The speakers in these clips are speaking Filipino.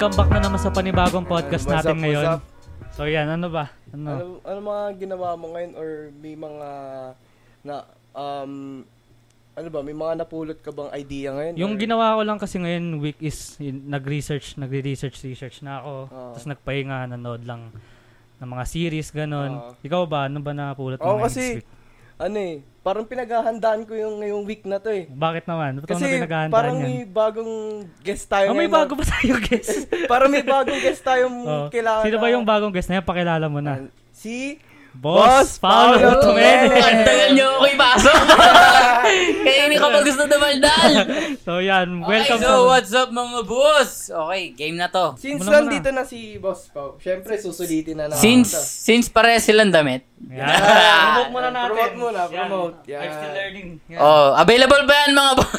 welcome back na naman sa panibagong podcast What's natin up, ngayon. up? So yan, ano ba? Ano? Ano, ano mga ginawa mo ngayon or may mga na um ano ba, may mga napulot ka bang idea ngayon? Yung or- ginawa ko lang kasi ngayon week is yun, nag-research, nagre-research research na ako. Oo. Tapos nagpahinga, nanood lang ng mga series, ganun. Oo. Ikaw ba? Ano ba napulot mo Oo, ngayon kasi- this week? Ano eh, parang pinaghahandaan ko yung ngayong week na to eh. Bakit naman? Ba't Kasi pinaghahandaan parang yan? may bagong guest tayo Oh, may na- bago ba tayo, guest? parang may bagong guest tayong Oh. kailangan Sino ba na- yung bagong guest na yan? Pakilala mo na. Si Boss, Boss Paolo Paolo Tumene. Tagal niyo ako ipasok. Kaya hindi ka pa gusto dumaldal. so yan, welcome okay, so what's up mga boss? Okay, game na to. Since Muna, muna. nandito na si Boss Pao, syempre susulitin na natin. Since ito. since pare silang damit. Yan. Promote muna natin. Promote muna, promote. Yan. I'm still learning. Yan. Oh, available ba yan mga boss?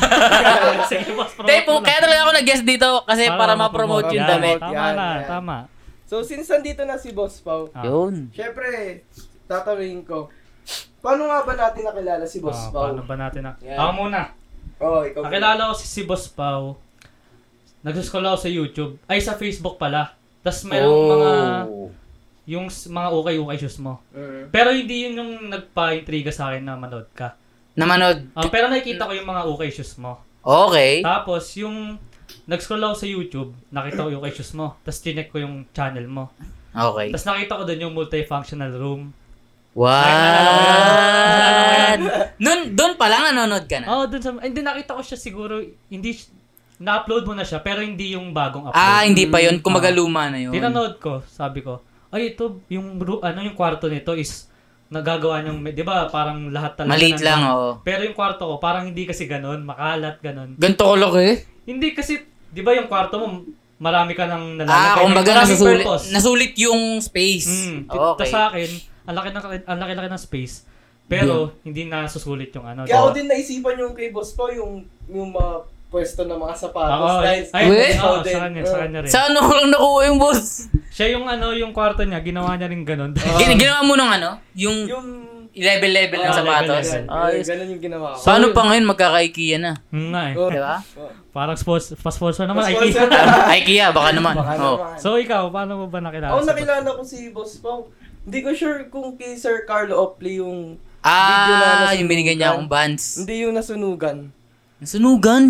Sige, boss, promote muna. kaya talaga ako nag-guest dito kasi para, ma-promote yung damit. Tama Yan, na, yan. tama. So since nandito na si Boss Pao, Ah. Yun. syempre tatanungin ko, paano nga ba natin nakilala si Boss Ah, Pao? paano ba natin na? Yan. Ako muna. Oh, ikaw. Nakilala ko si, si Boss Pau. Nagsuscroll ako sa YouTube. Ay, sa Facebook pala. Tapos mayroong Oh. mga, yung s- mga okay-okay shoes mo. Mm. Pero hindi yun yung nagpa-intriga sa akin na manood ka. Namanood. Ah, pero nakikita ko yung mga okay shoes mo. Okay. Tapos, yung nag-scroll ako sa YouTube, nakita ko yung okay shoes mo. Tapos, chinek ko yung channel mo. Okay. Tapos, nakita ko doon yung multifunctional room. What? Nun, doon pa lang nanonood ka na? Oh, doon sa... Hindi, nakita ko siya siguro, hindi... Na-upload mo na siya, pero hindi yung bagong upload. Ah, hindi pa yun. Ah. Kumaga luma na yun. Tinanood ko, sabi ko, ay ito, yung ru- ano yung kwarto nito is nagagawa niyang, di ba, parang lahat talaga. Maliit nandun. lang, oo. Pero yung kwarto ko, parang hindi kasi ganun, makalat, ganun. Ganito ko laki. Hindi kasi, di ba yung kwarto mo, marami ka nang nalalagay. Ah, kumbaga Maraming purpose. nasulit yung space. Mm. Okay. Tapos sa akin, ang laki, ng, ang laki-laki ng space, pero hindi nasusulit yung ano. Kaya ako diba? din naisipan yung kay Boss Pao, yung, yung mga pwesto ng mga sapatos. Oo, dahil ay, ikaw din. sa kanya, sa kanya rin. Sa ano ko lang nakuha yung boss? Siya yung ano, yung kwarto niya, ginawa niya rin ganun. Gin- ginawa mo nung ano? Yung Yung... level-level ng Ah, sapatos? Ah, Ayos. ganun yung ginawa ko. Paano pa ngayon magkaka-IKEA na? Hmm nga eh. Oh. Di ba? Oh. Parang sports, pa-sponsor naman. IKEA. IKEA, baka naman. Baka Oh. naman. So ikaw, paano mo ba nakilala? Ako si nakilala ko si Boss Pao. Hindi ko sure kung kay Sir Carlo Opley yung... Video na Ah, nasunugan. yung binigyan niya akong bands. Hindi yung nasunugan. Nasunugan?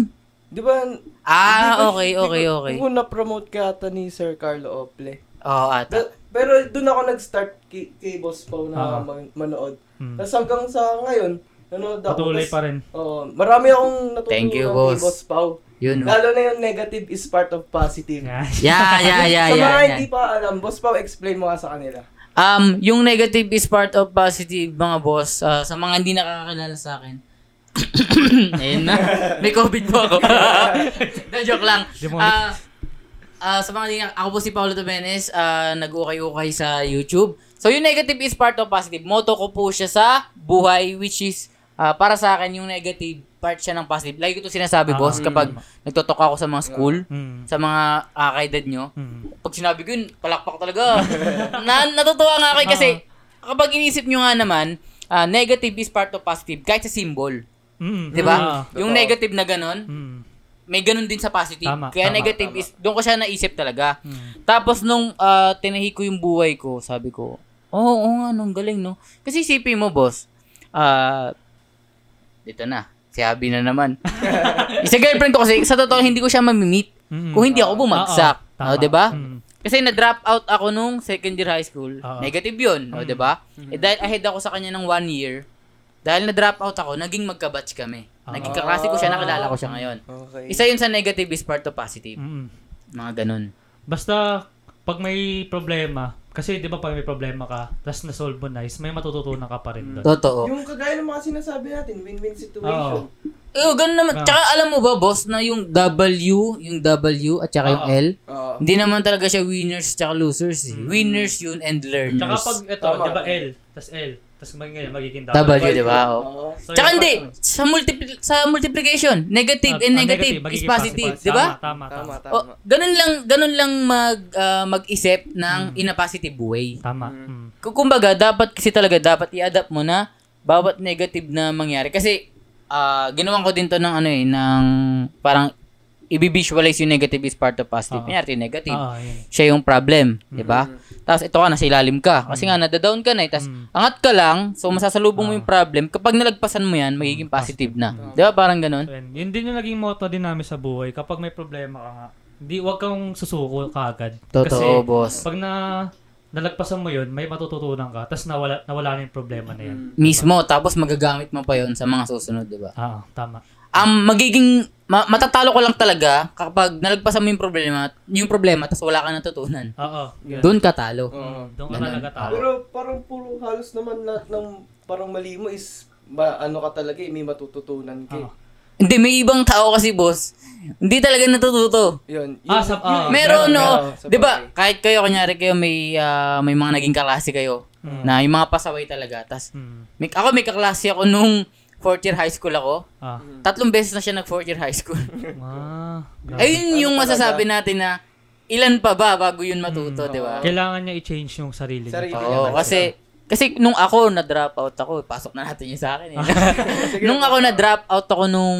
Di ba? Ah, hindi ko- okay, hindi ko- okay, okay. Kung na-promote ka ata ni Sir Carlo Ople. Oo, ata. Da- pero doon ako nag-start kay, kay Boss Pao na Ah. man- manood. Hmm. Tapos hanggang sa ngayon, nanonood ako. Patuloy Tas- pa rin. Oo, marami akong natutunan Thank you, kay boss. Boss Pao. Yun. oh. Lalo na yung negative is part of positive. Yan. Yeah, yeah, yeah, sa mga yeah. hindi yeah. pa alam, Boss Pao, explain mo nga sa kanila. Um, yung negative is part of positive, mga boss. Ah, sa mga hindi nakakakilala sa akin. Ayun na. May COVID po ako. Na joke lang. Ah, ah, sa mga hindi ako po si Paulo Tomenes, ah, nag-ukay-ukay sa YouTube. So, yung negative is part of positive. Motto ko po siya sa buhay, which is, ah, para sa akin, yung negative part siya ng positive. Lagi ko ito sinasabi, Ah, boss, mm. kapag nagtotok ako sa mga school, Hmm. sa mga uh, kaedad nyo, Hmm. pag sinabi ko yun, palakpak talaga. na, natutuwa nga kayo kasi, kapag inisip nyo nga naman, ah, negative is part of positive, kahit sa symbol. Hmm. Di ba? Ah. Yung negative na ganun, Hmm. may ganun din sa positive. Tama, Kaya tama, negative tama. is, doon ko siya naisip talaga. Hmm. Tapos nung ah, tinahi ko yung buhay ko, sabi ko, oo, oh, oo nga, nung galing, no? Kasi isipin mo, boss, ah, dito na, si Abby na naman. Isa girlfriend ko kasi, sa totoo, hindi ko siya mamimit. Hmm. Kung hindi ako bumagsak. Oo. Oh, 'di ba? Hmm. Kasi na-drop out ako nung second year high school. Oo. Negative 'yun, oh, Mm. 'di ba? Eh dahil ahead ako sa kanya ng one year, dahil na-drop out ako, naging magka-batch kami. Ah. Naging kaklase ko siya, nakilala ko siya ngayon. Okay. Isa 'yun sa negative is part of positive. Hmm. Mga ganun. Basta, pag may problema, kasi di ba pag may problema ka, tapos na-solve mo na, is may matututunan ka pa rin doon. Totoo. Yung kagaya ng mga sinasabi natin, win-win situation. Eh, ganun naman. Ah. Tsaka alam mo ba, boss, na yung W, yung W at tsaka yung Oo. L, Oo. hindi naman talaga siya winners tsaka losers. eh. Winners yun and learners. Tsaka pag ito, Tama. di ba L, tapos L, tapos mag ngayon, magiging W, double. di ba? Oo. So, Tsaka yung hindi, sa, multipli- sa multiplication, negative Ah, and ah, negative, is magiging positive, di ba? Tama, tama, Tama. O, ganun lang, ganun lang mag, ah, mag-isip ng in a positive way. Tama. Mm. Mm. Kung kumbaga, dapat kasi talaga, dapat i-adapt mo na bawat negative na mangyari. Kasi, ah ginawan ko din to ng ano eh, ng parang i-visualize yung negative is part of positive. Oo. Yung negative. Ah, yun. Siya yung problem, di ba? Tapos ito ka, nasa ilalim ka. Kasi nga, nadadown ka na eh. Tapos, Mm. angat ka lang, so masasalubong mo yung problem. Kapag nalagpasan mo yan, magiging positive na. Di ba? Parang ganun. So, yun. Yun din yung naging motto din namin sa buhay. Kapag may problema ka nga, hindi, wag kang susuko kaagad. Totoo, boss. pag na nalagpasan mo yun, may matututunan ka, tapos nawala, nawala na yung problema na yun. Mismo, tapos magagamit mo pa yon sa mga susunod, di ba? Ah, tama. Ang magiging, ma- matatalo ko lang talaga kapag nalagpasan mo yung problema, yung problema, tapos wala ka natutunan. Oo. yun. Doon ka talo. Oo. Doon ka talaga talo. Pero parang puro halos naman lahat ng parang mali mo is ma, ano ka talaga eh, may matututunan ka. eh. Oo. Hindi, may ibang tao kasi, boss. Hindi talaga natututo. Yun. Ah, sa- ah, Meron, meron, no? meron, sa 'Di ba? Kahit kayo kunyari kayo may ah, may mga naging kaklase kayo na yung mga pasaway talaga. Tas Hmm. may, ako may kaklase ako nung fourth year high school ako. Ah. Tatlong beses na siya nag fourth year high school. Ah. grabe. Ayun yung Ano masasabi natin na ilan pa ba bago yun matuto, 'di ba? Kailangan niya i-change yung sarili niya. Sarili Oo, niya. kasi kasi nung ako na drop out ako, pasok na natin yung sa akin eh. nung ako na drop out ako nung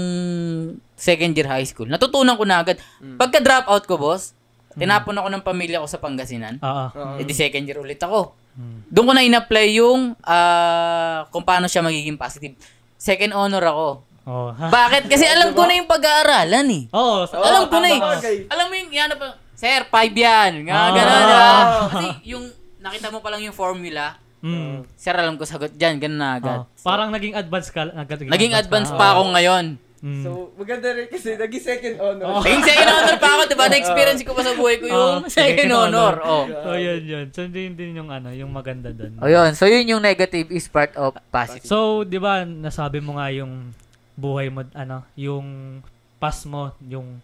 second year high school, natutunan ko na agad. Pagka drop out ko, boss, tinapon ako ng pamilya ko sa Pangasinan. Oo. Oo. Eh di second year ulit ako. Hmm. Doon ko na in-apply yung ah, kung paano siya magiging positive. Second honor ako. Oh. Bakit? Kasi alam ko na yung pag-aaralan eh. Oo. sa- alam ko na eh. Alam mo yung, yan na pa, sir, five yan. Nga, Ah. gano'n, di ba? Kasi yung, nakita mo pa lang yung formula, Hmm. sir, alam ko sagot dyan, gano'n na agad. Oh. Parang naging advance ka. Naging, Naging advance ka. pa ako ngayon. Hmm. So, maganda rin kasi naging second honor. Naging second honor pa ako, di ba? Na-experience ko pa sa buhay ko yung Ah, second second honor. honor. Oh. So, yun, yun. So, yun din yung ano, yung maganda doon. O yun, so yun yung negative is part of positive. So, di ba, nasabi mo nga yung buhay mo, ano, yung past mo, yung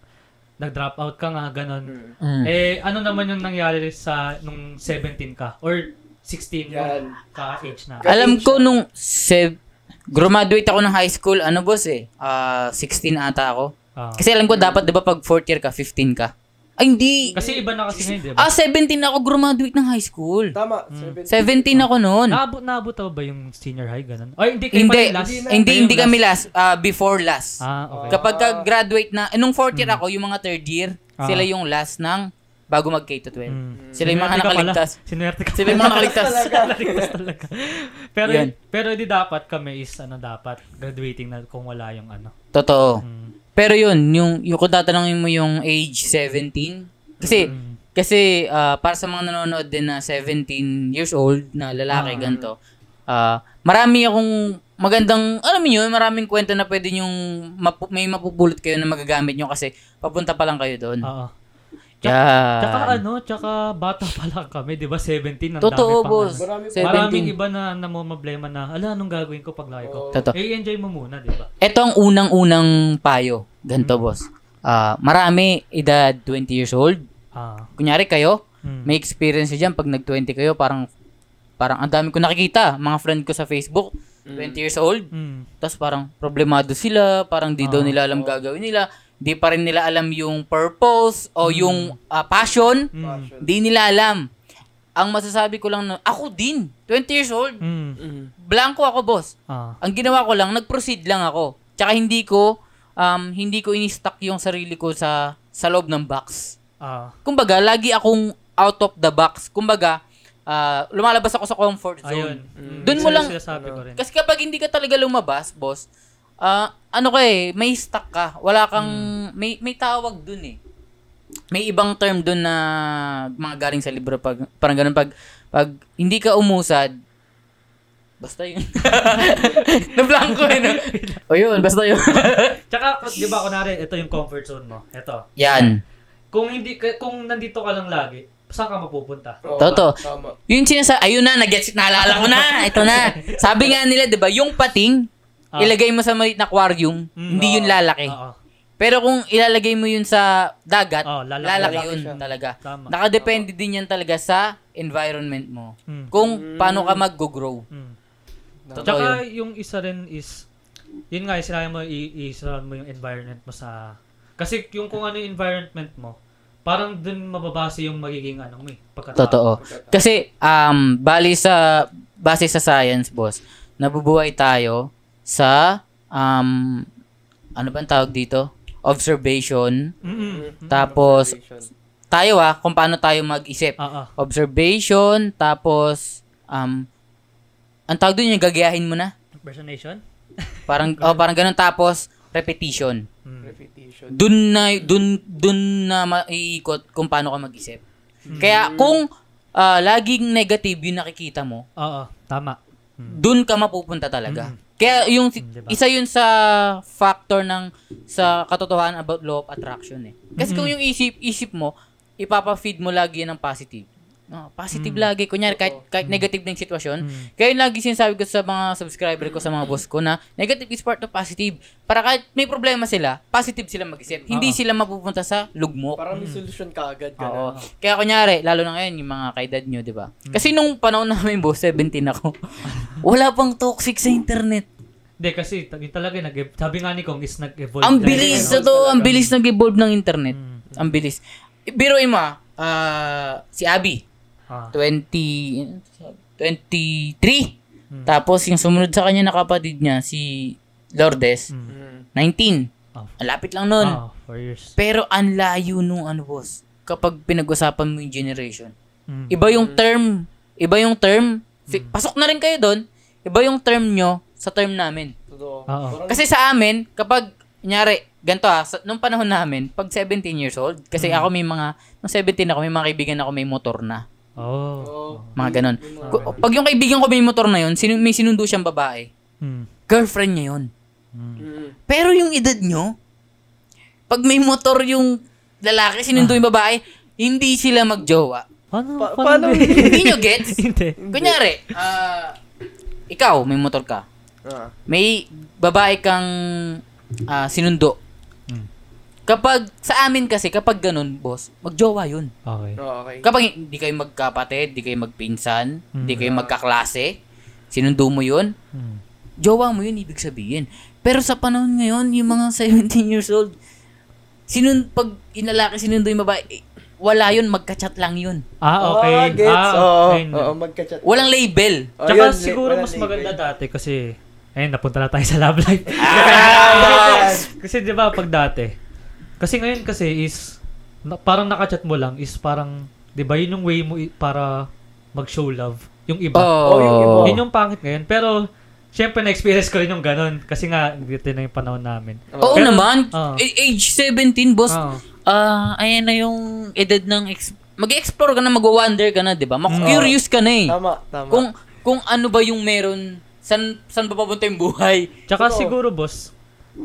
nag-drop out ka nga, ganon. Mm. Eh, ano naman yung nangyari sa nung 17 ka? Or 16 Yan. yung ka-age na? Alam ko nung se- graduate ako ng high school, ano boss eh, ah 16 ata ako. Ah. Kasi alam ko dapat 'di ba pag fourth year ka 15 ka. Ay hindi. Kasi iba na kasi ngayon, di ba? Ah 17 ako graduate ng high school. Tama, Hmm. 17. 17 ako noon. Naabot, naabot daw ba yung senior high, ganon? Ay, hindi kayo Hindi, yung last. hindi, hindi, yung kami last. last, ah, before last. Ah, okay. Kapag ka graduate na, eh, nung fourth year ako, yung mga third year, Ah. sila yung last ng bago mag K to 12. Mm. Sila yung mga Sinwerte ka pala. nakaligtas. Sinwerte ka Sila yung mga nakaligtas. Nakaligtas talaga. pero, Yan. pero hindi dapat kami is, ano, dapat graduating na kung wala yung ano. Totoo. Mm. Pero yun, yung, yung kung tatanungin mo yung age 17, kasi, Mm. kasi ah, para sa mga nanonood din na 17 years old na lalaki, Ah. ganito, ah, marami akong magandang, alam niyo, maraming kwento na pwede yung mapu- may mapupulot kayo na magagamit nyo kasi papunta pa lang kayo doon. Oo. Yan. Tsaka ano, tsaka bata pa lang kami, di ba? 17, ang Totoo, dami pang boss. ano. Marami pa. 17. Maraming iba na namumblema na, ala, anong gagawin ko pag laki ko? Totoo. Eh, enjoy mo muna, di ba? Ito ang unang-unang payo. Ganito, boss. Ah, marami, edad 20 years old. Ah. Kunyari kayo, Mm. may experience dyan. Pag nag-20 kayo, parang, parang ang dami ko nakikita. Mga friend ko sa Facebook, 20 years old. Mm. Tapos parang problemado sila, parang di daw Ah, nila alam gagawin nila. Di pa rin nila alam yung purpose o yung ah, passion. Mm. Di nila alam. Ang masasabi ko lang na, ako din, 20 years old. Mm. Blanco ako, boss. Ah. Ang ginawa ko lang, nag-proceed lang ako. Tsaka hindi ko, um, hindi ko ini-stuck yung sarili ko sa, sa loob ng box. Ah. Kumbaga, lagi akong out of the box. Kumbaga, ah, lumalabas ako sa comfort zone. Ayun. Mm. Doon mo lang- Sinasabi ko rin. Kasi kapag hindi ka talaga lumabas, boss, ah, ano ka eh, may stuck ka. Wala kang, may, may tawag dun eh. May ibang term dun na mga galing sa libro pag parang ganun pag pag hindi ka umusad basta yun. Na-blanco eh, no? O yun, basta yun. Tsaka, di ba, kunwari, ito yung comfort zone mo. Ito. Yan. Kung hindi, kung nandito ka lang lagi, saan ka mapupunta? Oo, Totoo. Tama. Yung sinasa, ayun na, nag-gets, naalala ko na, ito na. Sabi nga nila, di ba, yung pating, Ah. ilagay mo sa maliit na aquarium, Mm. hindi yun lalaki. Oo. Pero kung ilalagay mo yun sa dagat, Oh, lalaki. lalaki, Lalaki yun siya. talaga. Tama. Nakadepende din yan talaga sa environment mo. Mm. Kung paano ka mag-grow. Mm. Totoo Tsaka yung isa rin is, yun nga, yung sinabi mo, i- i-surround mo yung environment mo sa... Kasi yung kung ano yung environment mo, parang dun mababase yung magiging ano mo eh, pagkatao. Totoo. Kasi, um, bali sa, base sa science, boss, nabubuhay tayo sa, um, ano ba ang tawag dito? observation, Mm-mm. tapos Observation. tayo ah, kung paano tayo mag-isip. Ah. Observation, tapos, um, ang tawag doon yung gagayahin mo na. Impersonation? Parang, oh, parang ganun. Tapos, repetition. Mm. Repetition. Dun na, dun, dun na maiikot kung paano ka mag-isip. Kaya, kung ah, laging negative yung nakikita mo, Oo, tama. Mm. dun ka mapupunta talaga. Mm. Kaya yung Mm, diba? isa yun sa factor ng sa katotohanan about law of attraction eh. Kasi kung yung isip isip mo, ipapa-feed mo lagi yan ng positive. No, positive lagi. Kunyari, kahit, kahit negative na yung sitwasyon. Mm. Kaya yung lagi sinasabi ko sa mga subscriber ko, sa mga boss ko na negative is part of positive. Para kahit may problema sila, positive sila mag-isip. Hindi Oo. sila mapupunta sa lugmok. Para may solusyon ka agad. Oo. Ganun. Kaya kunyari, lalo na ngayon, yung mga kaedad nyo, di ba? Kasi nung panahon namin, boss, 17 ako. wala pang toxic sa internet. Hindi, kasi talaga, nag sabi nga ni Kong is nag-evolve. Ang bilis no? sa to, ang bilis nag-evolve ng internet. Mm. Ang bilis. Biruin mo, ah, ah, si Abby, Ah. 20, 23. Tapos yung sumunod sa kanya na kapatid niya, si Lourdes, Mm. 19. Oh. Lapit lang nun. Ah, four years. Pero ang layo nung ano, boss. Kapag pinag-usapan mo yung generation. Mm. Iba yung term. Iba yung term. Si- Pasok na rin kayo doon. Iba yung term nyo sa term namin. Totoo. Oo. Parang- Kasi sa amin, kapag, nyari, ganito ah, sa, nung panahon namin, pag 17 years old, kasi ako may mga, nung 17 ako, may mga kaibigan ako may motor na. Oh. Oo. Mga ganon. Ku- Pag yung kaibigan ko may motor na yun, sinu- may sinundo siyang babae, Mm. girlfriend niya yun. Mm. Mm. Pero yung edad nyo, pag may motor yung lalaki, sinundo yung babae, hindi sila magjowa. Paano? Pa- paano? paano- hindi nyo gets? Hindi. Kunyari, ah, ikaw, may motor ka. Ah. May babae kang ah, sinundo. Kapag, sa amin kasi, kapag ganun, boss, magjowa yun. Okay. Oo, okay. Kapag hindi kayo magkapatid, hindi kayo magpinsan, hindi Mm. kayo magkaklase, sinundo mo yun, Mm. jowa mo yun, ibig sabihin. Pero sa panahon ngayon, yung mga 17 years old, sinun pag inalaki sinundo yung babae, eh, wala yun, magka-chat lang yun. Ah, okay. Ah, gets. Ah, Oo, okay. oo, magka-chat. Walang label. Oh, Tsaka yun, siguro mas label. maganda dati kasi ayun napunta na tayo sa love life. Ah! kasi 'di ba pag dati kasi ngayon kasi is na, parang nakachat mo lang is parang 'di ba yun yung way mo i- para mag-show love yung iba. Oh, yung iba. Yun yung pangit ngayon pero Siyempre, na-experience ko rin yung ganun. Kasi nga, dito na yung panahon namin. Oo Pero- naman. Oo. Age 17, boss. Oo. Ah, ayan na yung edad ng ex- mag-explore ka na, mag-wonder ka na, 'di ba? Mag-curious ka na eh. Tama, tama. Kung kung ano ba yung meron, san san ba papunta yung buhay? Tsaka siguro, boss,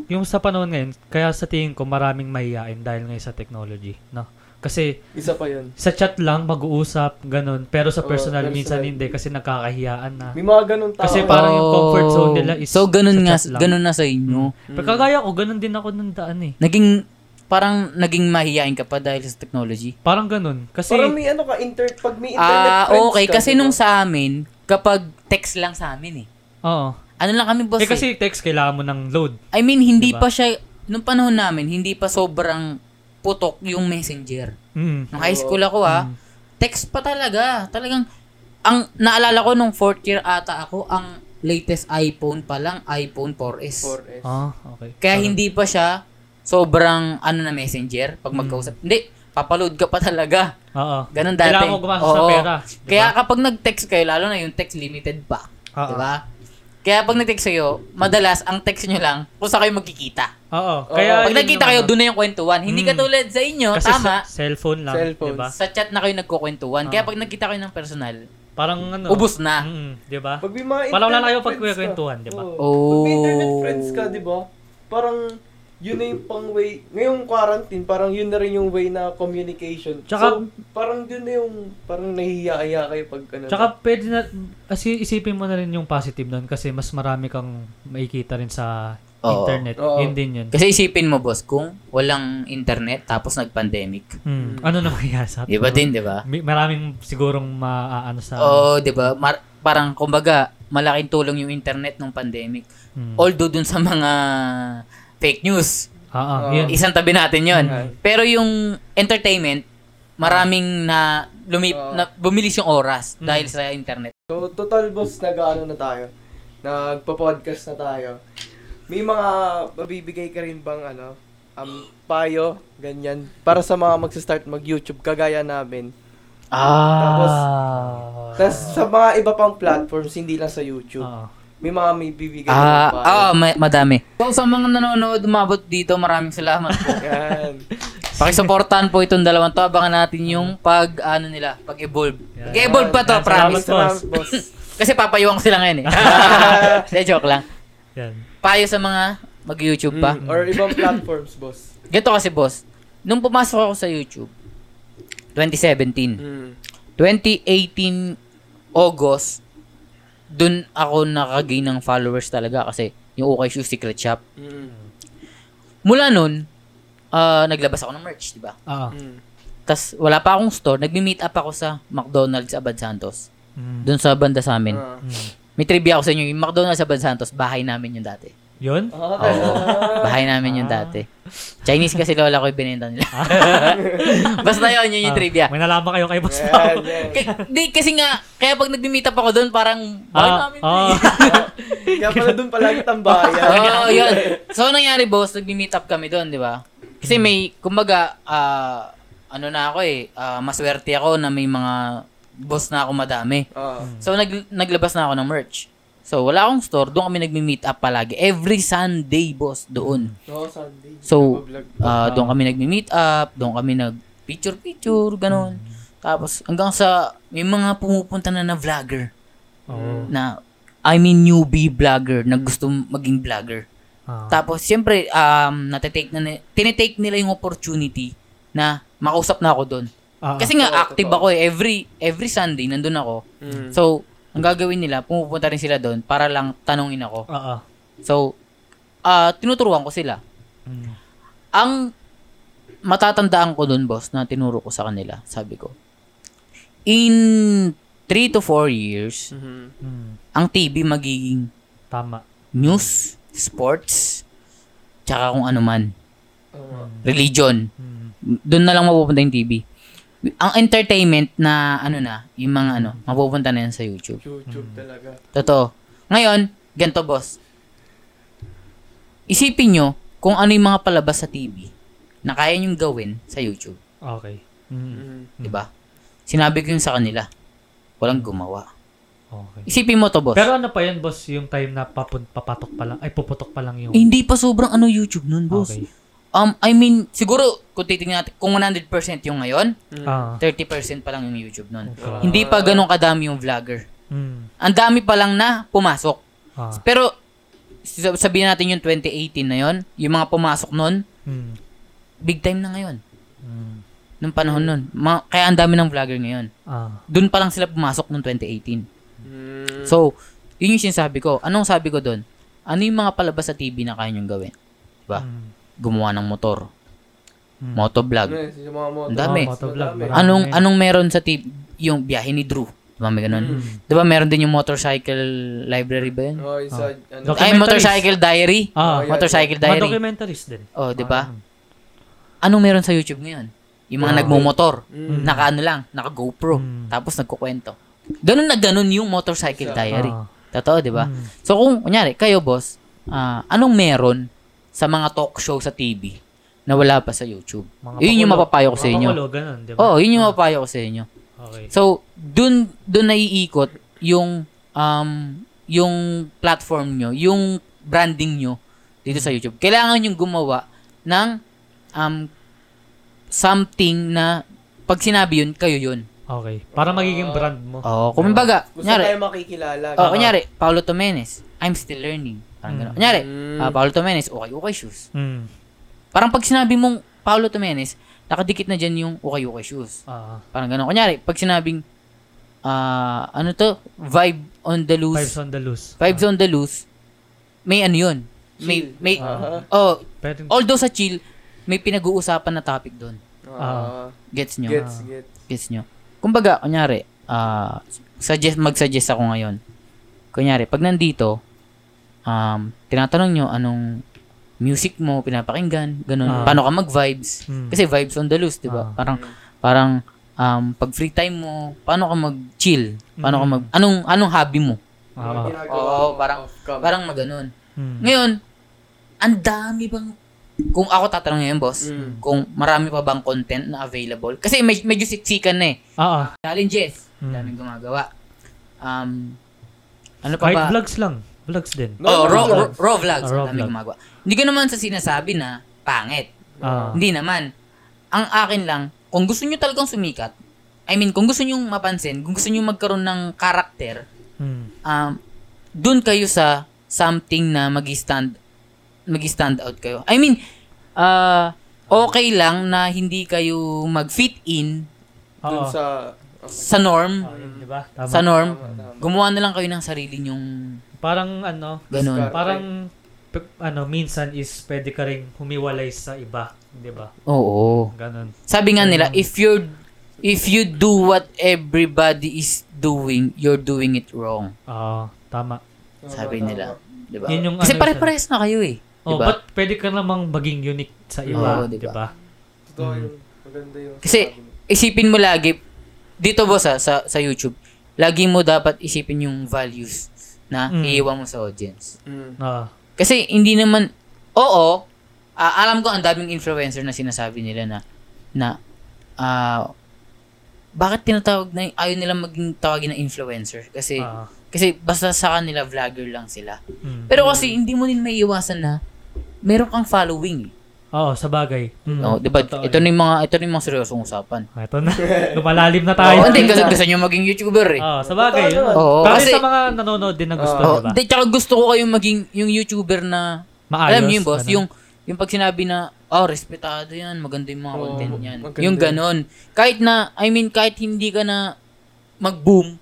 yung sa panahon ngayon, kaya sa tingin ko maraming mahihain dahil ngayon sa technology. No? Kasi Isa pa yun. sa chat lang, mag-uusap, ganun. Pero sa Oo, personal, personal. minsan hindi kasi nagkakahiyaan na. May mga ganun tao. Kasi parang yung comfort zone nila is So ganun sa nga, chat lang. ganun na sa inyo. Pero kagaya ko, ganun din ako nung daan eh. Naging parang naging mahihain ka pa dahil sa technology. Parang ganun. Kasi, Parang may ano ka, inter, pag may internet Ah, friends okay. ka, Kasi diba? nung sa amin, kapag text lang sa amin eh. oo. Ano lang kami boss Eh eh. kasi text, kailangan mo ng load. I mean, hindi Diba? pa siya, nung panahon namin, hindi pa sobrang putok yung messenger. Mm. Nung high school ako ah, text pa talaga. Talagang, ang naalala ko nung fourth year ata ako, ang latest iPhone pa lang, iPhone 4S. 4S. Ah, okay. Kaya hindi pa siya sobrang ano na messenger pag magkausap. Hindi, papaload ka pa talaga. Oo. Ganun dati. Kailangan mo gumastos ng Oo. pera. Diba? Kaya kapag nag-text kayo, lalo na yung text limited pa. Oo. Di ba? Kaya pag nag-text kayo, madalas ang text nyo lang kung saan kayo magkikita. Oo. Kaya Pag yun nagkita yung kayo, ano. doon na yung kwentuhan. Hindi Mm. katulad sa inyo, Kasi tama. sa cellphone lang, Cellphone. 'di ba? Sa chat na kayo nagkukwentuhan. Kaya Ah. pag nagkita kayo ng personal, Parang ano. ubus na. Mm, 'di ba? Pag may mga Parang wala na kayo pag friends ka. kwentuhan, di ba? Oo. Oh. Pag may internet friends ka, di ba? Parang yun na yung pang way, ngayong quarantine, parang yun na rin yung way na communication. Tsaka- so, parang yun na yung, parang nahihiya kayo pag ano. Tsaka pwede na, asi isipin mo na rin yung positive nun kasi mas marami kang makikita rin sa Oo. internet. Oo. Yun din yun. Kasi isipin mo, boss, kung walang internet tapos nag-pandemic. Hmm. Ano na mangyayari sa Di ba din, di ba? May- Maraming sigurong maaano sa... Oo, di ba? Mar- parang, kumbaga, malaking tulong yung internet nung pandemic. Hmm. Although dun sa mga fake news, Ah, ah, Oo. yun. isang tabi natin yon. Mm. Pero yung entertainment, maraming na, lumip, Oo. na bumilis yung oras Mm. dahil sa internet. So, total boss, nag-ano na tayo. Nagpa-podcast na tayo. May mga mabibigay ka rin bang ano, um, payo, ganyan. Para sa mga magsa-start mag-YouTube, kagaya namin. Ah. Tapos sa mga iba pang platforms, hindi lang sa YouTube. Oo. May mga may bibigay Ah, ng payo. ah, ma- madami. So, sa mga nanonood, umabot dito, maraming salamat po. Yan. Pakisuportahan po itong dalawang to. Abangan natin yung pag, ano nila, pag-evolve. Yan. Mag-evolve pa to, Yan, promise. salamat, Salamat, boss. Kasi papayuan ko sila ngayon eh. Hindi, joke lang. Yan. Payo sa mga mag-YouTube pa. Mm, or ibang platforms, boss. Ganito kasi, boss. Nung pumasok ako sa YouTube, 2017. Mm. 2018 August, dun ako nakagain ng followers talaga kasi yung Okay Shoes Secret Shop. Mm. Mula nun, ah, naglabas ako ng merch, di ba? Oo. Mm. Tapos wala pa akong store, nagmi-meet up ako sa McDonald's Abad Santos. Mm. Doon sa banda sa amin. Ah. Mm. May trivia ako sa inyo, yung McDonald's Abad Santos, bahay namin yung dati. Yun? Ah, Oo. bahay namin yung dati. Chinese kasi lola ko yung binenta nila. Basta yun, yun yung Ah, trivia. May nalaman kayo kay Boss Pao. K- Di, kasi nga, kaya pag nagmi-meet up ako doon, parang, bahay Ah, namin. ah. Kaya pala doon palagi tambayan. Oo, yun. So, anong nangyari, boss? Nagmi-meet up kami doon, di ba? Kasi may, kumbaga, ah, ano na ako eh, ah, maswerte ako na may mga boss na ako madami. Ah. So, nag, naglabas na ako ng merch. So, wala akong store. Doon kami nagmi-meet up palagi. Every Sunday, boss, doon. No, Sunday. So, ah, doon kami nagmi-meet up. Doon kami nag-picture-picture, ganun. Tapos, hanggang sa, may mga pumupunta na na vlogger. Oo. Na, I mean, newbie vlogger na gusto maging vlogger. Ah. Tapos, siyempre, um, natitake na, ni- tinitake nila yung opportunity na makausap na ako doon. Ah, Kasi nga, Oo, active ako eh. Every, every Sunday, nandun ako. Mm. So, ang gagawin nila, pumupunta rin sila doon para lang tanungin ako. Oo. So, ah tinuturuan ko sila. Mm. Ang matatandaan ko doon, boss, na tinuro ko sa kanila, sabi ko, in 3 to 4 years, Mhm. Mm. ang TV magiging Tama. news, sports, tsaka kung ano man, Oo. religion. Mm. Doon na lang mapupunta yung TV. Ang entertainment na ano na, yung mga ano, mapupunta na yan sa YouTube. YouTube talaga. Totoo. Ngayon, ganito boss. Isipin nyo kung ano yung mga palabas sa TV na kaya nyong gawin sa YouTube. Okay. Mm. Mm. Di ba? Sinabi ko yun sa kanila. Walang gumawa. Okay. Isipin mo to, boss. Pero ano pa yan, boss, yung time na papun- papatok pa lang, ay puputok pa lang yung... Eh, hindi pa sobrang ano YouTube nun, boss. Okay. Um, I mean, siguro, kung titingnan natin, kung 100% yung ngayon, Mm. Ah. 30% pa lang yung YouTube nun. Okay. Hindi pa ganun kadami yung vlogger. Mm. Ang dami pa lang na pumasok. Ah. Pero, sab- sabihin natin yung 2018 na yon yung mga pumasok nun, Mm. big time na ngayon. Mm. Nung panahon nun. Ma- kaya ang dami ng vlogger ngayon. Ah. Doon pa lang sila pumasok noong 2018. Mm. So, yun yung sinasabi ko. Anong sabi ko doon? Ano yung mga palabas sa TV na kaya nyong gawin? Diba? Mm. Gumawa ng motor. Mm. Motovlog. Ano mga. Ang dami. Marami. Anong anong meron sa TV? Yung biyahe ni Drew. Diba may ganun? Mm. Diba meron din yung motorcycle library ba yun? Oh, isa, ano, Doc- Ay, motorcycle diary. Ah. Oh. Motorcycle Mga diary. documentaries din. Oh, di ba? Ah. Anong meron sa YouTube ngayon? Yung mga Ah. nagmumotor. Mm. Naka ano lang, naka GoPro. Mm. Tapos nagkukwento. Ganun na ganun yung motorcycle diary. Ah. Totoo, di ba? Mm. So kung, kunyari, kayo boss, ah, anong meron sa mga talk show sa TV na wala pa sa YouTube? Mga yun yung mapapayo ko sa Mga inyo. pakulo, ganun, di ba? Oo, yun yung mapapayo ko sa inyo. Okay. So, dun, dun naiikot yung, um, yung platform nyo, yung branding nyo dito sa YouTube. Kailangan yung gumawa ng um, something na pag sinabi yun, kayo yun. Okay. Para magiging brand mo. Oo, kung kumbaga, Gusto kunyari, tayo makikilala. oh, kunyari, Paulo Tomenes, I'm still learning. Parang Mm. gano'n. Kunyari, Mm. ah, Paulo Tomenes, okay, okay shoes. Mm. Parang pag sinabi mong Paulo Tomenes, nakadikit na dyan yung okay, okay shoes. Ah. Parang gano'n. Kunyari, pag sinabing, ah, ano to, vibe on the loose, Vibes on the loose. vibes on the loose, may ano yun. May, may, Ah. oh, Pwede, although sa chill, may pinag-uusapan na topic doon. Ah, Gets nyo? gets, gets. Gets nyo? Kumbaga, kunyari, ah, suggest, mag-suggest ako ngayon. Kunyari, pag nandito, um, tinatanong nyo anong music mo, pinapakinggan, ganun. Ah. Paano ka mag-vibes? Mm. Kasi vibes on the loose, di ba? Ah. Parang, parang, um, pag free time mo, paano ka mag-chill? Paano ka Mm. mag, anong, anong hobby mo? Ginagawa Oo, mo parang-? Parang maganon. Mm. Ngayon, ang dami bang kung ako tatanong ngayon, boss, Mm. kung marami pa bang content na available. Kasi med- medyo siksikan na eh. Oo. Challenges. Mm. Daming gumagawa. Um, ano pa Kahit ba? vlogs lang. Vlogs din. Oh, raw, raw, raw vlogs. Ah, raw vlog. gumagawa. Hindi ko naman sa sinasabi na pangit. Ah. Hindi naman. Ang akin lang, kung gusto nyo talagang sumikat, I mean, kung gusto nyo mapansin, kung gusto nyo magkaroon ng karakter, Mm. um, dun kayo sa something na mag-stand mag-stand out kayo. I mean, uh, okay lang na hindi kayo mag-fit in Dun Oo. sa... sa norm, Ah, yun, di ba? Tama. sa norm. Tama, tama. Gumawa na lang kayo ng sarili nyong Parang ano, ganun. Parang p- ano, minsan is pwede ka ring humiwalay sa iba, di ba? Oo. Ganun. Sabi nga nila, if you if you do what everybody is doing, you're doing it wrong. Oo, tama. Tama, Sabi tama. nila. Diba? Yun yung Kasi ano, pare-pares na kayo eh. Oh, Diba? but pwede ka namang maging unique sa iba, Oo, di diba? ba? Totoo Mm. yun. Maganda yun. Kasi, isipin mo lagi, dito boss ha, sa, sa YouTube, lagi mo dapat isipin yung values na Mm. iiwan mo sa audience. Mm. Ah, Kasi hindi naman, oo, ah, alam ko ang daming influencer na sinasabi nila na, na, ah, bakit tinatawag na, ayaw nila maging tawagin na influencer? Kasi, ah, kasi basta sa kanila vlogger lang sila. mm. Pero kasi hindi mo din may iwasan na meron kang following. eh. Oo, sa bagay. Mm. No, 'di ba? Totoo Ito yun. na yung mga ito na yung mga seryosong usapan. Ah, Ito na. Lumalalim na tayo. Oo, hindi kasi gusto niyo maging YouTuber eh. Oo, sa bagay. Totoo naman. Oo, Kasi kasi sa mga nanonood din na gusto, Oo. oh, di ba? hindi tsaka gusto ko kayong maging yung YouTuber na Maayos. alam niyo yung boss, ganun. yung yung pag sinabi na oh, respetado 'yan, maganda yung mga Oo, content niyan. maganda Yung yun. ganon. Kahit na I mean kahit hindi ka na mag-boom,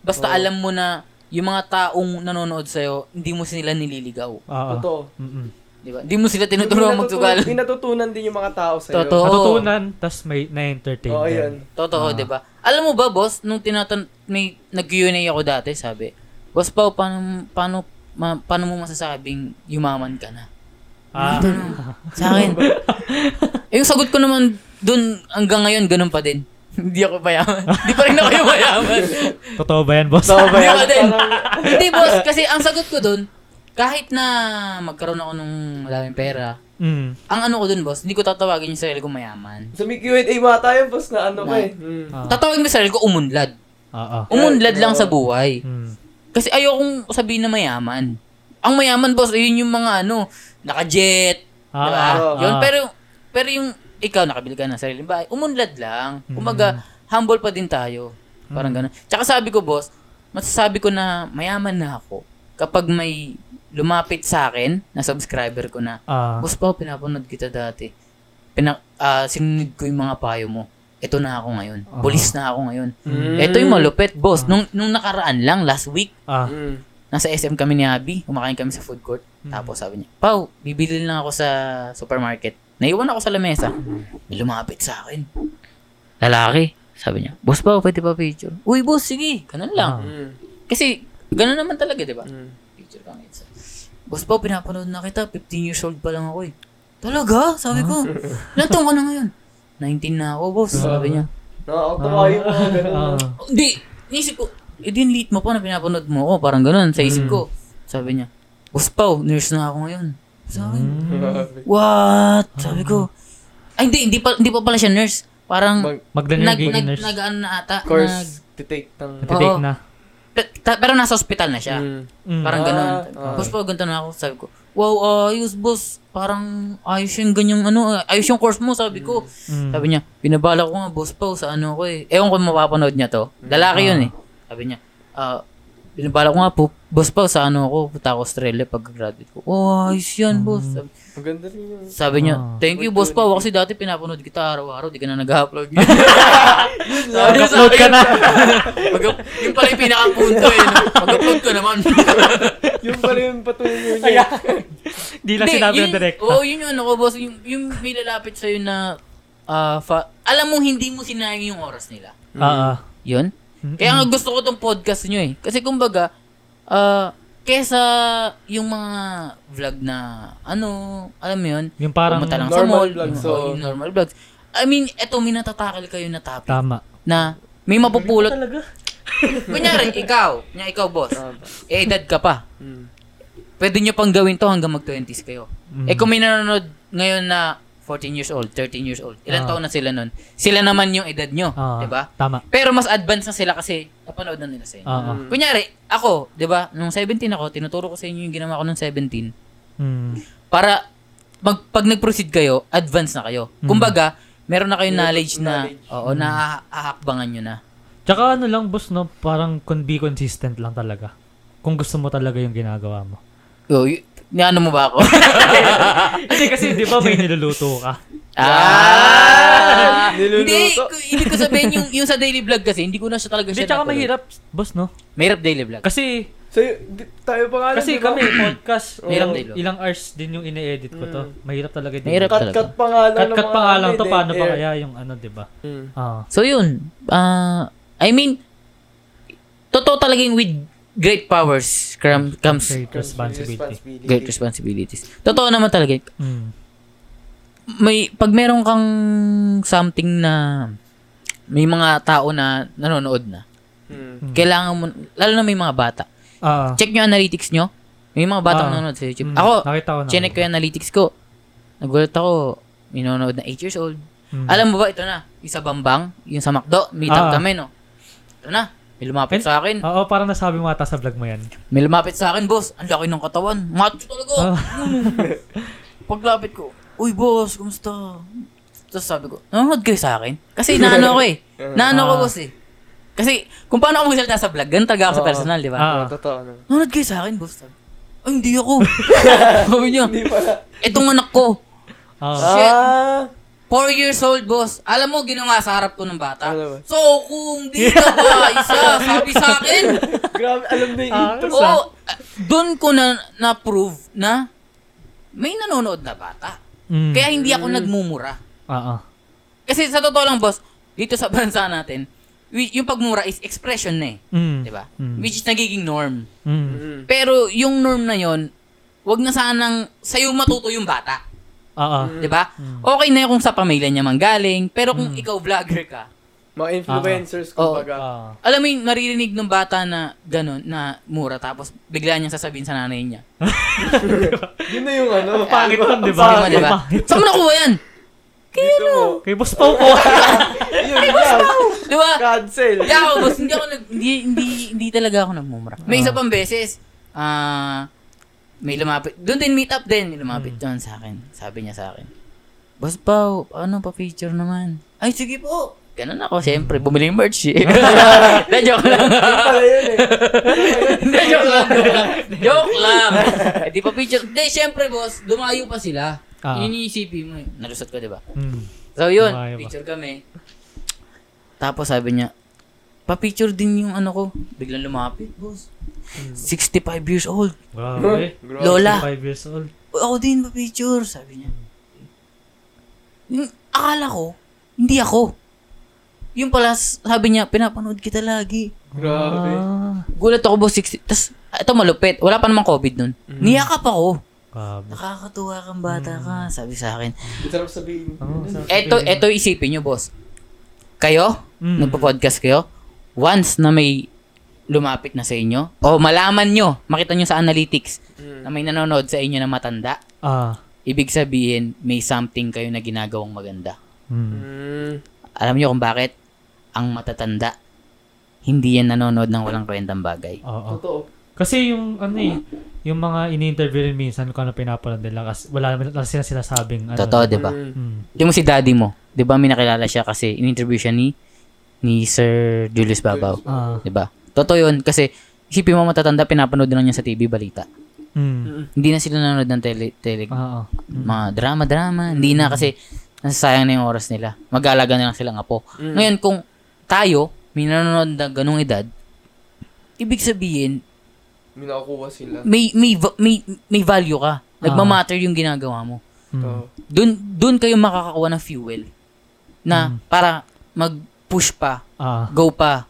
basta alam mo na yung mga taong nanonood sa'yo, hindi mo sila nililigaw. Oo. Totoo. Mm-mm. Di ba? Hindi mo sila tinuturuan magsugal. May natutunan din yung mga tao sa'yo. Totoo. Matutunan, tas may na-entertain Oo, din. yan. Totoo, Ah. 'di ba? Alam mo ba, boss, nung tinatan may nag-Q&A ako dati, sabi, "Boss Pao, paano paano ma, paano mo masasabing yumaman ka na?" Ah, Sa akin. eh, yung sagot ko naman dun hanggang ngayon ganun pa din. Hindi ako mayaman. Hindi pa rin ako yung mayaman. totoo ba yan, boss? Totoo ba Hindi yan? pa Hindi, boss, kasi ang sagot ko dun, kahit na magkaroon ako ng maraming pera, Mm. ang ano ko dun, boss, hindi ko tatawagin yung sarili ko mayaman. Sa may Q&A mga tayo, boss, na ano ka eh. Mm. Ah. Tatawagin ko yung sarili ko umunlad. Oo. Umunlad lang sa buhay. Mm. Kasi ayokong sabihin na mayaman. Ang mayaman, boss, ayun yung mga ano, naka-jet, Ah, diba? ah, Yun, ah. pero, pero yung ikaw, nakabili ka ng sariling bahay, umunlad lang. Mm. Kumaga, humble pa din tayo. Parang ganun. Tsaka sabi ko, boss, masasabi ko na mayaman na ako kapag may lumapit sa akin na subscriber ko na, Ah. boss pa, pinapanood kita dati. Pina, ah, sinunod ko yung mga payo mo. Ito na ako ngayon. Bulis na ako ngayon. Mm. Ito yung malupit, boss. Nung, nung nakaraan lang, last week. Mm. nasa SM kami ni Abby, kumakain kami sa food court. Hmm. Tapos sabi niya, Pau, bibili lang ako sa supermarket. Naiwan ako sa lamesa. May lumapit sa akin. Lalaki. Sabi niya, Boss Pau, pwede pa picture? Uy, boss, sige. Ganun lang. Mm. Kasi, ganun naman talaga, di ba? Mm. Picture lang isa. Boss Pau, pinapanood na kita. 15 years old pa lang ako eh. Talaga? Sabi ko. Ilan taon ka na ngayon? 19 na ako, boss. Sabi niya. Nakakatawa yung mga ganun. Ah. Hindi. Inisip ko, eh din late mo pa na pinapanood mo ako. Parang ganun sa isip Mm. ko. Sabi niya, Boss Pau, nurse na ako ngayon. Sabi, Mm. Grabe. what? Sabi ko, ay hindi, hindi pa, hindi pa pala siya nurse. Parang, Mag- Magdala nag, nag, nurse. nag, ano na ata. Nag, course, titake ng... Natitake Oo. na. Ta- pero nasa hospital na siya. Mm. Mm. Parang Ah, ganun. ah. Boss Pau, ganito na ako. Sabi ko, wow, ayos boss. Parang ayos yung ganyang ano, ayos yung course mo, sabi ko. Mm. Sabi niya, binabala ko nga, boss Pau, sa ano ko eh. Ewan ko kung mapapanood niya to. Lalaki yun eh. Sabi niya, ah, binabala ko nga po, boss Pau, sa ano ako, punta ako Australia pag-graduate ko. Oh, ayos yan, boss. Sabi, Maganda rin yun. sabi niya, Ah. thank you, boss Pau, kasi dati pinapanood kita araw-araw, di ka na nag-upload. Mag-upload ka na. Mag- yung pala yung pinaka-punto eh. no? Mag-upload ka naman. yung pala yung patuloy niya. Di lang sinabi ng direct. Oo, yun yung ano ko, boss. Yung, yung may lalapit sa'yo na, ah, fa- alam mo, hindi mo sinayang yung oras nila. Ah, ah. Yun. Kaya nga gusto ko tong podcast nyo eh. Kasi kumbaga, ah, kesa yung mga vlog na, ano, alam mo yun, Yung parang pumunta lang sa normal mall, vlogs, yung, oo. yung normal vlogs. I mean, eto, may natatakal kayo na topic tama. na may mapupulot. Talaga? Kunyari, ikaw, kunyari, ikaw, boss, Tama. eh, edad ka pa. Mm. Pwede nyo pang gawin to hanggang mag-20s kayo. Mm. Eh kung may nanonood ngayon na 14 years old, 13 years old. Ilan Ah. taon na sila nun? Sila naman yung edad nyo, Ah, 'di ba? Tama. Pero mas advanced na sila kasi napanood na nila sa inyo. Oo. Mm. Kunyari, ako, 'di ba? Nung 17 ako, tinuturo ko sa inyo yung ginawa ko nung 17 Mm. para mag, pag nag-proceed kayo, advance na kayo. Mm. Kumbaga, meron na kayong knowledge na knowledge. oo, na ahakbangan nyo na. Tsaka ano lang, boss, no? Parang con- be consistent lang talaga. Kung gusto mo talaga yung ginagawa mo. Yo, y- niano mo ba ako? Hindi kasi, di ba may niluluto ka? ah! Niluluto. Hindi, ku- ibig ko sabihin yung, yung sa daily vlog kasi, hindi ko na siya talaga Hindi, siya tsaka natuloy. mahirap, boss, no? Mahirap daily vlog. Kasi, So, di- tayo pa nga lang, kasi di ba? kami, podcast, Oo. ilang, Mahirap din, ilang hours din yung ine-edit ko to. Mahirap talaga din. Mahirap talaga. Cut-cut pa nga lang. ng Cut-cut mga pa nga lang ano, to, eh, paano pa air. kaya yung ano, di ba? Mm. Ah. So yun, ah I mean, totoo talaga yung with great powers cram- comes Great responsibility. great responsibilities. Totoo naman talaga. Mm. May, pag meron kang something na may mga tao na nanonood na, Mm. kailangan mo, lalo na may mga bata, Ah. check nyo analytics nyo. May mga bata Ah. nanonood sa YouTube. Mm, Ako, nakita ko na. chinek ko yung analytics ko. Nagulat ako, may nanonood na 8 years old. Mm. Alam mo ba, ito na, yung sa Bambang, yung sa McDo, meet up Ah. kami, no? Ito na, may lumapit And- sa akin. Oo, parang nasabi mo ata sa vlog mo yan. May lumapit sa akin, boss. Ang laki ng katawan. Macho talaga. Ah. Paglapit ko, Uy, boss, kumusta? Tapos sabi ko, nanonood kayo sa akin? Kasi naano ko eh. Naano ko, Ah. boss eh. Kasi, kung paano ako magsalita sa vlog, ganun talaga ako sa Oo. personal, di ba? Ah. Oo, totoo. No? Nanonood kayo sa akin, boss. Sabi, Ay, hindi ako. sabi niya, Hindi pala. itong anak ko, Ah. Shit. Ah! 4 years old, boss. Alam mo, ginawa sa harap ko ng bata. Ba? So, kung di ka ba isa, sabi sa akin, Grabe, alam na yung. Basta. Oo, ah, doon ko na na-prove na may nanonood na bata. Mm. Kaya hindi ako nagmumura. Ah, ah. Kasi sa totoo lang, boss, dito sa bansa natin, yung pagmura is expression na eh. Mm. Di ba? Mm. Which is nagiging norm. Mm. Mm. Pero yung norm na yon wag na sanang sa'yo matuto yung bata. Ah, ah. Di ba? Okay na yung kung sa pamilya niya manggaling, pero kung Mm. ikaw vlogger ka, Mga influencers, Oo. kumbaga. Ah. alam mo yung naririnig ng bata na gano'n, na mura, tapos bigla niyang sasabihin sa nanay niya. Yun na yung ano. Pangit nun, di ba? Di ba, di ba? Pangit. Saan mo nakuha yan? Dito mo. Kay Boss Pau ko. Yun lang. Di ba? Cancel. Hindi ako, boss. Hindi ako nag, hindi, hindi, hindi talaga ako nagmumura. May isa pang beses, ah, may lumapit. Doon din meet up din. May lumapit doon sa akin. Sabi niya sa akin, Boss Pao, paano pa feature naman? Ay, sige po. Ganun ako, syempre. Bumili yung merch eh. Hindi, joke lang. Pala yun eh. Hindi, joke lang. joke lang. Hindi pa feature. Hindi, syempre, boss. Dumayo pa sila. Ah. Yun yung isipin mo eh. Nalusot ko, di ba? Mm. So yun, Dumayo pa. picture kami. Tapos sabi niya, pa-picture din yung ano ko. Biglang lumapit, boss. 65 years old. Grabe. Grabe. Lola. 5 years old. "O, Ako din pa-picture, sabi niya. Yung akala ko, hindi ako. Yung pala, sabi niya, pinapanood kita lagi. Grabe. Ah. Gulat ako, boss, 60. Tapos, ito malupit. Wala pa namang COVID nun. Niyakap ako. Grabe. Nakakatuwa kang bata ka, sabi sa akin. Sarap sabihin. Oo, sarap Eto, sabihin. eto isipin nyo, boss. Kayo, Mm. nagpo-podcast kayo, once na may lumapit na sa inyo, o malaman nyo, makita nyo sa analytics, Mm. na may nanonood sa inyo na matanda, Ah. ibig sabihin, may something kayo na ginagawang maganda. Mm. Mm. Alam nyo kung bakit? Ang matatanda, hindi yan nanonood ng walang kwentang bagay. Oo. Totoo. Kasi yung ano eh, yung mga ini-interview rin minsan kung ano pinapanood nila kasi wala naman wala sila sinasabing ano. Totoo, di ba? Mm. Yung mo si daddy mo, di ba may nakilala siya kasi in-interview siya ni ni Sir Julius Babaw. Ah. Di ba? Totoo yun kasi isipin mo matatanda, pinapanood lang niya sa TV balita. Mm. Hindi na sila nanonood ng tele, tele Oo. mga drama-drama. Hindi na kasi nasasayang na yung oras nila. Mag-aalaga na lang silang apo. Mm. Ngayon, kung tayo, may nanonood na ganung edad, ibig sabihin, May nakukuha sila. may, may, va- may, may value ka. Nagmamatter yung ginagawa mo. Mm. Oo. Doon, doon kayo makakakuha ng fuel na para mag-push pa, Ah. go pa,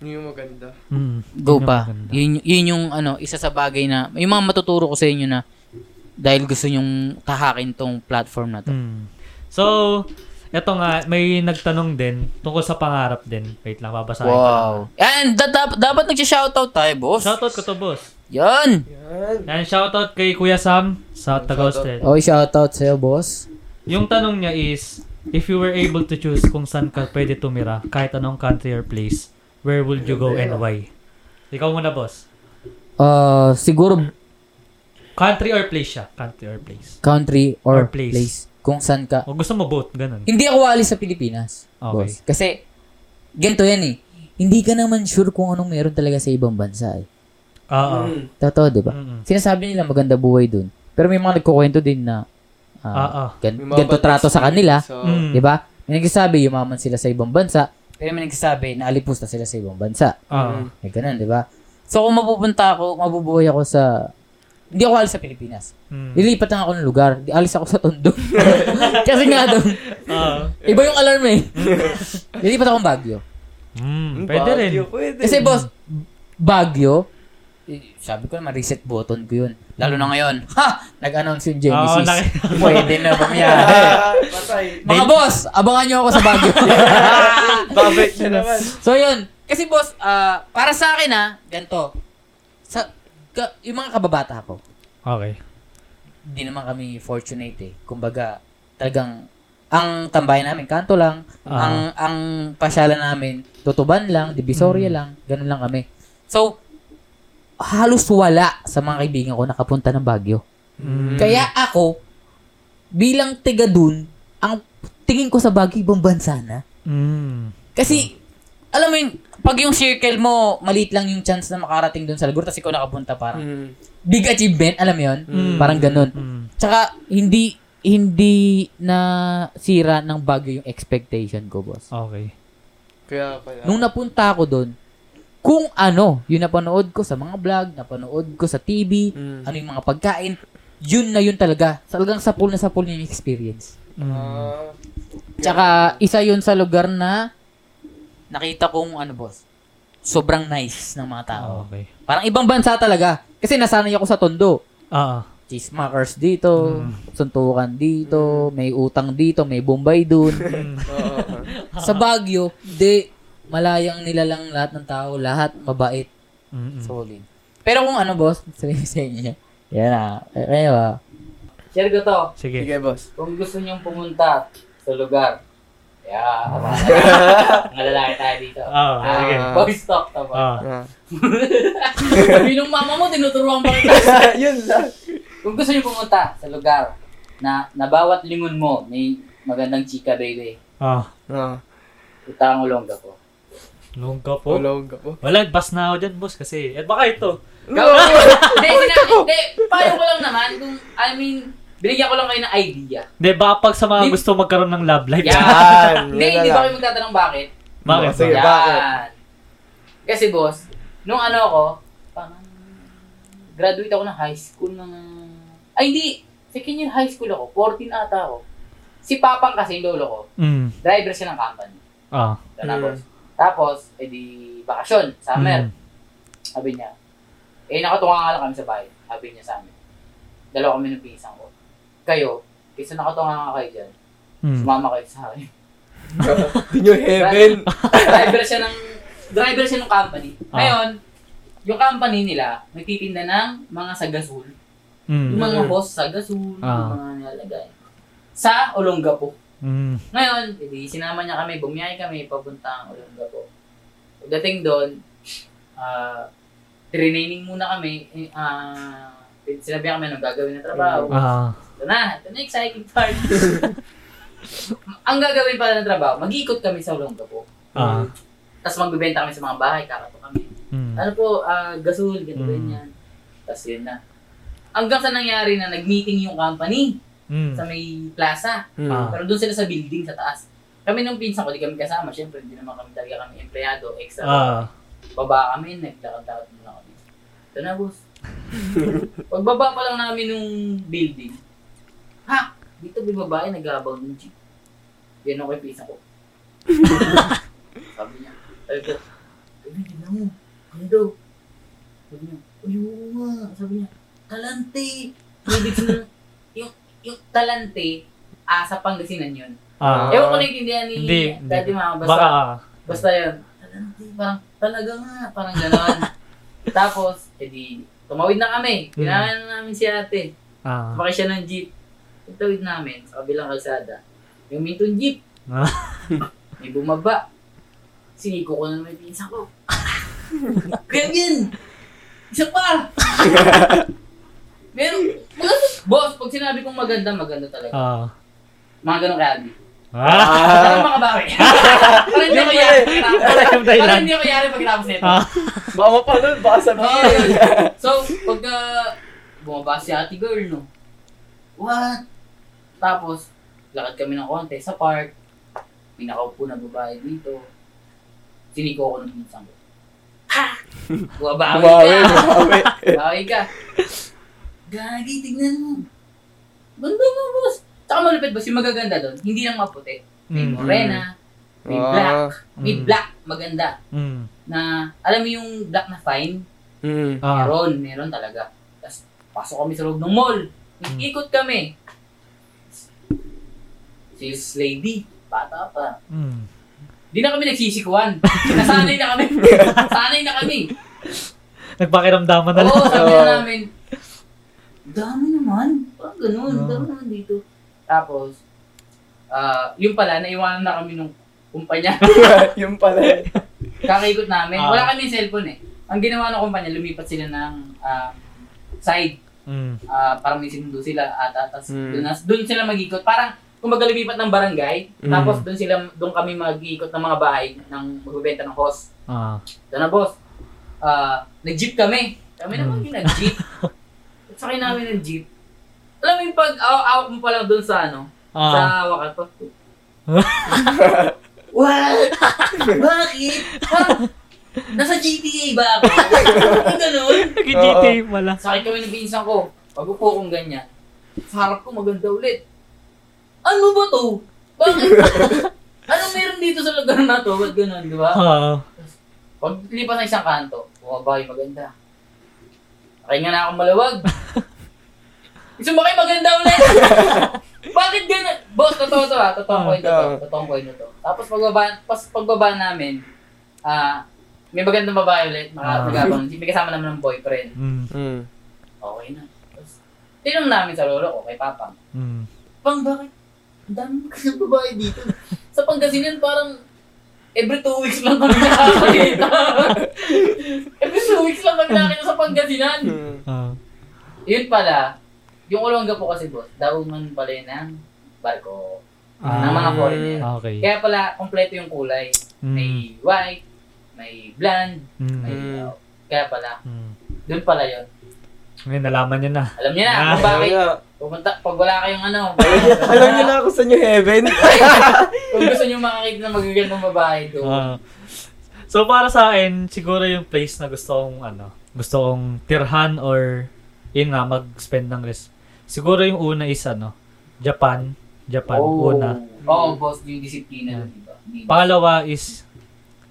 Yun yung maganda. Mm. go Yun yung pa. maganda. Yun, yun yung ano, isa sa bagay na, yung mga matuturo ko sa inyo na dahil gusto nyong tahakin tong platform na to. Mm. So, eto nga, may nagtanong din tungkol sa pangarap din. Wait lang, babasahin ko lang. Wow. And da- dap- dapat nag-shoutout tayo, boss. Shoutout ko to, boss. Yan! Yan. Yan, shoutout kay Kuya Sam sa Tagausted. Okay, shoutout sa'yo, boss. Yung tanong niya is, if you were able to choose kung saan ka pwede tumira, kahit anong country or place, where would you go and why? Ikaw muna, boss. Uh, siguro Country or place siya? Country or place. country or, Or place. place. Kung saan ka. O gusto mo both, ganun. Hindi ako alis sa Pilipinas, Okay. boss. Kasi, ganito yan eh. Hindi ka naman sure kung anong meron talaga sa ibang bansa eh. Oo. Mm. Totoo, di ba? Mm-mm. Sinasabi nila maganda buhay dun. Pero may mga nagkukwento din na ah, Oo. gan- ganito trato sa kanila. experience, Mm. Di ba? May nagsasabi, yumaman sila sa ibang bansa. Pero may nagsasabi, naalipusta sila sa ibang bansa. Oo. May ganun, di ba? So, kung mapupunta ako, mabubuhay ako sa... Hindi ako alis sa Pilipinas. Mm. Lilipat lang ako ng lugar. Di alis ako sa Tondo. Kasi nga doon, Oo. iba yung alarm eh. Lilipat akong Baguio. Mm, Mm, pwede rin. Baguio, Pwede. Kasi boss, Baguio, sabi ko naman, reset button ko yun. Lalo na ngayon. Ha! Nag-announce yung Genesis. naki- Pwede na bumiyahe. Ah. Mga boss, abangan nyo ako sa Baguio. Babalik na naman. so yun. Kasi boss, ah, para sa akin ah, ganito. Sa, ka, yung mga kababata ko, Okay. hindi naman kami fortunate eh. Kumbaga, talagang ang tambayan namin, kanto lang. Ah. Ang ang pasyalan namin, tutuban lang, divisoria Mm. lang, ganun lang kami. So, halos wala sa mga kaibigan ko nakapunta ng Baguio. Mm. Kaya ako, bilang tiga dun, ang tingin ko sa Baguio, ibang bansa na. Mm. Kasi, alam mo yun, pag yung circle mo, maliit lang yung chance na makarating dun sa lugar, tapos ikaw nakapunta parang Mm. big achievement, alam mo yun? Mm. Parang ganun. Mm. Tsaka, hindi, hindi na sira ng bagyo yung expectation ko, boss. Okay. Kaya pala. Nung napunta ako doon, kung ano, yung napanood ko sa mga vlog, napanood ko sa TV, Mm. ano yung mga pagkain, yun na yun talaga. Talagang sa pool na sa pool yung experience. Mm. Ah, Tsaka, isa yun sa lugar na nakita kong, ano boss, sobrang nice ng mga tao. Okay. Parang ibang bansa talaga. Kasi nasanay ako sa Tondo. Oo. Cheesemakers dito, suntukan dito, may utang dito, may bombay dun. sa Baguio, di, malayang nilalang lahat ng tao, lahat mabait, Mm-mm. solid. Pero kung ano, boss, sabihin sa inyo, yan na, eh, kayo ah. Share ko to. Sige. Sige, boss. Kung gusto nyong pumunta sa lugar, yeah, mga lalaki tayo dito. Oo, Ah, sige. Boys talk to, boys. Oo. Ah. Sabi nung mama mo, tinuturuan pa kita. Yun lang. Kung gusto niyo pumunta sa lugar na, na bawat lingon mo may magandang chika, baby, Ah. Ah. punta ang ulongga ko. Lungga po. Ulog ka po. Wala, bas na ako dyan, boss. Kasi, eh, baka ito. Hindi, hindi, payo ko lang naman kung, I mean, binigyan ko lang kayo ng idea. Hindi, baka pag sa mga Di- gusto magkaroon ng love life. Yan. Hindi, hindi ba kayo magtatanong bakit? Bakit? Sige, ba? bakit? Kasi boss, nung ano ako, parang graduate ako ng high school ng... Ay, hindi. Second year high school ako. 14 ata ako. Si Papang kasi, yung lolo ko, Mm. driver siya ng company. Ah. Tapos, tapos, edi, bakasyon, summer. Mm. Sabi niya, eh, nakatunga nga lang kami sa bahay. Sabi niya sa amin. Dalawa kami ng pisang ko. Kayo, kaysa nakatunga nga kayo dyan, Mm. sumama kayo sa akin. Di nyo heaven. driver siya ng driver siya ng company. Ah. Ngayon, yung company nila, nagtitinda ng mga sagasol. Yung Mm. mga boss sagasol, Ah. yung mga nilalagay. Sa Olongapo. Mm. Ngayon, edi sinama niya kami, bumiyahe kami papuntang Olongapo. Pagdating doon, ah, training muna kami, ah, sinabi kami ng gagawin na trabaho. Ah. Ito na, ito na exciting part. Ang gagawin pala ng trabaho, mag-iikot kami sa Olongapo. Ah. Tapos magbebenta kami sa mga bahay, kakato kami. Mm. Ano po, ah, gasol, ganito Mm. ganyan. Tapos yun na. Hanggang sa nangyari na nag-meeting yung company Mm. sa may plaza. Ah. Pero doon sila sa building sa taas. Kami nung pinsan ko, di kami kasama. Siyempre, hindi naman kami talaga kami empleyado. Extra. Ah. Baba kami, naglakad-lakad muna kami. Ito na, boss. Pagbaba pa lang namin nung building, ha? Dito may babae nag-aabang ng jeep. Yan ako yung pinsan ko. sabi niya, sabi ko, sabi niya, mo, ano daw? Sabi niya, oo nga. Sabi niya, talante. Ibig sabihin, yung, talante, ah, sa Pangasinan yun. Ah. Ewan ko naiintindihan ni Hindi. Daddy Mama, basta, Baka. ah. basta yun. Talante, parang, talaga nga, parang gano'n. Tapos, edi, tumawid na kami. Mm. Kailangan na namin si ate. Ah. Sumakay siya ng jeep. Pagtawid namin sa kabilang kalsada. Yung mintong jeep. Ah. May bumaba. Siniko ko na yung pinsan ko. Kaya yun! Isa pa! Meron, mga, boss, pag sinabi kong maganda, maganda talaga. Ah. Mga ganun kaya, Abi. Ah. Parang mga bawi. Parang hindi ko yari. Parang hindi ko yari pagkatapos nito. Ah. Baka mapanood, baka Oo, sabihin. yun. So, pagka bumaba si ate girl, no? What? Tapos, lakad kami ng konti sa park. May nakaupo na babae dito. Siniko ko ng pinsan ko. Ha! Bumabawi Bumawi, ka! Bumawi ka! Gagi, tignan mo. Ganda mo, boss. Tsaka malupit, boss, yung magaganda doon, hindi lang maputi. May Mm. morena, may Ah. black, may Mm. black, maganda. Mm. Na, alam mo yung black na fine? Mm. Ah. Meron, meron talaga. Tapos, pasok kami sa loob ng mall. Ikot kami. Sales lady, bata pa. Mm. Di na kami nagsisikuan. Nasanay na kami. Sanay na kami. Nagpakiramdaman na lang. Oo, sabi na namin, dami naman. Parang ganun, Oo. dami naman dito. Tapos, ah, yung pala, naiwanan na kami nung kumpanya. yung pala. Kakaikot namin. Ah. Wala kami cellphone eh. Ang ginawa ng kumpanya, lumipat sila ng um, side Mm. ah parang may sinundo sila at tapos Mm. doon, doon sila mag-ikot. Parang kumbaga lumipat ng barangay, Mm. tapos doon sila doon kami mag-ikot ng mga bahay ng magbebenta ng host. Ah. Doon na boss. Ah, nag-jeep kami. Kami naman Mm. yung nag-jeep. Sakay namin ng jeep. Alam mo yung pag awak mo pa lang doon sa ano, sa Ah. wakat pa. What? Bakit? Ha? Nasa GTA ba ako? Ang ganun. Nag-GTA pala. Sakit kami ng pinsan ko. Pag upo kong ganyan. Sa harap ko maganda ulit. Ano ba to? Bakit? Anong meron dito sa lugar na to? Ba't ganun, di ba? Ah. Pag lipas ng isang kanto, bumaba yung maganda. Sakay nga na akong malawag. Sumakay maganda ulit! Bakit ganun? Boss, totoo to ha. Totoo ko. Ah. Totoo ko yun to. Tapos pagbaba, pas, pagbaba namin, ah, may magandang babae ulit. Ah. Mga nagabang, may kasama naman ng boyfriend. Mm. Mm. Okay na. Tapos, tinanong namin sa lolo ko, kay Papa. Mm. Pang, bakit? Ang dami kasi babae dito. sa Pangasinan, parang every two weeks lang kami nakakita. every two weeks lang kami nakakita sa Pangasinan. Mm. Ah. Yun pala, yung Olonga po kasi boss, dauman pala yun ng barko Ah. ng mga foreigner. Okay. Kaya pala, kompleto yung kulay. Mm. May white, may blonde, may Mm. ilaw. Kaya pala, Mm. doon pala yun. Ngayon, nalaman niyo na. Alam niyo na Ah. kung bakit. Pumunta, pag wala kayong ano, Alam niyo na ako sa New Heaven. kung gusto niyo makakita ng magagandang babae doon. Ah. so, para sa akin, siguro yung place na gusto kong, ano, gusto kong tirhan or, yun nga, mag-spend ng rest. Siguro yung una is, ano, Japan. Japan, una. Oo, boss, yung disiplina, Yeah. di ba? Hindi- Pangalawa is,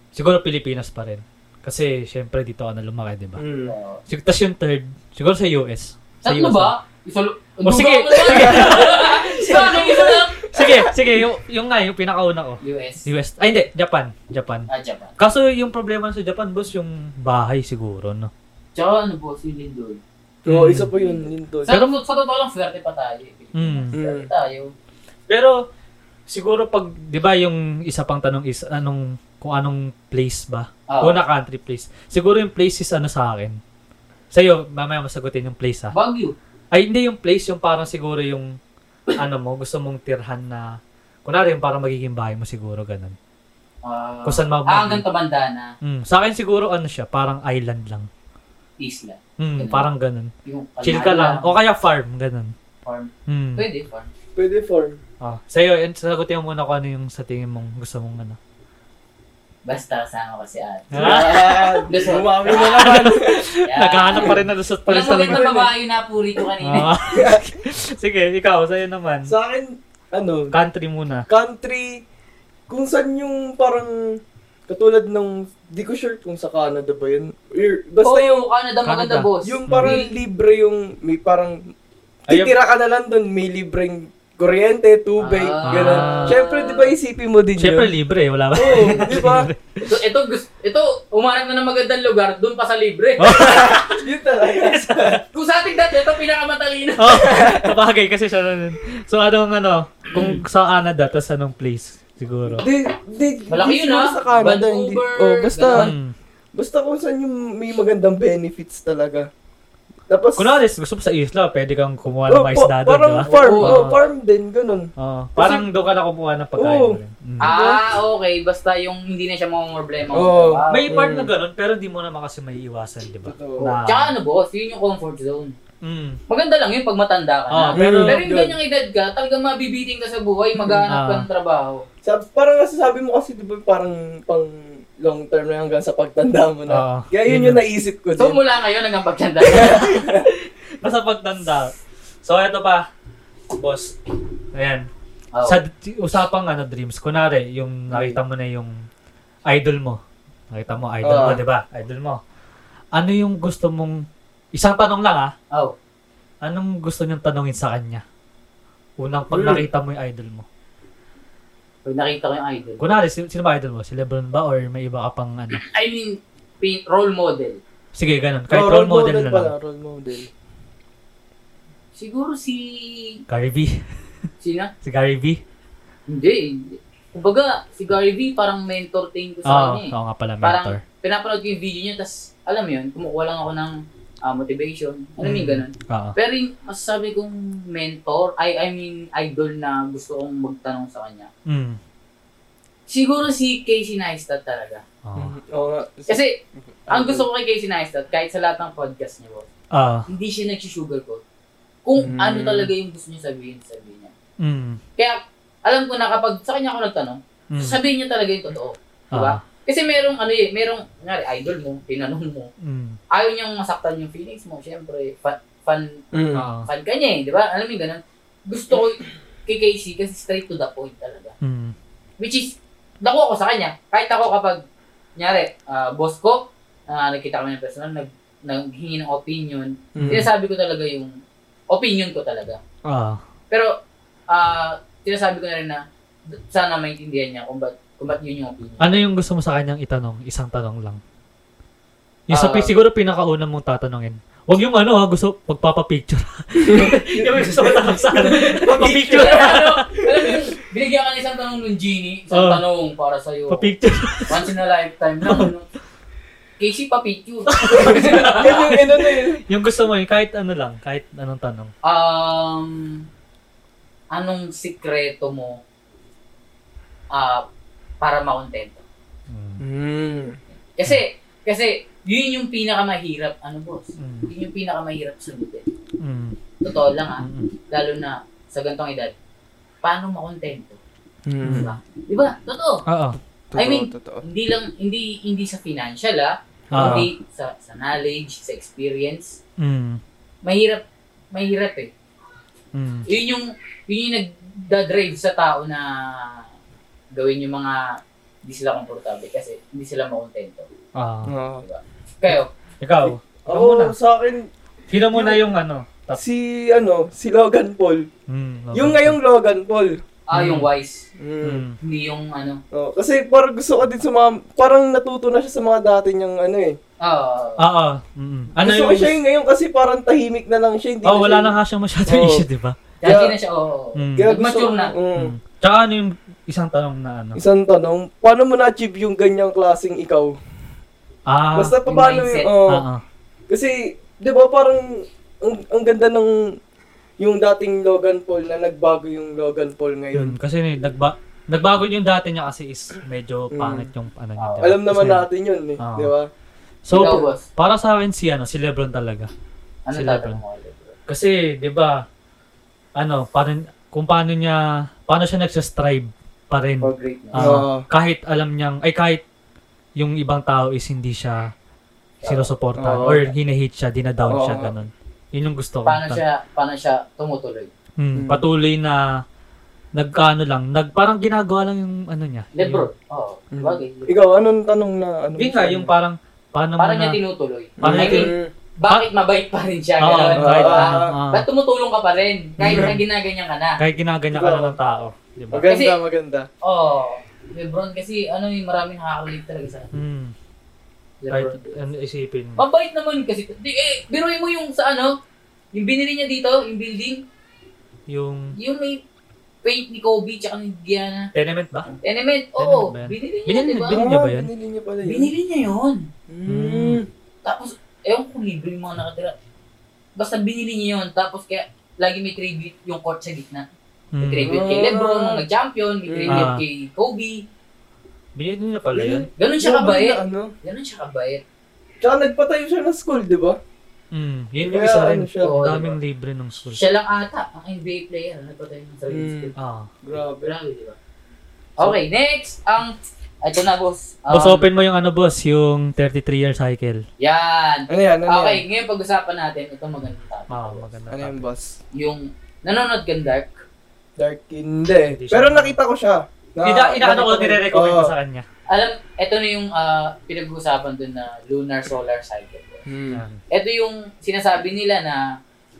siguro Pilipinas pa rin. Kasi, syempre, dito ka na lumaki, di ba? Mm. Tapos yung third, siguro sa US. Sa Tatlo US ba? Isa, O, sige, sige. Sa akin, isa lang. sige, sige, yung, yung nga, yung pinakauna ko. US. US. Ay, hindi, Japan. Japan. Ah, Japan. Kaso yung problema sa Japan, boss, yung bahay siguro, no? Tsaka ano boss, yung Lindol. Oo, isa pa yun. Doon. Sa, sa totoo lang, swerte pa tayo. eh. Mm. Swerte tayo. Pero, siguro pag, di ba yung isa pang tanong is, anong, kung anong place ba? Oo. Una country place. Siguro yung place is ano sa akin. Sa'yo, mamaya masagutin yung place ha. Baguio. Ay, hindi yung place, yung parang siguro yung, ano mo, gusto mong tirhan na, kunwari yung parang magiging bahay mo siguro, ganun. Ah, Kung saan ma- ah, hanggang Tabanda na Mm. Sa akin siguro, ano siya, parang island lang. isla. Mm, Ganun. parang ganun. Yung Chill ka lang. O kaya farm, ganun. Farm. Mm. Pwede, farm. Pwede form. Oh, sa'yo, sagutin mo muna kung ano yung sa tingin mong gusto mong ano. Basta kasama ko si ate. Ah, Lusot. Bumami na naman. Yeah. Naghahanap pa rin na lusot pa rin Walang sa magandang lagot. babae na puri ko kanina. Ah. Sige, ikaw, sa'yo naman. Sa akin, ano, Country muna. country, kung saan yung parang, katulad ng, di ko sure kung sa Canada ba yun. Or, basta Oo, yung, Canada, maganda Canada. boss. yung parang libre yung, may parang, Ayun. titira ka na lang doon, may libreng, kuryente, tubig, Ah. gano'n. Siyempre, di ba isipin mo din Siyempre, yun? libre. Wala ba? Oo, di ba? Ito, ito, ito, umarap na ng magandang lugar, doon pa sa libre. Yun talaga. Kung sa ating dati, ito pinakamatalino. oh, sabagay kasi siya nun. So, anong ano, kung sa Canada, tas anong place? Siguro. Di, di, Malaki di yun, siguro ah. Sa Canada, hindi. Vancouver, Oh, basta, Mm. basta kung saan yung may magandang benefits talaga. Tapos, Kunwari, gusto mo sa isla, pwede kang kumuha ng oh, mga isda doon, parang di ba? farm, Oo. oh, farm din, ganun. Oo. parang doon ka na kumuha ng pagkain. Oo. rin. Mm. Ah, okay. Basta yung hindi na siya mga problema. Oo. Ah, May part Mm. na ganun, pero di mo naman kasi may iwasan, di ba? Totoo. Na, Tsaka ano boss, yun yung comfort zone. mm. Maganda lang yun pag matanda ka na. Ah, pero- pero yung Yun. ganyang edad ka, talagang mabibiting ka sa buhay, maghahanap ka Ah. ng trabaho. Sa, parang nasasabi mo kasi, di ba, parang pang long term na hanggang sa pagtanda mo na. Oo. Kaya yun Yun yung yun. naisip ko So din. mula ngayon hanggang pagtanda. Basta pagtanda. So, eto pa, boss. Ayan. Oh. Sa usapang ano, dreams, kunwari, yung nakita mo na yung idol mo. Nakita mo, idol mo, Oo. di ba? Idol mo. Ano yung gusto mong, isang tanong lang ah, oh. anong gusto niyong tanongin sa kanya? Unang pag Hmm. nakita mo yung idol mo. Pag nakita ko yung idol. Kunwari, sino, sino ba idol mo? Si Lebron ba? Or may iba ka pang ano? I mean, role model. Sige, ganun. Kahit Oh, role model na pala, lang. role model. Siguro si... Gary V. Sino? si Gary V. Hindi. Kumbaga, si Gary V parang mentor tingin ko sa Oo, kanya eh. oo nga pala, Parang mentor. pinapanood ko yung video niya, tas alam mo yun, kumukuha lang ako ng ah, motivation. Alam mo yung Mm. ganun. Oo. Pero yung masasabi kong mentor, I, I mean idol na gusto kong magtanong sa kanya. Mm. Siguro si Casey Neistat talaga. Nga. Kasi, ang gusto ko kay Casey Neistat, kahit sa lahat ng podcast niya, boss, Ah. hindi siya nagsusugarcoat. Kung Mm. ano talaga yung gusto niya sabihin, sabihin niya. Mm. Kaya, alam ko na kapag sa kanya ako nagtanong, Mm. sabihin niya talaga yung totoo. Diba? Ah. Kasi merong, ano eh, merong, ngari, idol mo, tinanong mo, Mm. ayaw niyang masaktan yung feelings mo, syempre, fan, fan, Mm. Oo. fan ka niya eh, di ba? Alam mo yung ganun? Gusto ko kay Casey kasi straight to the point talaga. Mm. Which is, dako ako sa kanya. Kahit ako kapag, nyari, ah, boss ko, na nagkita kami ng personal, nag, naghingi ng opinion, Mm. sinasabi ko talaga yung opinion ko talaga. Ah. Pero, ah, sinasabi ko na rin na, sana maintindihan niya kung ba't, kung ba't yun yung opinion. Ano yung gusto mo sa kanyang itanong? Isang tanong lang. Yung sa Ah. siguro pinakauna mong tatanungin. Huwag yung ano ha, gusto pagpapapicture. yung gusto mo tanong sa ano, pagpapicture. ano, alam mo yun, binigyan ka ng isang tanong ng Genie, isang Oo. tanong para sa'yo. Papicture. Once in a lifetime lang. Ano. Casey, pa-picture. Yan yung ano na yun. yung gusto mo, yung kahit ano lang, kahit anong tanong. um, anong sikreto mo ah para makontento? Mm. Kasi, kasi, yun yung pinakamahirap, ano boss? Mm. Yun yung pinakamahirap sagutin. Mm. Totoo lang ah, Mm. lalo na sa gantong edad. Paano makontento? Mm. Diba? Diba? Totoo. Oo. I mean, totoo. Hindi lang, hindi, hindi sa financial ah, Ah. hindi sa, sa knowledge, sa experience. Mm. Mahirap, mahirap eh. Mm. Yun yung, yun yung nagda-drive sa tao na gawin yung mga hindi sila komportable kasi hindi sila makontento. Ah. Oo. Diba? Kayo, Ikaw. Ikaw muna. Ako, sa akin, Sino muna yung ano? Top. si, ano, si Logan Paul. Mm, Yung ngayong Logan Paul. ah, yung wise. Mm. Mm. Hindi yung ano. Oh, kasi parang gusto ko din sa mga, parang natuto na siya sa mga dati niyang ano eh. Ah, Ah, ah. Mm. Ano gusto yung... ko siya yung ngayon kasi parang tahimik na lang siya. Hindi Oh, wala siya, na nga siyang masyadong Oo. issue, di ba? Kaya- na siya, oo. Mm. Kaya gusto Nag-mature ko- na. Mm. Mm. Tsaka ano yung isang tanong na ano? Isang tanong, paano mo na-achieve yung ganyang klaseng ikaw? Ah. Basta yung paano yung, oh, ah. kasi, di ba parang, ang, ang ganda ng, yung dating Logan Paul na nagbago yung Logan Paul ngayon. Yun, kasi nagba nagbago yung dati niya kasi is medyo Mm. pangit yung ano niya. Ah, di ba? Alam naman Kasi- natin yun eh, Oo. di ba? So, Ikaw, boss. para sa akin si ano, si Lebron talaga. Ano Sila tatanong mo ulit? Kasi, 'di ba? Ano, paano kung paano niya paano siya nagsa-strive pa rin. For greatness. Ah, Oo. kahit alam niyang ay kahit yung ibang tao is hindi siya sinusuportahan Oo. or hine-hate siya, dinadown Oo. siya ganun. Yun yung gusto ko. paano siya, paano siya tumutuloy? Hmm, Mm. patuloy na nagkano lang, nag parang ginagawa lang yung ano niya. Lebron. Oo. Mm. Bagay. Ikaw, anong tanong na, ano? Yung, yun nga, yung parang paano Parang mo niya na, tinutuloy. Paano I niya mean, bakit mabait pa rin siya? Oo, Ganun. kahit Diba? ano, oo. Ba't tumutulong ka pa rin? Kahit na ginaganyan ka na. Kahit ginaganyan ka na ng tao. Di ba? Maganda, Kasi- maganda. Oo. Lebron kasi ano yung maraming nakaka-relate talaga sa Hmm. Kahit Lebron. ano isipin mo. Mabait naman kasi. Di, eh, biruin mo yung sa ano, yung binili niya dito, yung building, Yung yung may paint ni Kobe tsaka ni Gianna. tenement ba? Tenement, oo. ba yan? Binili niya, Binili- di ba? binili- niya ba yun? Ah, Binili niya pala yun. Binili niya yun. Mm. Tapos, ewan ko libre yung mga nakatira. Basta binili niya yun. Tapos kaya, lagi may tribute yung court sa gitna. May Hmm. tribute kay Ah. Lebron nung nag-champion, may tribute Ah. kay Kobe. Binili niya pala yun. Ganun siya Grabe kabait. na Ano? Ganun siya kabait. Tsaka nagpatayo siya ng school, di ba? Hmm. Yun yung Kaya isa rin. ano siya. Oo, Daming libre ng school. Siya lang ata, ang NBA player, nagpatayo ng sarili Mm. school. Ah. Grabe. Grabe, di ba? Okay, next, ang, ito na boss. Um, Boss, open mo yung ano boss, yung 33-year cycle. Yan. Ano yan? Ano Okay, yan? ngayon pag-usapan natin, ito magandang topic. Ah, maganda. Ano yan, boss? Yung, nanonood ka ng Dark? Dark hindi. Hindi siya- Pero nakita ko siya. Na, Ina, ina, ano ko, nakita nire-recommend ko Oo. sa kanya. Alam, ito na yung ah, pinag-uusapan dun na lunar solar cycle. Hmm. Ito yung sinasabi nila na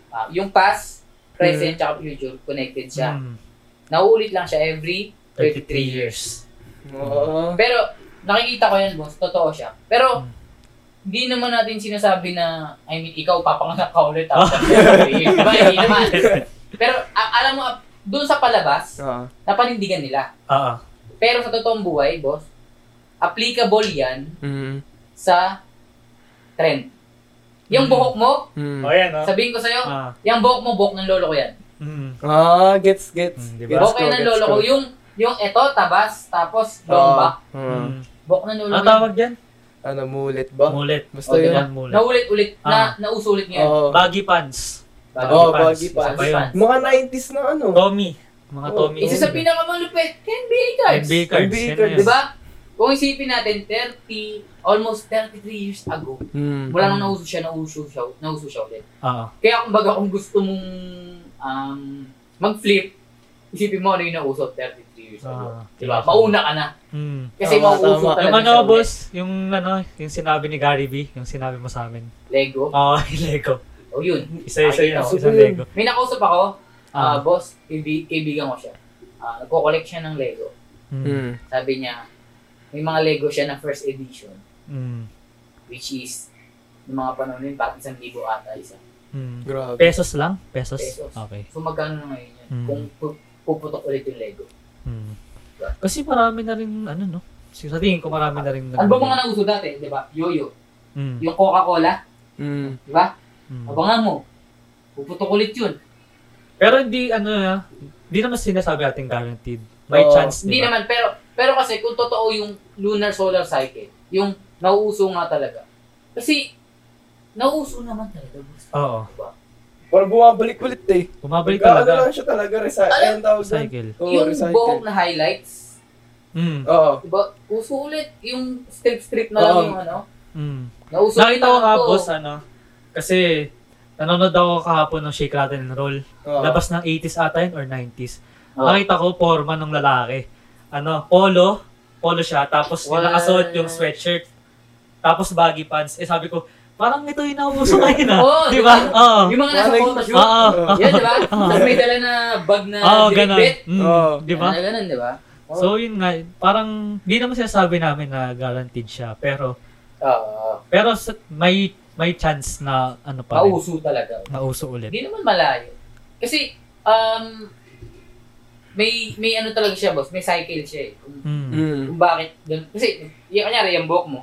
ah, yung past, present, Mm. tsaka future, connected siya. Hmm. Nauulit lang siya every 33 years. Oo. Pero, nakikita ko yan, boss. Totoo siya. Pero, Mm. hindi naman natin sinasabi na, I mean, ikaw papanganak ka ulit after 33 years. Diba? Hindi naman. Pero, a- alam mo, doon sa palabas, Ah. napanindigan nila. Oo. Pero sa totoong buhay, boss, applicable yan Hmm. sa trend. Yung Mm. buhok mo, Hmm. O yan, oh. sabihin ko sa'yo, Ah. yung buhok mo, buhok ng lolo ko yan. Hmm. Ah, gets, gets. Hmm, di ba? Gets Buhok ko, yan ng lolo ko. Yung, yung eto, tabas, tapos long back. Ah. Hmm. Buhok ng lolo Ano ko yan. tawag dyan? Ano, mulit ba? Mulit. Basta O, yun. diba? Yan, mulit. Naulit-ulit, Ah. na, nausulit ngayon. Oo. Baggy pants. Baggy Oo, pants. baggy Isa pants. pa yun. Mga 90s na ano. Tommy. Mga Oh. Tommy. Isa sa pinakamalupit, NBA cards. NBA cards. NBA yan na cards. yun. Di ba? Kung isipin natin, 30, almost 33 years ago, Hmm. mula nung nauso siya, nauso siya, nauso siya ulit. Oo. Kaya kumbaga kung gusto mong um, mag-flip, isipin mo ano yung nauso 33 years ago. Ah, Diba? tama. Mauna ka na. Hmm. Kasi Tama, mauuso tama. talaga Yung ano, siya ulit. boss, yung ano, yung sinabi ni Gary B, yung sinabi mo sa amin. Lego. Oo, yung Lego. O yun. Isa-isa yun, ko. isang Lego. May nakausap ako, ah Ah. boss, kaibi- kaibigan ko siya. Ah, nagko-collect siya ng Lego. Hmm. Sabi niya, may mga Lego siya na first edition, Hmm. which is, yung mga panahon yun, parang isang libo ata isa. Hmm. Grabe. Pesos lang? Pesos? Pesos. Okay. So magkano na ngayon yun? Hmm. Kung pu- puputok ulit yung Lego. Hmm. Kasi marami na rin, ano no? Sa tingin ko marami na rin. Ano ba mga nauso dati, di ba? Yoyo. Hmm. Yung Coca-Cola, Hmm. di ba? Hmm. Abangan mo. Puputok ulit yun. Pero hindi, ano na, hindi naman sinasabi natin guaranteed. May Oo. chance, Hindi naman, pero pero kasi kung totoo yung lunar solar cycle, yung nauuso nga talaga. Kasi, nauuso naman talaga. boss. Oo. Diba? Parang bumabalik ulit eh. Bumabalik Ano talaga. lang siya talaga, recycle. Alam- Ayan tawag doon. Cycle. Oo, yung recycle. buhok na highlights, Hmm. Oo. diba? Uso ulit. Yung strip-strip na lang Oo. yung ano. Hmm. Nauso Nakita ko na nga, boss, ano, kasi nanonood ako kahapon ng Shake Rattle and Roll. Oo. Labas ng 80s ata yun or 90s. Oo. Nakita ko, forma ng lalaki. Ano, polo, polo siya, tapos Wow. nakasuot yung sweatshirt, tapos baggy pants. Eh sabi ko, parang ito yung nauso ngayon ah. Oo, di di ba? Oo. Yung mga nasa Parang- photoshoot. Oo. Yan, di ba? Tapos may dala na bag na Oo, drip ganun. bit. Mm, Oo. Di ba? Ano, ganun, di ba? So yun nga, parang di naman sinasabi namin na guaranteed siya, pero Oo. pero sa- may may chance na ano pa rin, Mauso talaga. nauso ulit. Hindi naman malayo. Kasi, um, may may ano talaga siya, boss. May cycle siya eh. Kung, Mm. Kung bakit. Dun, kasi, yung kanyari, yung buhok mo,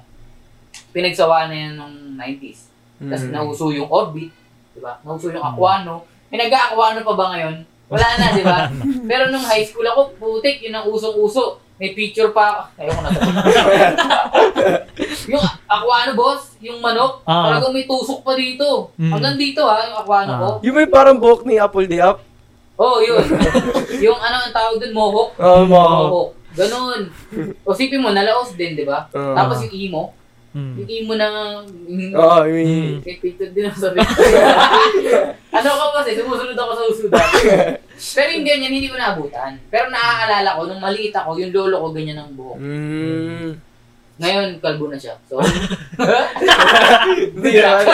pinagsawa na yan nung 90s. Tapos Hmm. nauso yung orbit, di ba? Nauso yung Mm. aquano. May nag-aquano pa ba ngayon? Wala na, di ba? Pero nung high school ako, putik, yun ang usong-uso. May picture pa. Ayoko na sabihin. yung aquano, boss, yung manok, Ah. talagang may tusok pa dito. Mm. Hanggang dito ha, yung aquano Ah. ko. Yung may parang buhok ni Apple di Up. Oo, oh, yun. yung ano ang tawag dun, mohawk. Oo, mo. Mohawk. Ganun. O sipin mo, nalaos din, di ba? Oo. Tapos yung emo, Mm. yung emo na... mm, Oo, yung... Mm. May picture din ako sa ano ko kasi, sumusunod ako sa usudan. Pero yung ganyan, hindi ko naabutan. Pero naaalala ko, nung maliit ako, yung lolo ko ganyan ang buhok. Mm. Ngayon, kalbo na siya. So, Hindi naman.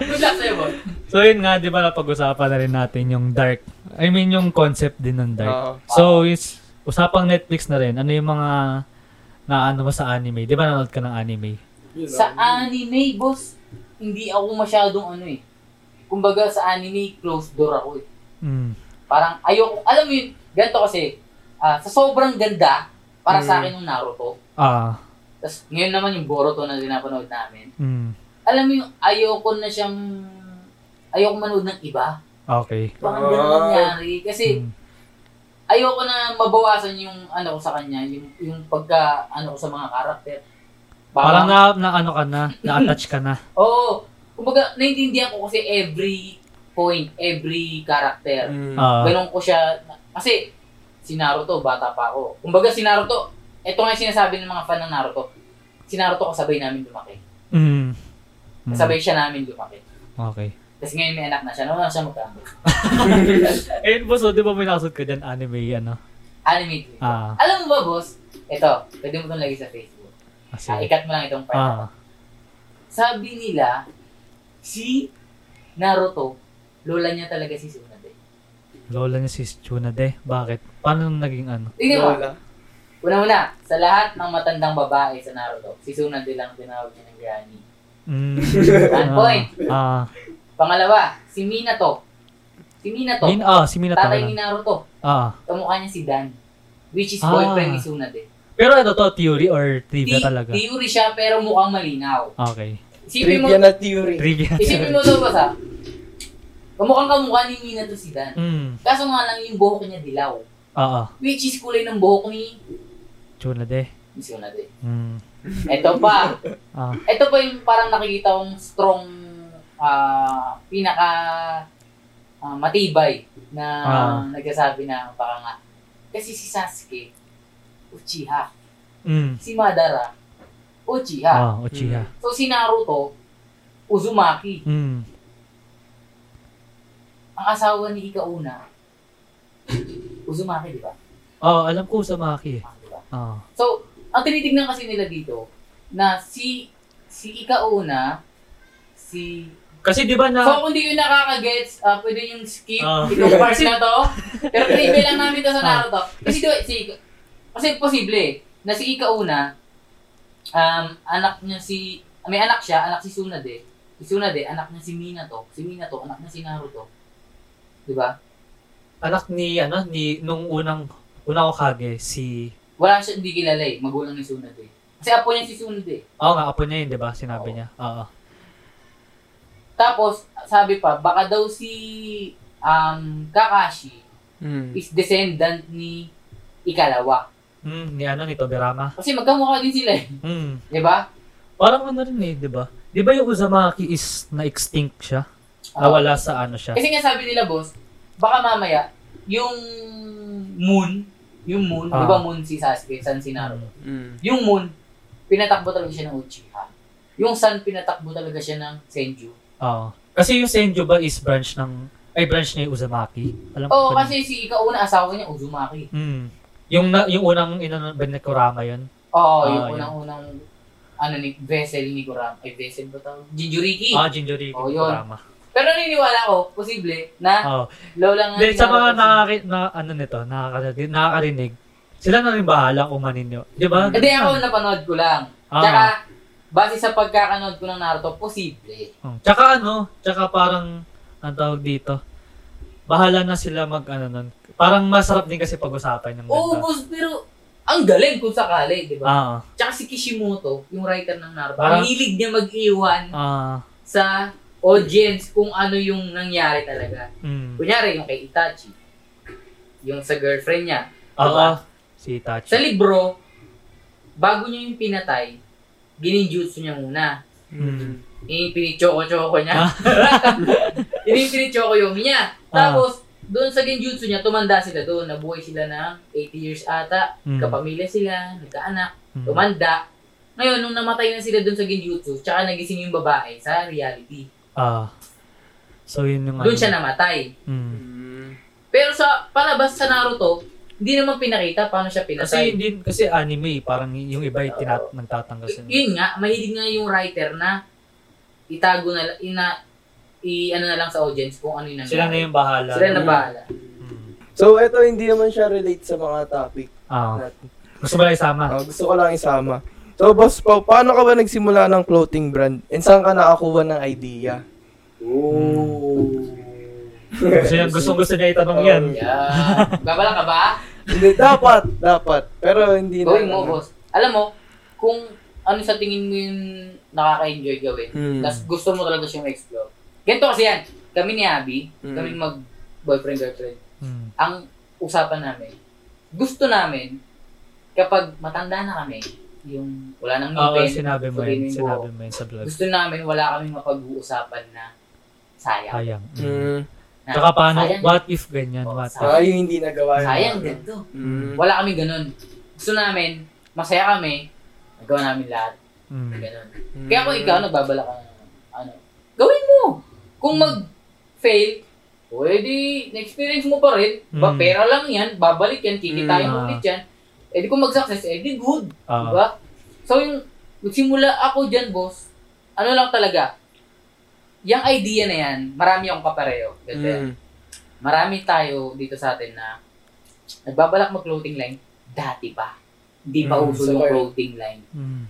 good luck sa'yo, boss. So yun nga, di ba napag-usapan na rin natin yung dark. I mean yung concept din ng dark. Oo. So it's usapang Netflix na rin. Ano yung mga naano mo sa anime? Di ba nanood ka ng anime? Sa anime, boss, hindi ako masyadong ano eh. Kumbaga sa anime, closed door ako eh. Mm. Parang ayoko, alam mo yun, ganito kasi, ah, sa sobrang ganda, para sa Mm. akin yung Naruto. Ah. Tapos ngayon naman yung Boruto na dinapanood namin. Mm. Alam mo yung ayoko na siyang, ayoko manood ng iba. Okay. Parang ganun Ah. nangyari. Kasi Mm. ayoko na mabawasan yung ano ko sa kanya, yung, yung pagka, ano ko sa mga karakter. Parang na, na ano ka na, na-attach ka na. Oo. kumbaga, naiintindihan ko kasi every point, every character. Mm. Ah. Ganun ko siya, kasi si Naruto, bata pa ako. Kumbaga si Naruto, ito nga yung sinasabi ng mga fan ng Naruto, si Naruto kasabay namin lumaki. Mm. Mm. Kasabay siya namin lumaki. Okay. Tapos ngayon may anak na siya, naman siya magkambal. Eh, boss, oh, di ba may nakasod ka dyan anime, ano? Anime. Ah. Alam mo ba, boss? Ito, pwede mo itong lagay sa Facebook. Ah, Kasi, ikat mo lang itong part. ah. Sabi nila, si Naruto, lola niya talaga si Tsunade. Lola niya si Tsunade. Bakit? Paano naging ano? Tingnan mo, Lola. una-una, sa lahat ng matandang babae sa Naruto, si Tsunade lang tinawag niya ng granny. Mm. One point. Ah. Pangalawa, si Minato. Si Minato, Min, ah, si Minato. tatay ni Naruto. Ah. Kamukha niya si Dan. Which is Ah. boyfriend ni Tsunade. Pero ano to, theory or trivia talaga? Theory siya pero mukhang malinaw. Okay. Isipin mo, Trivia na theory. Trivia. isipin mo to ba sa? Kamukhang kamukha ni Minato si Dan. Mm. Kaso nga lang yung buhok niya dilaw. Oo. Which is kulay ng buhok ni Tsunade. ni Tsunade. Mm. Ito pa. Ah. Ito pa yung parang nakikita kong strong ah pinaka ah, matibay na Ah. nagsasabi na baka nga. Kasi si Sasuke, Uchiha. Mm. Si Madara, Uchiha. Ah, Uchiha. So si Naruto, Uzumaki. Mm. Ang asawa ni Ikauna, Uzumaki, di ba? Oh, alam ko sa Maki. Ah, di ba? Ah. So, ang tinitignan kasi nila dito, na si si Ikauna, si Kasi di ba na So kung di ko nakaka-gets, ah, pwede yung skip Ah. itong part na to. Pero trivia lang namin to sa Ah. Naruto. Kasi do, si kasi posible eh, na si Ika una um anak niya si may anak siya, anak si Tsunade. Si Tsunade, anak niya si Minato. Si Minato, anak niya si Naruto. 'Di ba? anak ni ano ni nung unang unang Hokage si Wala siya hindi kilala eh, magulang ni Tsunade. Kasi apo niya si Tsunade. Oo nga, apo niya yun, di ba? Sinabi Oo. niya. Oo. Tapos sabi pa, baka daw si um Kakashi Mm. is descendant ni Ikalawa. Mm, ni ano, ni Tobirama. Kasi magkamukha din sila eh. Mm. 'Di ba? Parang ano rin eh, di ba? Di ba yung Uzumaki is na-extinct siya? Nawala sa ano siya? Kasi nga sabi nila, boss, baka mamaya, yung moon, yung moon, Ah. di ba moon si Sasuke, sun si Naruto? Mm. Yung moon, pinatakbo talaga siya ng Uchiha. Yung sun, pinatakbo talaga siya ng Senju. Oo. Kasi yung Senju ba is branch ng, ay branch niya yung Uzumaki? Alam Oo, ba- kasi si ikauna asawa niya, Uzumaki. Mm. Yung, na, yung unang inano ba ni Kurama yun? Oo, Ah, yung yun. unang-unang, ano ni, vessel ni Kurama. Ay, vessel ba tawag? Jinjuriki. Ah, Jinjuriki Oh, yun. Kurama. Pero naniniwala ko, posible, na Oo. lola nga Then, ni sa mga Naruto- nakaki, na, ano nito, nakakarinig, nakakarinig, sila na rin bahala kung maninyo. Di ba? Hindi ako napanood ko lang. Ah. Tsaka, base sa pagkakanood ko ng Naruto, posible. Hmm. Tsaka ano, tsaka parang, ang tawag dito, bahala na sila mag, ano nun. Parang masarap din kasi pag-usapan yung Oo, boss, pero ang galing kung sakali, di ba? Ah, Tsaka si Kishimoto, yung writer ng Naruto, Parang- ang hilig niya mag-iwan ah, sa audience kung ano yung nangyari talaga. mm. Kunyari, yung kay Itachi, yung sa girlfriend niya. Oo, Diba? si Itachi. Sa libro, bago niya yung pinatay, gininjutsu niya muna. Mm. Yung pinichoko-choko niya. Ah. Yung pinichoko yung niya. Ah. Tapos, doon sa genjutsu niya, tumanda sila doon. Nabuhay sila ng 80 years ata. Mm. Kapamilya sila, nagkaanak, Mm. tumanda. Ngayon, nung namatay na sila doon sa genjutsu, tsaka nagising yung babae sa reality. Ah. So, yun yung Doon ano. siya namatay. Mm. Mm. Pero sa palabas sa Naruto, hindi naman pinakita paano siya pinatay. Kasi hindi kasi anime, parang yung iba yung tinat nagtatanggal sa Y- yun nga, mahilig nga yung writer na itago na ina, i, ano na lang sa audience kung ano yung nangyari. Sila na yung bahala. Sila na bahala. Hmm. So, eto hindi naman siya relate sa mga topic Ah. natin. Gusto mo lang isama? Ah, gusto ko lang isama. So, boss Pao, paano ka ba nagsimula ng clothing brand? And saan ka nakakuha ng idea? Gusto niya, gusto, gusto niya itanong yan. Yeah. Babala ka ba? Hindi, dapat, dapat. Pero hindi na. Gawin mo, boss. Alam mo, kung ano sa tingin mo yung nakaka-enjoy gawin, Hmm. tapos gusto mo talaga siyang explore. Ganito kasi yan, kami ni Abby, Hmm. kami mag-boyfriend, girlfriend, Hmm. ang usapan namin, gusto namin, kapag matanda na kami, yung wala nang Oo, ngipin, sinabi mo yun. Sinabi mo yun sa vlog. gusto namin wala kaming mapag-uusapan na sayang. Sayang. Hmm. Na, Tsaka paano, sayang, what if ganyan? Oh, What if? Ah, yung hindi nagawa. yun. sayang ganito. Hmm. Wala kaming ganun. Gusto namin, masaya kami, nagawa namin lahat. Hmm. Ganun. Hmm. Kaya kung ikaw, nagbabala ka ng ano, gawin mo. Kung mag-fail, pwede, na-experience mo pa rin. Ba, Mm. pera lang yan, babalik yan, kikitain Mm. mo ulit yan. Eh di kung mag-success, eh di good. Ah. Diba? So yung, nagsimula ako dyan, boss, ano lang talaga, yung idea na yan, marami akong kapareho. Kasi Hmm. marami tayo dito sa atin na nagbabalak mag-clothing line, dati pa. Hindi pa Mm, uso yung clothing line. Hmm.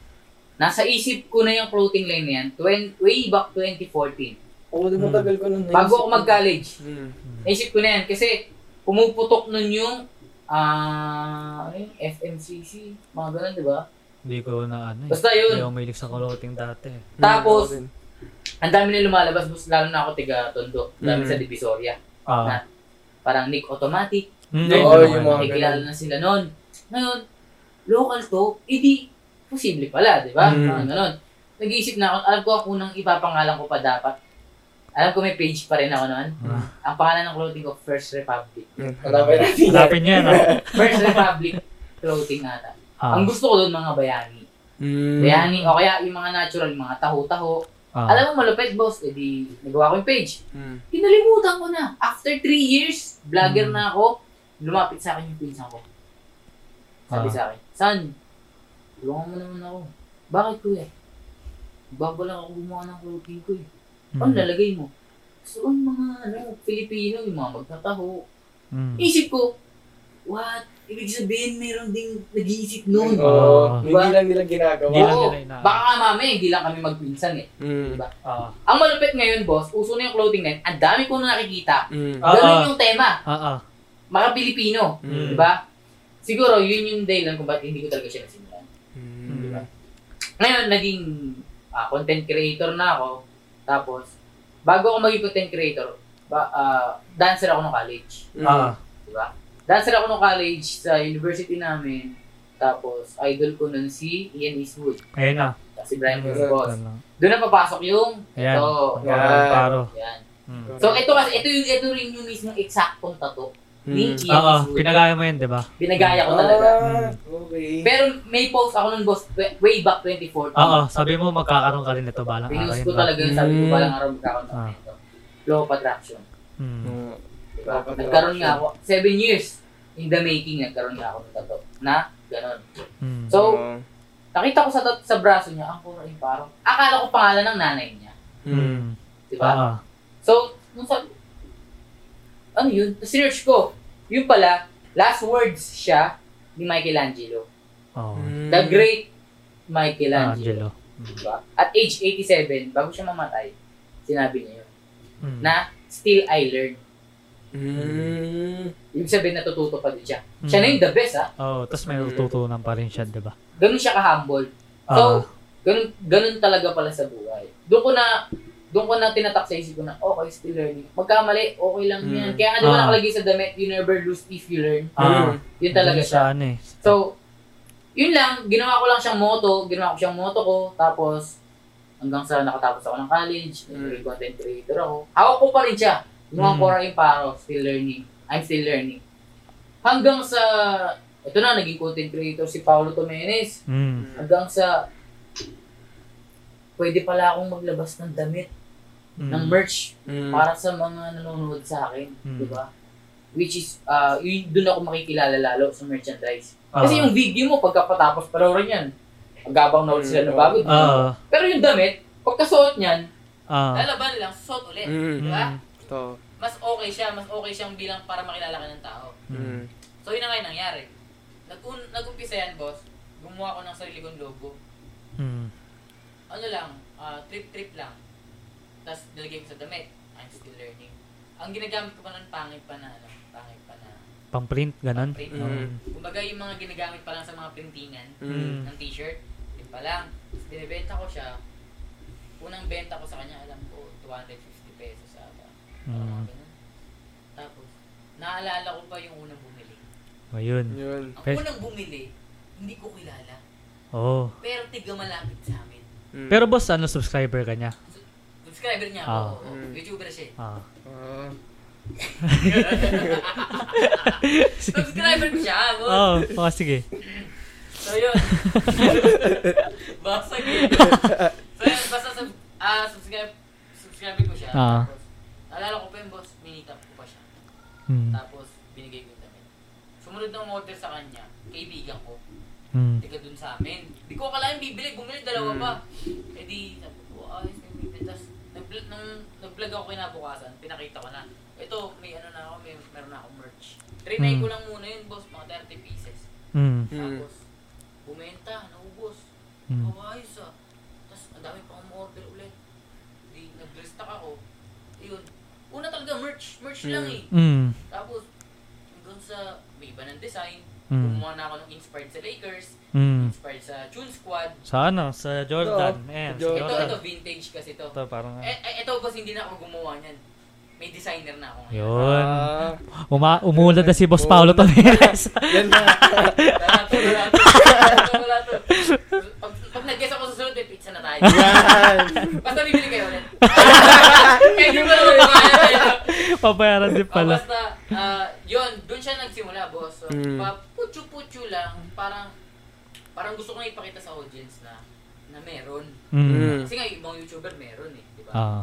Nasa isip ko na yung clothing line na yan, 20, way back 2014. Oo, di matagal ko nung Bago ako mag-college, Hmm. naisip ko na yan kasi pumuputok nun yung ah ano yung FMCC, mga ganun, di ba? Hindi ko na ano eh. Basta Hindi yun. ako mahilig sa clothing dati. eh. Tapos, Hmm, ang dami na lumalabas, bus, lalo na ako tiga Tondo, dami Mm. sa Divisoria. Ah. Na, parang Nick Automatic, Hmm, Oo, ayun, yung mga- may kilala na sila noon. Ngayon, local to, edi, posible pala, di ba? Mm. Parang ganun. Nag-iisip na ako, alam ko ako nang ipapangalan ko pa dapat. Alam ko may page pa rin ako noon. Ah. Ang pangalan ng clothing ko, First Republic. Hanapin natin yan. Hanapin niya yan. ah. First Republic clothing ata. Ah. Ang gusto ko doon, mga bayani. Hmm. Bayani, o kaya yung mga natural, yung mga taho-taho. Ah. Alam mo, malupit, boss. Eh di, nagawa ko yung page. Hmm. Kinalimutan ko na. After three years, vlogger Mm. na ako, lumapit sa akin yung pinsan ko. Sabi Ah. sa akin, San, tulungan mo naman ako. Bakit kuya? Babala ako gumawa ng clothing ko eh. Hmm. Ano lalagay mo? So, ang mga ano, Filipino, yung mga magtataho. Hmm. Isip ko, what? Ibig sabihin, meron ding nag-iisip noon. Oo, Ah. hindi lang nila ginagawa. Hindi lang Oo, nila ina- baka nga mamaya, hindi lang kami magpinsan eh. Hmm. Ah. Ang malupit ngayon, boss, uso na yung clothing line. Ang dami ko na nakikita. Ganun ah. yung tema. Ah. Mga Pilipino. Hmm. Di ba? Siguro, yun yung dahilan kung bakit hindi ko talaga siya nasimulan. Hmm. Di ba? Ngayon, naging ah, content creator na ako. Tapos, bago ako maging content creator, ba, ah, dancer ako ng college. Ah. Di ba? Dancer ako ng college sa university namin. Tapos, idol ko nun si Ian Eastwood. Ayun na. Si Brian Hmm. Boss. Doon na papasok yung Ayan. ito. Yan. Paro. Yan. Hmm. So, ito kasi, ito yung, ito rin yung mismong eksaktong tato ni Hmm. Oo, Eastwood. pinagaya mo yun, di ba? Binagaya ko talaga. Ah, okay. Pero may post ako nun, boss, way back 2014. Oo, sabi mo magkakaroon ka rin ito balang araw. Yun ko ba? talaga yun, sabi ko Mm. balang araw magkakaroon Ah. ng ito. Law of attraction. Hmm. Hmm. Diba? Of Nagkaroon nga ako, seven years in the making, nagkaroon nga ako ng tato. Na, ganon. Hmm. So, Oo. nakita ko sa tat- sa braso niya, ang yung parang, akala ko pangalan ng nanay niya. Hmm. Di ba? Ah. So, nung sabi, ano yun? Search ko. Yun pala, last words siya ni Michelangelo. Oh. Hmm. The great Michelangelo. Angelo. Hmm. Diba? At age 87, bago siya mamatay, sinabi niya yun, Hmm. na still I learn. Hmm. Ibig sabihin natututo pa din siya. Hmm. Siya na yung the best ha. Oh, tapos may Hmm. tutunan pa rin siya, di ba? Ganun siya ka-humble. Ah. So, ganun, ganun talaga pala sa buhay. Doon ko na, doon ko na tinatak sa isip ko na, okay, still learning. Magkamali, okay lang Hmm. yan. Kaya nga di ba Ah. nakalagay sa damit, you never lose if you learn. Ah. Yun talaga siya. ano eh. So, yun lang, ginawa ko lang siyang moto, ginawa ko siyang moto ko, tapos hanggang sa nakatapos ako ng college, Mm. content creator ako. Hawak ko pa rin siya. Yung mga Mm. Cora Imparo, still learning. I'm still learning. Hanggang sa, ito na, naging content creator si Paulo Tomenes. Hmm. Hanggang sa, pwede pala akong maglabas ng damit, Hmm. ng merch, Hmm. para sa mga nanonood sa akin. Mm. Di ba? which is, uh, yun, dun ako makikilala lalo sa merchandise. Kasi Ah. yung video mo, pagkapatapos panoorin yan, magabang na ulit sila ng bago. Ah. Pero yung damit, pagkasuot niyan, Ah. lalaban lang, suot ulit. Mm. Di ba? To. Mas okay siya, mas okay siyang bilang para makilala ka ng tao. Mm. So yun na nga yung nangyari. Nag-un nag-umpisa yan, boss. Gumawa ko ng sarili kong logo. Mm. Ano lang, ah, trip-trip lang. Tapos nilagay ko sa damit. I'm still learning. Ang ginagamit ko pa nun, pangit pa na, ano, pangit pa na Pang-print, ganun. print. Mm. Kumbaga yung mga ginagamit pa lang sa mga printingan Mm. ng t-shirt, yun pa lang. Tapos binibenta ko siya. Unang benta ko sa kanya, alam ko, 250 pesos ata. Mm. Tapos, naalala ko pa yung unang bumili. Ayun. Yun. Ang Pe- unang bumili, hindi ko kilala. Oh. Pero tiga malapit sa amin. Mm. Pero boss, ano, subscriber ka niya? Subscriber niya ako. Ah. oo. Mm. YouTuber siya. Ah. Ah. Subscriber ko siya. boss. Oh, oh, sige. So yun. Basag eh. So yun, basta sub, ah, subscribe, subscribe ko siya. Ah. Tapos, naalala ko pa yung boss, minitap ko pa siya. Mm. Tapos, binigay ko yung damit. Sumunod ng order sa kanya, kaibigan ko. Mm. Tiga dun sa amin. Di ko akalain bibili, bumili dalawa Mm. pa. Eh di, sabi ko, ayos na yung bibili. Tapos, nag-vlog, nung nag-vlog ako kinabukasan, pinakita ko na. Ito, may ano na ako, may meron na akong merch. Trinay Mm. ko lang muna yun, boss, mga 30 pieces. Mm. Mm. Tapos, bumenta, naubos. Mm. Oh, ayos ah. Tapos, ang dami pa akong order ulit. Di, nag-restock ako. Yun. Una talaga, merch. Merch lang eh. Mm. Tapos, hanggang sa, may iba ng design. Mm. Gumawa na ako ng inspired sa Lakers. Mm. Inspired sa Tune Squad. Sa ano? Sa Jordan. Ito, Ayan, sa Jordan. Ito, ito, vintage kasi to. Ito, parang... Eh, eh, ito boss, hindi na ako gumawa niyan. May designer na ako ngayon. Yun. Ah. Uma umulad na si Boss Paolo Tomeres. Yan na. Wala to, wala to. Wala to, wala to. Pag, pag nag-guess ako sa sunod, may pizza na tayo. Yan. Basta bibili kayo ulit. Kaya mo kumaya tayo. Pabayaran din Oh, pala. basta, ah, yun, doon siya nagsimula, boss. So, Mm. pa, putyo-putyo lang, parang, parang gusto ko na ipakita sa audience na, na meron. Mm. Kasi nga, yung ibang YouTuber meron eh, di ba? Ah.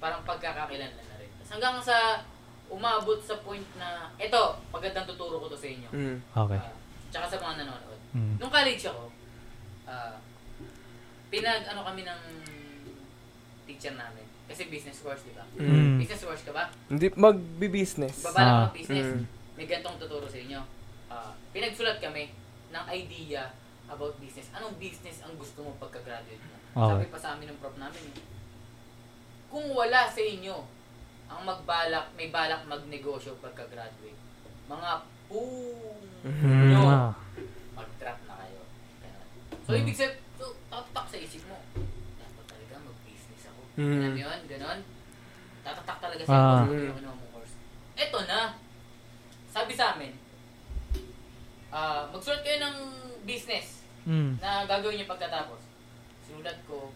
Parang pagkakakilan na rin. Tapos hanggang sa, umabot sa point na, eto, magandang tuturo ko to sa inyo. Mm. Okay. Ah, tsaka sa mga nanonood. Mm. Nung college ako, ah, pinag, ano kami ng teacher namin. Kasi business course, di ba? Mm. Business course ka ba? Hindi magbi-business. Babala Ah. business. Mm. May gantong tuturo sa inyo. Ah, pinagsulat kami ng idea about business. Anong business ang gusto mo pagka-graduate mo? Okay. Sabi pa sa amin ng prof namin, eh, kung wala sa inyo ang magbalak, may balak magnegosyo pagka-graduate, mga pong Mhm. nyo, Ah. mag-drop na kayo. So, Mm. ibig sabihin, so, tatatak sa isip mo, dapat talaga mag-business ako. Mm. Ganun yun, ganun. Tatatak talaga sa isip mo yung ano mong course. Eto na, sabi sa amin, ah magsulat kayo ng business Mm. na gagawin niyo pagkatapos. Sinulat ko,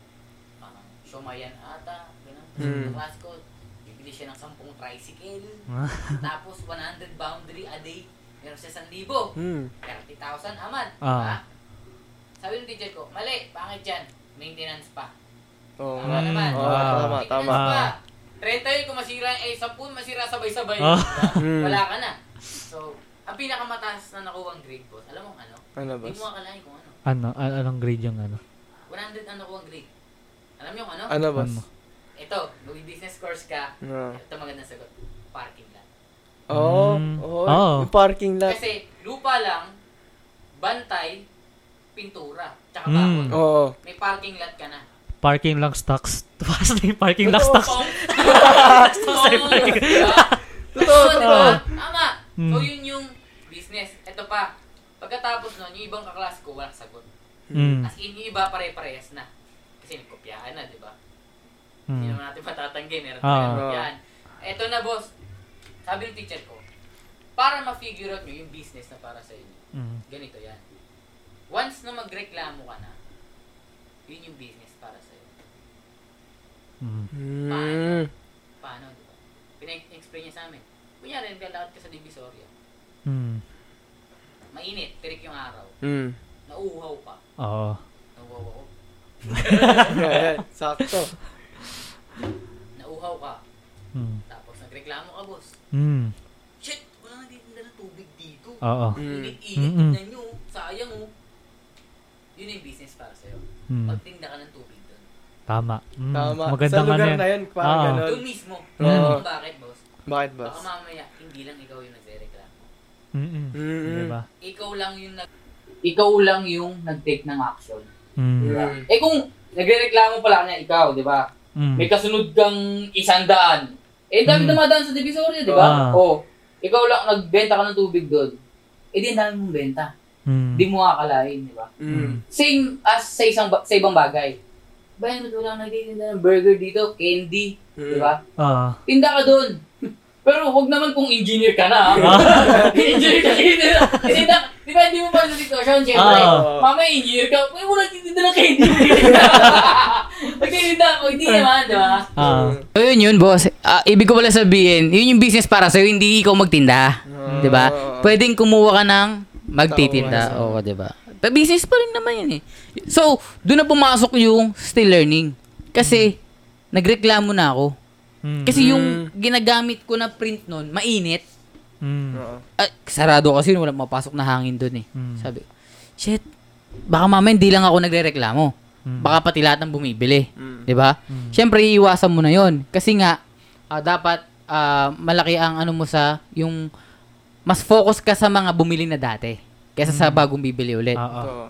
parang Shomayan ata, ganun. Mm. Sa class ko, bibili siya ng 10 tricycle, tapos 100 boundary a day, meron siya 1,000. Mm. 30,000 aman. Ah. diba? Sabi ng teacher ko, mali, pangit yan. Maintenance pa. Oh. Tama Mm. naman. Oo, Wow. tama, Maintenance tama. pa. 30 yun, kung masira, eh, 10 masira sabay-sabay. Diba? Mm. Wala ka na. So, ang pinakamataas na nakuha grade ko, alam mo ano? Ano, Hindi boss? mo akalain kung ano. Ano? An- anong grade yung ano? 100 ang nakuha grade. Alam niyo kung ano? Ano, boss? Ano? Ito, mag-business course ka, Ah. ito magandang sagot, parking lot. Oo. Mm. Oo. Oo. Yung parking lot. Kasi, lupa lang, bantay, pintura, tsaka Mm. bakod. Oo. May parking lot ka na. Parking lang stocks. Tuwas na yung parking lang stocks. Pong- Pong- parking. diba? Totoo, Oo, diba? totoo. Tama. Mm. So, yun yung business. Ito pa. Pagkatapos nun, yung ibang kaklas ko, walang sagot. Mm. As in, yung iba pare-parehas na. Kasi nagkopyahan na, di ba? Hindi Mm. naman natin matatanggi, meron Ah. tayong kopyahan. Ito na, boss. Sabi ng teacher ko, para ma-figure out nyo yung business na para sa inyo, Mm. ganito yan. Once na magreklamo ka na, yun yung business para sa iyo. Mm. Mm. Paano, di ba? Pina-explain niya sa amin. Kunyari, naglalakad ka sa Divisoria. Mm. Mainit, tirik yung araw. Mm. Nauuhaw ka. Oo. Nauuhaw ako. Sakto. Nauuhaw ka. Mm. Tapos nagreklamo ka, boss. Mm. Shit! Wala Oo. Mm. Init-init, Mm-mm. tignan nyo, sayang oh. Yun yung business para sa'yo. Mm. Magtinda ka ng tubig doon. Tama. Mm. Tama. Maganda Sa man lugar yan. na yun, parang Oo. ganun. Doon mismo. Oo. Bakit, boss? Bakit, boss? Baka mamaya, hindi lang ikaw yung nagre-reklamo. Mm-mm. Mm-mm. Diba? Ikaw lang yung nag... Ikaw lang yung nag-take ng action. Mm. Mm. Eh kung nagre-reklamo pala kanya ikaw, di ba? Mm. May kasunod kang isang daan. Eh, dami Mm. dumadaan sa Divisoria, di ba? Ah. Oo. Ikaw lang, nagbenta ka ng tubig doon. Eh, di dami mong benta. Mm. Di mo akalain, di ba? Mm. Same as sa isang ba- sa ibang bagay. Bayan mo wala nagtitinda ng burger dito, candy, di ba? Ah. Tinda ka doon. Pero huwag naman kung engineer ka na. ha? engineer ka dito. Tinda, di ba hindi mo pa sa sitwasyon, syempre. Ah. Mamaya engineer ka, huwag mo nagtitinda ng candy. Pagtitinda ako, hindi naman, di ba? Ah. So yun yun, boss. Ah, ibig ko pala sabihin, yun yung business para sa'yo, hindi ikaw magtinda. Ah. 'Di ba? Pwedeng kumuha ka ng magtitinda. Oo, 'di ba? Pero business pa rin naman yun eh. So, doon na pumasok yung still learning. Kasi, nagreklamo na ako. Mm. Kasi yung ginagamit ko na print nun, mainit. Mm. Oo. Ah, sarado kasi wala mapasok na hangin doon eh. Mm. Sabi, shit, baka mamaya hindi lang ako nagre-reklamo. Mm. Baka pati lahat ng bumibili. Mm. 'Di ba? Mm. Siyempre iiwasan mo na 'yon kasi nga ah, dapat ah, malaki ang ano mo sa yung mas focus ka sa mga bumili na dati kaysa sa bagong bibili ulit. Ah. Oo.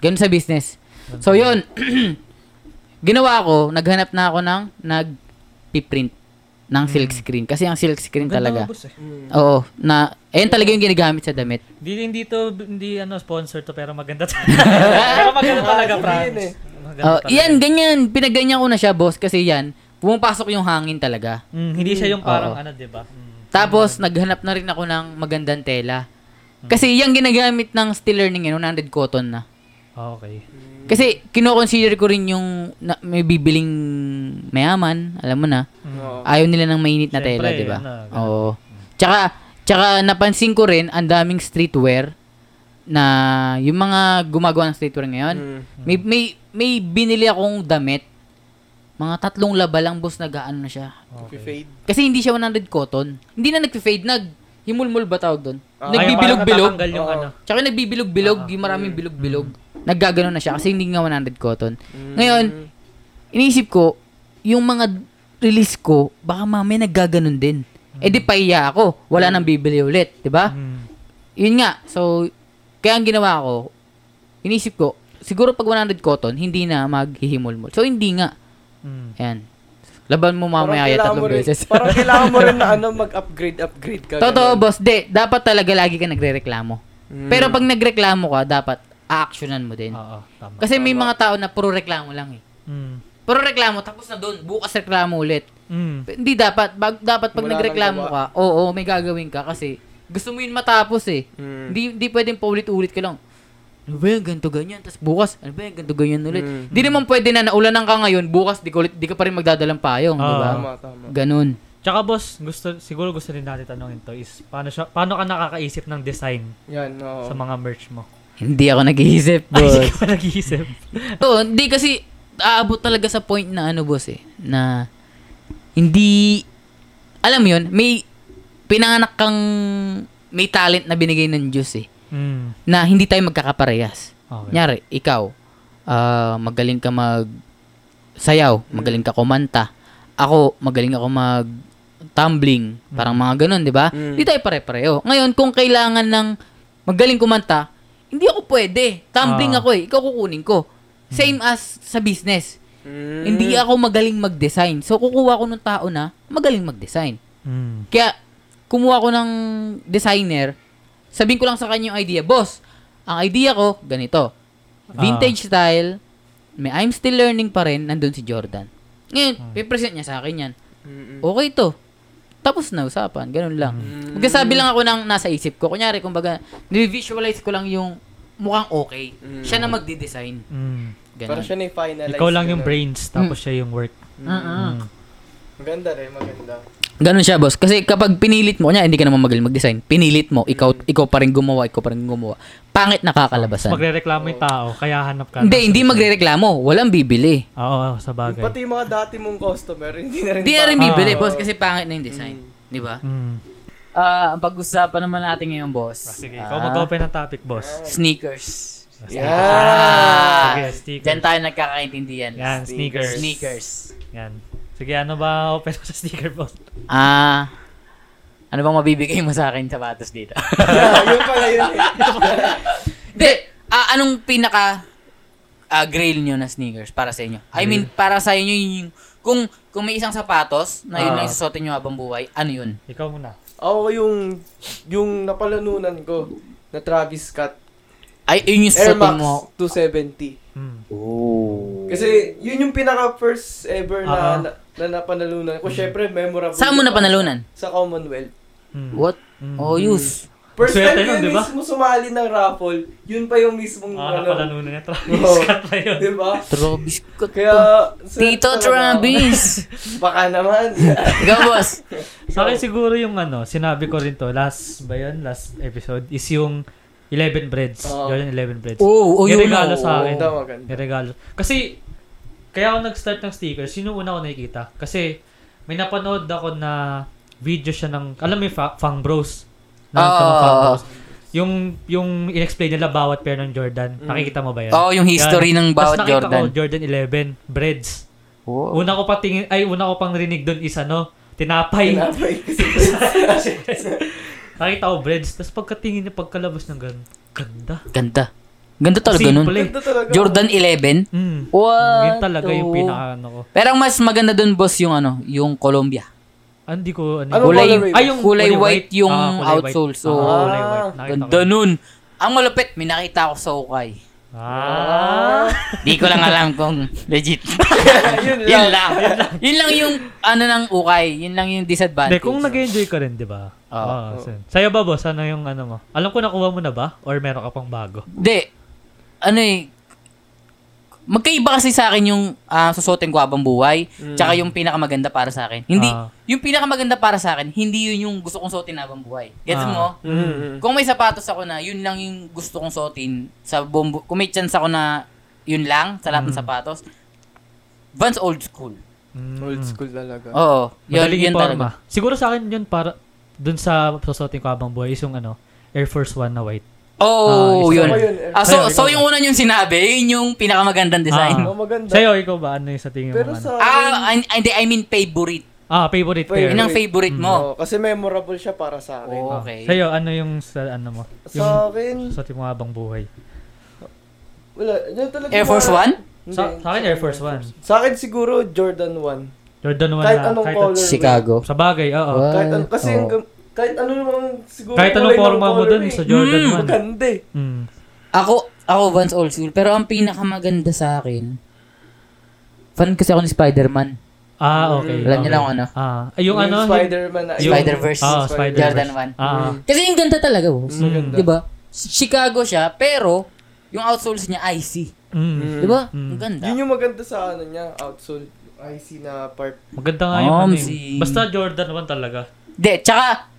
Ganun sa business. So 'yun. Ginawa ko, naghanap na ako ng nag-print ng silk screen kasi ang silk screen Ganda talaga. nga, boss, eh. Mm. Oo, na ayun talaga yung ginagamit sa damit. Hindi hindi to hindi ano sponsor to pero maganda to. pero maganda talaga, Ah, Franz. sabihin eh. Maganda Oh, talaga. yan ganyan, pinaganyan ko na siya, boss, kasi yan pumapasok yung hangin talaga. Mm, hindi siya yung parang Oo. ano, 'di ba? Mm. Tapos, naghanap na rin ako ng magandang tela. Kasi yung ginagamit ng steel learning yun, 100 cotton na. Ah, okay. Kasi, kino-consider ko rin yung na, may bibiling mayaman, alam mo na. Oo. Ayaw nila ng mainit na Siyempre, tela, di ba? ganun. Oo. Tsaka, tsaka napansin ko rin, ang daming streetwear na yung mga gumagawa ng streetwear ngayon, Mm. may, may, may binili akong damit, mga tatlong laba lang, boss, nag-ano na siya. Okay. Fade. Kasi hindi siya 100 cotton. Hindi na nag-fade, nag himulmul ba tawag doon? Ah, Nagbibilog-bilog. Ay, parang natatanggal yung Oo. ano. Tsaka nagbibilog-bilog, Ah. yung maraming bilog-bilog. Naggaganon na siya kasi hindi nga 100 cotton. Mm. Ngayon, iniisip ko, yung mga release ko, baka mamaya naggaganon din. Eh di pahiya ako, wala nang bibili ulit, 'di ba? Mm. Yun nga. So, kaya ang ginawa ko, inisip ko, siguro pag 100 cotton, hindi na maghihimulmul. So, hindi nga. Mm. Ayan. Laban mo mamaya Parang tatlong mo rin- beses. parang kailangan mo rin na ano, mag-upgrade, upgrade ka. Totoo, ganun. boss. De, dapat talaga lagi ka nagre-reklamo. Mm. Pero pag nagreklamo ka, dapat a-actionan mo din. Oo, tama. Kasi may mga tao na puro reklamo lang eh. Mm. Puro reklamo, tapos na doon. Bukas reklamo ulit. Mm. Hindi dapat. Bag, dapat pag Wala nagreklamo ka, oo, may gagawin ka kasi gusto mo yun matapos eh. Mm. Hindi, hindi pwedeng paulit-ulit ka lang. Ano ba yan, ganito ganyan. Tapos bukas, ano ba yan, ganito ganyan ulit. Mm. Hindi naman pwede na naulanan ka ngayon, bukas di ka, ulit, di ka pa rin magdadalang payong, di ba? Tama, tama. Ganun. Tsaka boss, gusto siguro gusto rin natin tanongin to is paano siya paano ka nakakaisip ng design Yan, oo. sa mga merch mo? Hindi ako nag-iisip, Ay, hindi boss. ka nag-iisip. Oo, hindi kasi aabot talaga sa point na ano boss eh, na hindi alam mo yun, may pinanganak kang may talent na binigay ng Diyos eh, Mm. na hindi tayo magkakaparehas. Okay. Nyari, ikaw, ah, magaling ka mag sayaw, magaling ka kumanta. Ako, magaling ako mag tumbling, parang mga ganun, di ba? Mm. Hindi tayo pare-pareho. Ngayon, kung kailangan ng magaling kumanta, hindi ako pwede. Tumbling Ah. ako eh. Ikaw kukunin ko. Same as sa business. Mm. Hindi ako magaling mag-design. So, kukuha ko ng tao na magaling mag-design. Mm. Kaya, kumuha ko ng designer, sabihin ko lang sa kanya yung idea, boss, ang idea ko, ganito. Vintage style, may I'm still learning pa rin, nandun si Jordan. Ngayon, pipresent niya sa akin yan. Mm-mm. Okay to. Tapos na usapan, ganun lang. Mm. Magkasabi lang ako ng nasa isip ko. Kunyari, kumbaga, nivisualize ko lang yung mukhang okay. Mm. Siya na magde-design. Mm. Ganun. Para siya na finalize. Ikaw lang yung brains tapos siya yung work. Mm-mm. Mm. Maganda rin, maganda. Ganun siya, boss. Kasi kapag pinilit mo, kunya hindi ka naman magaling mag-design. Pinilit mo, ikaw ikaw pa rin gumawa, ikaw pa rin gumawa. Pangit nakakalabasan. Magrereklamo yung tao, kaya hanap ka. Hindi, hindi magrereklamo. Walang bibili. Oo, sa bagay. Pati yung mga dati mong customer, hindi na rin Hindi na rin Ah. bibili, boss, kasi pangit na yung design. Di ba? Mm. Ah, ang pag-usapan naman natin ngayon, boss. Ah, sige, ah, ikaw mag-open ng topic, boss. Sneakers. Yeah. Ah, Sige, sneakers. Diyan tayo nagkakaintindihan. Yan, sneakers. Sneakers. Yan. Sige, ano ba open mo sa sneaker, boss? Ah, ano bang mabibigay mo sa akin sapatos dito? yun pala yun. Hindi, ah, anong pinaka ah, grail nyo na sneakers para sa inyo? I mean, para sa inyo yun yung, kung, kung may isang sapatos na yun Ah. lang susuotin nyo habang buhay, ano yun? Ikaw muna. Ako yung, yung napalanunan ko na Travis Scott. Ay, yun yung Air susuotin Max mo. 270. Hmm. Oh. Kasi yun yung pinaka first ever na, Ah. na, na napanalunan ko. Syempre, memorable. Saan mo na panalunan? Sa Commonwealth. Hmm. What? Hmm. Oh, use. First Swerte time yun di ba? mismo sumali ng raffle, yun pa yung mismong Ah, ano. napalanunan niya. Travis Oo. Scott pa yun. Di ba? Travis Scott. Kaya, Tito. Travis. Baka naman. Ikaw, boss. Sa akin siguro yung ano, sinabi ko rin to, last ba yun? Last episode, is yung 11 breads. Oo. Jordan 11 breads. Oh, oh, yun. Niregalo oh. sa akin. Maganda. Niregalo. Kasi, kaya ako nag-start ng stickers, yun yung una ko nakikita. Kasi, may napanood ako na video siya ng, alam mo yung fa- Fang Bros? Na, ng Fang Bros. Yung, yung in-explain nila bawat pair ng Jordan. Mm. Nakikita mo ba yan? Oh, yung history ng bawat Tapos Jordan. ko, Jordan 11, breads. Oh. Una ko pa tingin, ay, una ko pang rinig doon is ano, tinapay. Tinapay. Nakita ko breads. Tapos pagkatingin niya, pagkalabas ng gan ganda. Ganda. Ganda talaga nun. Simple. Ganda talaga. Jordan 11. Mm. What? Yun talaga yung the- pinaka ano ko. Pero ang mas maganda dun, boss, yung ano, yung Columbia. Ah, Hindi ko ano. Ano kulay, ay, yung kulay, white yung Ah, kulay white. outsole. So, Ah, kulay white. Nakita ganda ko. nun. Ang malupit, may nakita ako sa ukay. Ah. Di ko lang alam kung legit. yun yun lang. lang. yun lang yung ano ng ukay. Yun lang yung disadvantage. Hindi, kung nag-enjoy ka rin, di ba? Oo. Ah, sin- Sa'yo ba, boss? Ano yung ano mo? Alam ko nakuha mo na ba? Or meron ka pang bago? Hindi. Ano eh, magkaiba kasi sa akin yung uh, susuotin ko habang buhay, tsaka yung pinakamaganda para sa akin. Hindi, Ah. yung pinakamaganda para sa akin, hindi yun yung gusto kong suotin habang buhay. Gets Ah. mo? Mm-hmm. Kung may sapatos ako na, yun lang yung gusto kong suotin sa buong bu- Kung may chance ako na yun lang sa lahat ng Mm. sapatos, Vans old school. Mm. Old school talaga. Oo. Yun, Madaling yun talaga. Siguro sa akin yun para dun sa susuotin ko habang buhay is yung ano, Air Force One na white. Oo, Ah, yun. pa yun. Ah, so, Sa'yo, so ikaw yung una yung sinabi, yun yung pinakamagandang design. Oh, maganda. Sa'yo, ikaw ba? Ano yung sa tingin Pero mo? ano? sa Ah, I, hindi, I mean favorite. Ah, favorite pair. Yun ang favorite mo. Oh, kasi memorable siya para sa akin. Oo. Ah, Okay. Sa'yo, ano yung sa ano mo? Yung Sa akin, sa mo habang buhay. wala. Yan talaga Air Force mga- One? Hindi. Sa, sa akin, Air Force One. Sa akin siguro Jordan 1. Jordan 1 Kahit na. anong kahit, color. Chicago. Sa bagay, oo. Kahit ano, kasi Oo. yung kahit ano naman siguro Kahit anong kulay ng forma mo color dun eh. sa Jordan Mm, 1. Maganda eh. Mm. Ako, ako Vans old school. Pero ang pinakamaganda sa akin, fan kasi ako ni Spider-Man. Ah, okay. Alam niyo okay. lang ano? Ah, ay, yung, ano, Spider-Man na. yung- Spider-Verse. Ah, Spider-Verse. Jordan 1. Ah, Kasi yung ganda talaga, boss. Maganda. Di ba? Chicago siya, pero yung outsoles niya icy. mm. Di ba? Mm. Ang ganda. Yun yung maganda sa ano niya, outsole. IC na part. Maganda nga yung Um, ano eh. si- Basta Jordan 1 talaga. De, tsaka,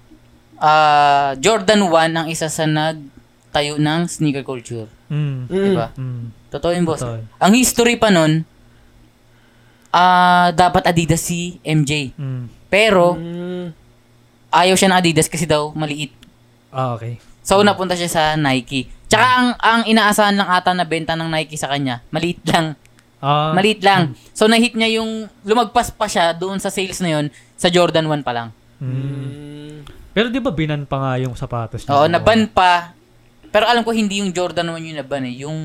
ah, Jordan 1 ang isa sa nagtayo ng sneaker culture. Mm. Di ba? Mm. Totoo yun, boss. Totoo. Ang history pa nun, ah, dapat Adidas si MJ. Mm. Pero, Mm. ayaw siya ng Adidas kasi daw maliit. Ah, okay. So, napunta siya sa Nike. Tsaka, ang, ang inaasahan lang ata na benta ng Nike sa kanya, maliit lang. Ah, Maliit lang. So, na-hit niya yung, lumagpas pa siya doon sa sales na yun, sa Jordan 1 pa lang. mm. Pero di ba binan pa nga yung sapatos niya? Oo, naban pa. Pero alam ko hindi yung Jordan 1 yung naban eh. Yung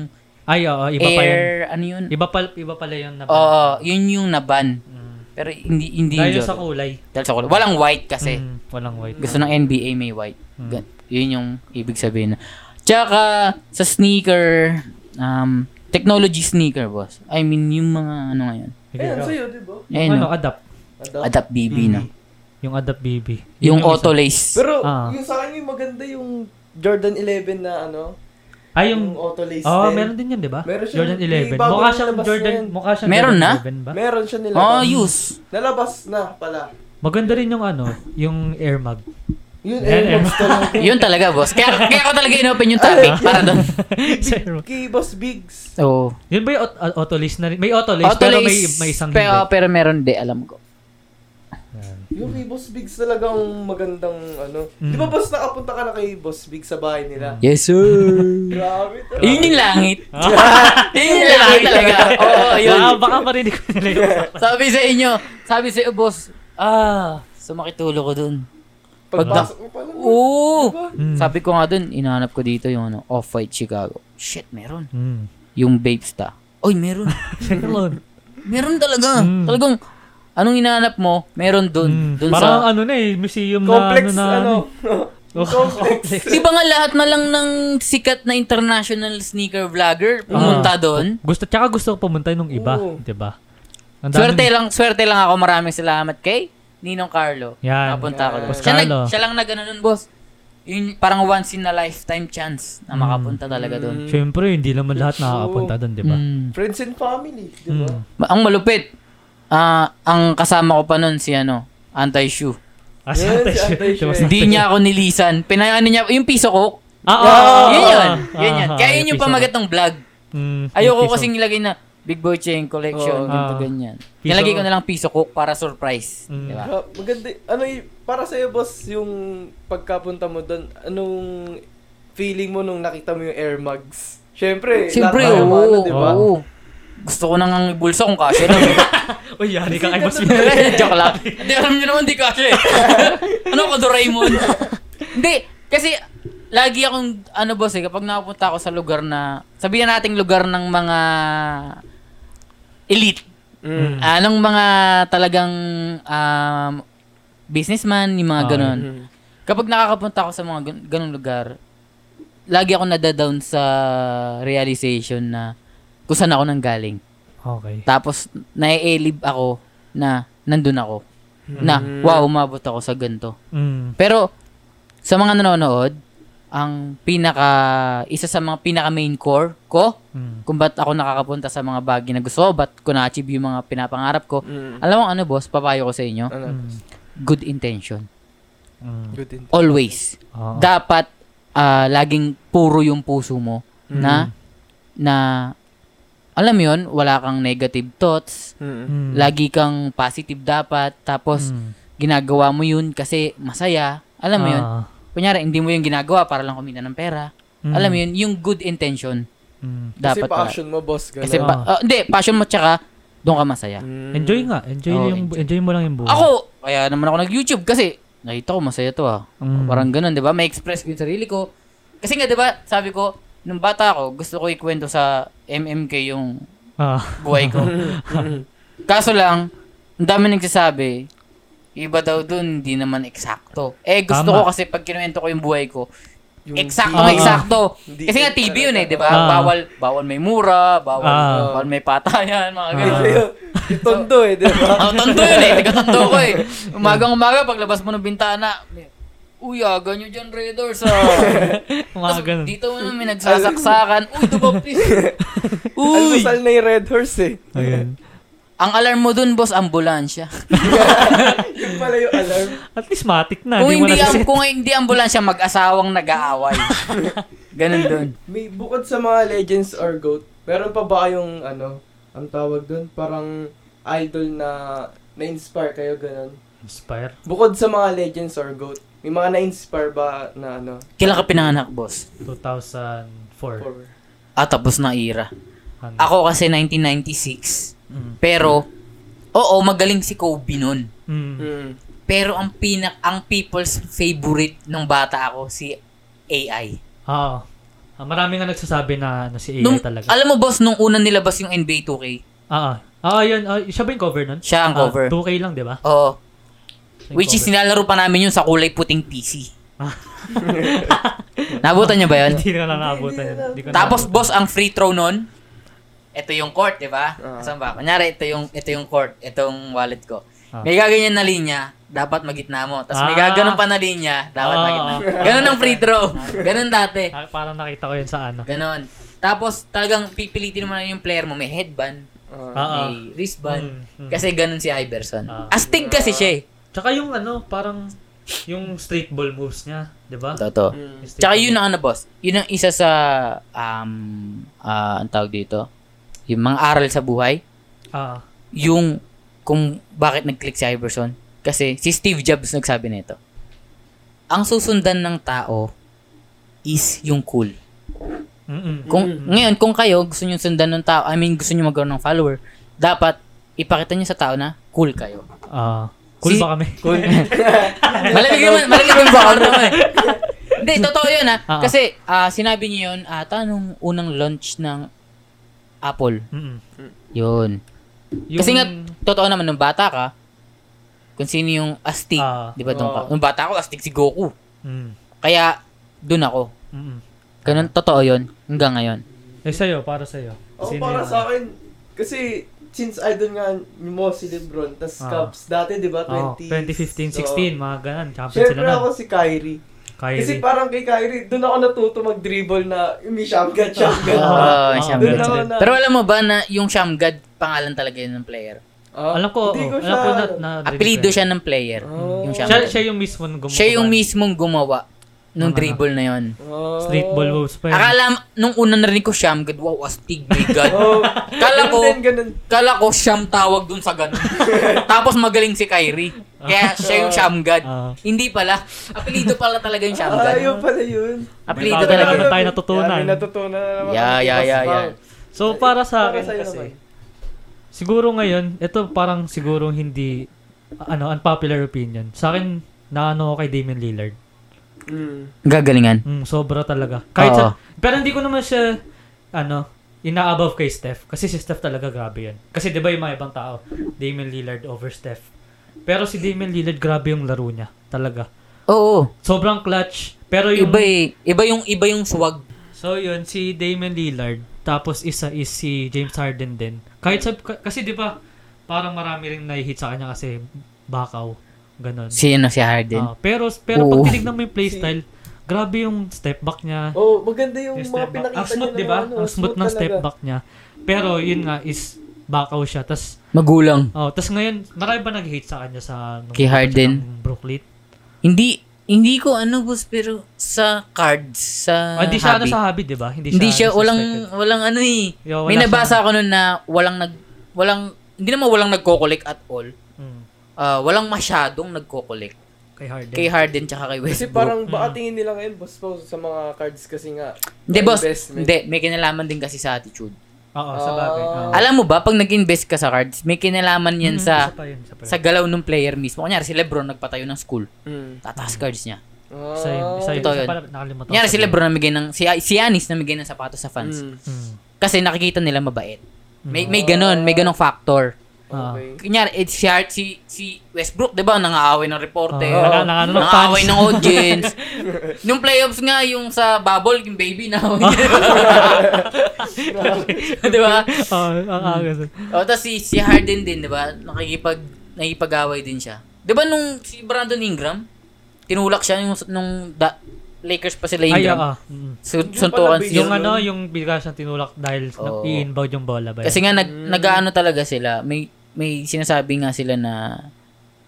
Ay, oo, iba pa yun. Air, ano yun? Iba, pa, iba pala yung naban. Oo, yun yung naban. Mm. Pero hindi hindi Dahil yung sa kulay. Dahil sa kulay. Walang white kasi. Mm, walang white. Gusto ng NBA may white. Mm. Gan- Yun yung ibig sabihin. Tsaka sa sneaker, um, technology sneaker, boss. I mean, yung mga ano ngayon. Sige, Ayan, go. sa'yo, di ba? Ayun, ano, no? adapt. Adapt. Adapt BB, Mm. Yung adapt BB. Yung isa. auto lace. Pero, Ah. yung sa akin yung maganda yung Jordan 11 na ano, Ay, yung yung... auto lace Oh, din. meron din yan, di ba? Meron siya- Jordan 11. may bago Mukha siyang Jordan, yan. mukha siyang Meron Jordan na? 11 ba? Meron siya nilabas. Oh, use. Nalabas na pala. Maganda rin yung ano, yung Air Mag. Yun, Air Max talaga. Yun talaga, boss. Kaya, kaya ako talaga inopen yung topic para doon. Kay Boss Biggs. Oo. Yun ba yung aut- auto lace na rin? May auto lace, Auto pero may, may isang pero, hindi. pero meron de, alam ko. Yung kay Boss Biggs talagang magandang ano. Mm. Di ba boss nakapunta ka na kay Boss Biggs sa bahay nila? Yes, sir. Grabe. talaga. Yun yung langit. yun yung langit talaga. Oo, yun. Ah, baka marinig ko nila yung Sabi sa inyo, sabi sa iyo, boss, ah, sumakit ulo ko dun. Pagpasok mo pa lang. Oo. Diba? Mm. Sabi ko nga dun, inahanap ko dito yung ano, Off-White Chicago. Shit, meron. Mm. Yung Babesta. Oy, meron. Meron. meron talaga. Mm. Talagang, anong hinahanap mo, meron dun. Mm. dun Parang sa... ano na eh, museum Complex, na ano na. ano. Oh, complex. Di ba nga lahat na lang ng sikat na international sneaker vlogger pumunta doon? Gusto, tsaka gusto ko pumunta nung iba, di ba? Swerte lang, swerte lang ako. Maraming salamat kay Ninong Carlo. Yan. Napunta ako doon. Boss Siya, nag, Carlo. siya lang nag ano nun, boss. Yung parang once in a lifetime chance na Mm. makapunta talaga doon. Siyempre, hindi naman lahat nakakapunta doon, di ba? Mm. Friends and family, di ba? Mm. Ang malupit, ah ang kasama ko pa nun si ano, Anti-Shoe. Ah, Yan, sa si Antay siya- Shue. siya- Hindi niya ako nilisan. Pinayano niya, yung piso ko. Ah, ah, Ah, ah, yun yun. ah, yun yun. ah, Kaya yun yung pamagat ng vlog. Mm, Ayoko piso. kasing ilagay na Big Boy Chain Oo. Collection, ganito Ah. ganyan. Piso- Nilagay ko na lang piso cook para surprise. Mm. Di ba? Ah, maganda. Ano y- para sa boss yung pagkapunta mo doon, anong feeling mo nung nakita mo yung Air Mags? Syempre, Siyempre, lahat tayo oo. ano, di ba? oo. Gusto ko nang ang ibulsa kung kasya lang. Uy, yari ka kay Boss Joke lang. Hindi, alam nyo naman, di kasya eh. ano ko, Doraemon? Hindi, kasi lagi akong, ano boss eh, kapag nakapunta ako sa lugar na, sabihin nating lugar ng mga elite. Mm. Anong mga talagang um, businessman, yung mga Ah, ganon. Mm. Kapag nakakapunta ako sa mga gan- ganong lugar, lagi ako nadadown sa realization na kung saan ako nang galing. Okay. Tapos, nai-elib ako na nandun ako. Na, wow, umabot ako sa ganito. Mm. Pero, sa mga nanonood, ang pinaka, isa sa mga pinaka main core ko, Mm. kung ba't ako nakakapunta sa mga bagay na gusto ko, ba't ko na-achieve yung mga pinapangarap ko. Mm. Alam mo ano, boss, papayo ko sa inyo, Ano? Mm. good intention. Mm. Good in. Always. Oo. Dapat, ah, laging puro yung puso mo na, na, alam mo yun, wala kang negative thoughts, Mm. Mm. lagi kang positive dapat, tapos, Mm. ginagawa mo yun kasi masaya. Alam mo yun, Ah. kunyari, hindi mo yung ginagawa para lang kumita ng pera. Mm. Alam mo yun, yung good intention, Mm. Kasi dapat ka- passion mo, boss. Ganun. Kasi, pa- ah, hindi, passion mo tsaka, doon ka masaya. Mm. Enjoy nga. Enjoy, Oo, yung, enjoy mo lang yung buhay. Ako, kaya naman ako nag-YouTube kasi, nakita ko masaya to ah. Mm. Parang ganun, di ba? May express ko yung sarili ko. Kasi nga, di ba, sabi ko, nung bata ako, gusto ko ikwento sa MMK yung Ah. buhay ko. Kaso lang, ang dami nagsasabi, iba daw dun, hindi naman eksakto. Eh, gusto Tama. ko kasi pag kinuwento ko yung buhay ko, Yung eksakto Ah. na eksakto. Hindi Kasi nga TV yun eh, di ba? Ah. Bawal, bawal may mura, bawal, Ah. bawal may patayan, mga ganun. yun, yung tondo eh, di ba? Ang tondo yun eh, taga-tondo ko eh. Umagang umaga, paglabas mo ng bintana, may- Uy, aga nyo dyan, Raiders ah. Mga Tapos ganun. dito mo may nagsasaksakan. Uy, dumapis. Uy! Almusal na yung Red Horse eh. Ayun. Ang alarm mo dun, boss, ambulansya. Yun pala yung alarm. At least matik na. kung Di mo hindi, na am, kung hindi ambulansya, mag-asawang nag-aaway. Ganun dun. May bukod sa mga legends or goat, meron pa ba kayong ano, ang tawag doon, parang idol na na-inspire kayo ganun? Inspire. Bukod sa mga legends or goat, may mga na-inspire ba na ano? Kailan ka pinanganak, boss? 2004. For, Ah, tapos na era. Ano? Ako kasi 1996. Mm. Pero, oo, magaling si Kobe nun. Mm. mm, Pero ang pinak ang people's favorite nung bata ako si AI. Oo. Ah, marami nga nagsasabi na, na si AI Nung, talaga. alam mo boss, nung unang nilabas yung NBA 2K, Ah, ah. Ah, yun. Ah, siya ba yung cover nun? siya ang Ah, cover. 2K lang, di ba? Oo. Which is nilalaro pa namin yun sa kulay puting PC. Nabutan niyo ba yun? Hindi ko na naabutan yun. Hindi ko na Tapos boss, ang free throw nun, ito yung court, di ba? Ah. Saan ba? Kunyari, ito yung, ito yung court, itong wallet ko. Ah. May gaganyan na linya, dapat magitna mo. Tapos may Ah. gaganon pa na linya, dapat Ah. magitna. Ganon ang free throw. Ganon dati. Ah, parang nakita ko yun sa ano. Ganon. Tapos talagang pipilitin mo na yung player mo. May headband, ah. may wristband. Mm, mm. Kasi ganon si Iverson. Ah. Astig kasi siya eh. Tsaka yung ano, parang yung street ball moves niya, di ba? Totoo. mm, Tsaka yun ang ano boss, yun ang isa sa, um, ah, ang tawag dito, yung mga aral sa buhay, Ah. yung kung bakit nag-click si Iverson. Kasi si Steve Jobs nagsabi nito. Ang susundan ng tao is yung cool. Mm-mm. Kung ngayon kung kayo gusto niyo sundan ng tao, I mean gusto niyo magkaroon ng follower, dapat ipakita niyo sa tao na cool kayo. Ah, cool Si- ba kami? Cool. Malamig naman, malamig naman ba naman. Hindi, totoo yun ha. Ah. Kasi ah, sinabi niyo yun ata nung unang launch ng Apple. Mm-mm. Yun. Yung- Kasi nga, totoo naman, nung bata ka, kung sino yung astig, Ah. di ba? Oo. nung bata ako, astig si Goku. Mm. Kaya, dun ako. Mm-mm. Ganun, totoo yun, hanggang ngayon. Eh, sa'yo, para sa'yo. Ako Sino para yung- sa akin, kasi since idol nga mo si Lebron, tas Ah. Cubs, dati di ba, Oo, 20... 2015, 16, mga ganun. Champion sila na. ako si Kyrie. Kyrie. Kasi parang kay Kyrie, doon ako natuto mag-dribble na may shotgun, shotgun. Oo, Ah, Shamgad. Doon ako na. Pero alam mo ba na yung Shamgad, pangalan talaga yun ng player? Ah, alam ko, ko alam ko na, siya- na Apelido siya ng player. Oh. Yung Siya, Shamgad. siya yung mismo gumawa. Siya yung mismong gumawa nung Ng ano? dribble na yun. Oh. Street ball moves pa yun. Akala, nung una narinig ko Shamgad, wow, astig, my God. Oh, Kala ko, ganun din, ganun. Kala ko siyam tawag dun sa ganun. Tapos magaling si Kyrie. Kaya siya yung Shamgad. Ah. Hindi pala. Apelido pala talaga yung Ah, Shamgad. yun pala yun. Apelido May talaga. bago naman yun. tayo natutunan. Yeah, may natutunan na naman. Yeah, yeah, yeah, yeah. So, para sa Para akin sa'yo kasi, naman. siguro ngayon, ito parang siguro hindi, ano, unpopular opinion. Sa akin, naano ako kay Damian Lillard. Mm. Gagalingan. Mm, sobra talaga. Kahit Oo. sa, pero hindi ko naman siya, ano, ina-above kay Steph. Kasi si Steph talaga grabe yan. Kasi di ba yung mga ibang tao, Damian Lillard over Steph. Pero si Damian Lillard, grabe yung laro niya. Talaga. Oo. Sobrang clutch. Pero yung... Iba eh. Iba yung, iba yung swag. So yun, si Damian Lillard, tapos isa is si James Harden din. Kahit sa, kasi di ba, parang marami rin nai-hit sa kanya kasi bakaw. Ganon. Si, ano, si Harden. Ah, pero pero Oo. pag tinignan mo yung playstyle, grabe yung step back niya. Oh, maganda yung, Yung mga step back. pinakita Ang smooth, niya di ba? ng ano, Ang smooth ng step talaga. back niya. Pero yun nga is bakaw siya. Tas, Magulang. oh, tas ngayon, marami ba nag-hate sa kanya sa nung Kay Harden? ng Brooklyn? Hindi, hindi ko ano boss, pero sa cards, sa Ah, hindi siya ano hobby. sa hobby, di ba? Hindi, Hindi siya, walang, disrespected. walang ano eh. Yo, wala May nabasa ako nun na walang nag, walang, hindi naman walang nagko-collect at all. Mm, Ah, walang masyadong nagko-collect. kay Harden. Kay Harden tsaka kay Kasi Westbrook. parang baka tingin nila ngayon, boss Pao, sa mga cards kasi nga. Hindi, may boss. Hindi, may kinalaman din kasi sa attitude. Oo, sa bagay. Oo. Alam mo ba, pag nag-invest ka sa cards, may kinalaman yan Mm, sa yun, sa galaw ng player mismo. Kunyari, si Lebron nagpatayo ng school. Mm. Tataas cards niya. Ah, Isa yun, isa yun. Totoo Isa yun. nakalimutan Kunyari, si. Lebron namigay ng, si, si Yanis namigay ng sapatos sa fans. Mm. Mm. Kasi nakikita nila mabait. May, may Ah. ganon, may ganong factor. Okay. Kunyari, eh, si, Hart- si, si Westbrook, di ba, nangaaway ng reporter. Oo, ano, ng nangaaway fans. ng audience. Nung playoffs nga, yung sa bubble, yung baby na. di ba? Oo, ang agas. O, tapos si, si Harden din, di ba? Nakikipag, nakikipag-away din siya. Di ba nung si Brandon Ingram, tinulak siya nung, nung da, Lakers pa sila Ay, Ingram. oo. Mm. Su- suntukan siya. Yung ano, yung bigla siyang tinulak dahil Oo. i-inbound yung bola ba? yun? Kasi nga, nag, nag-ano talaga sila. May, may sinasabi nga sila na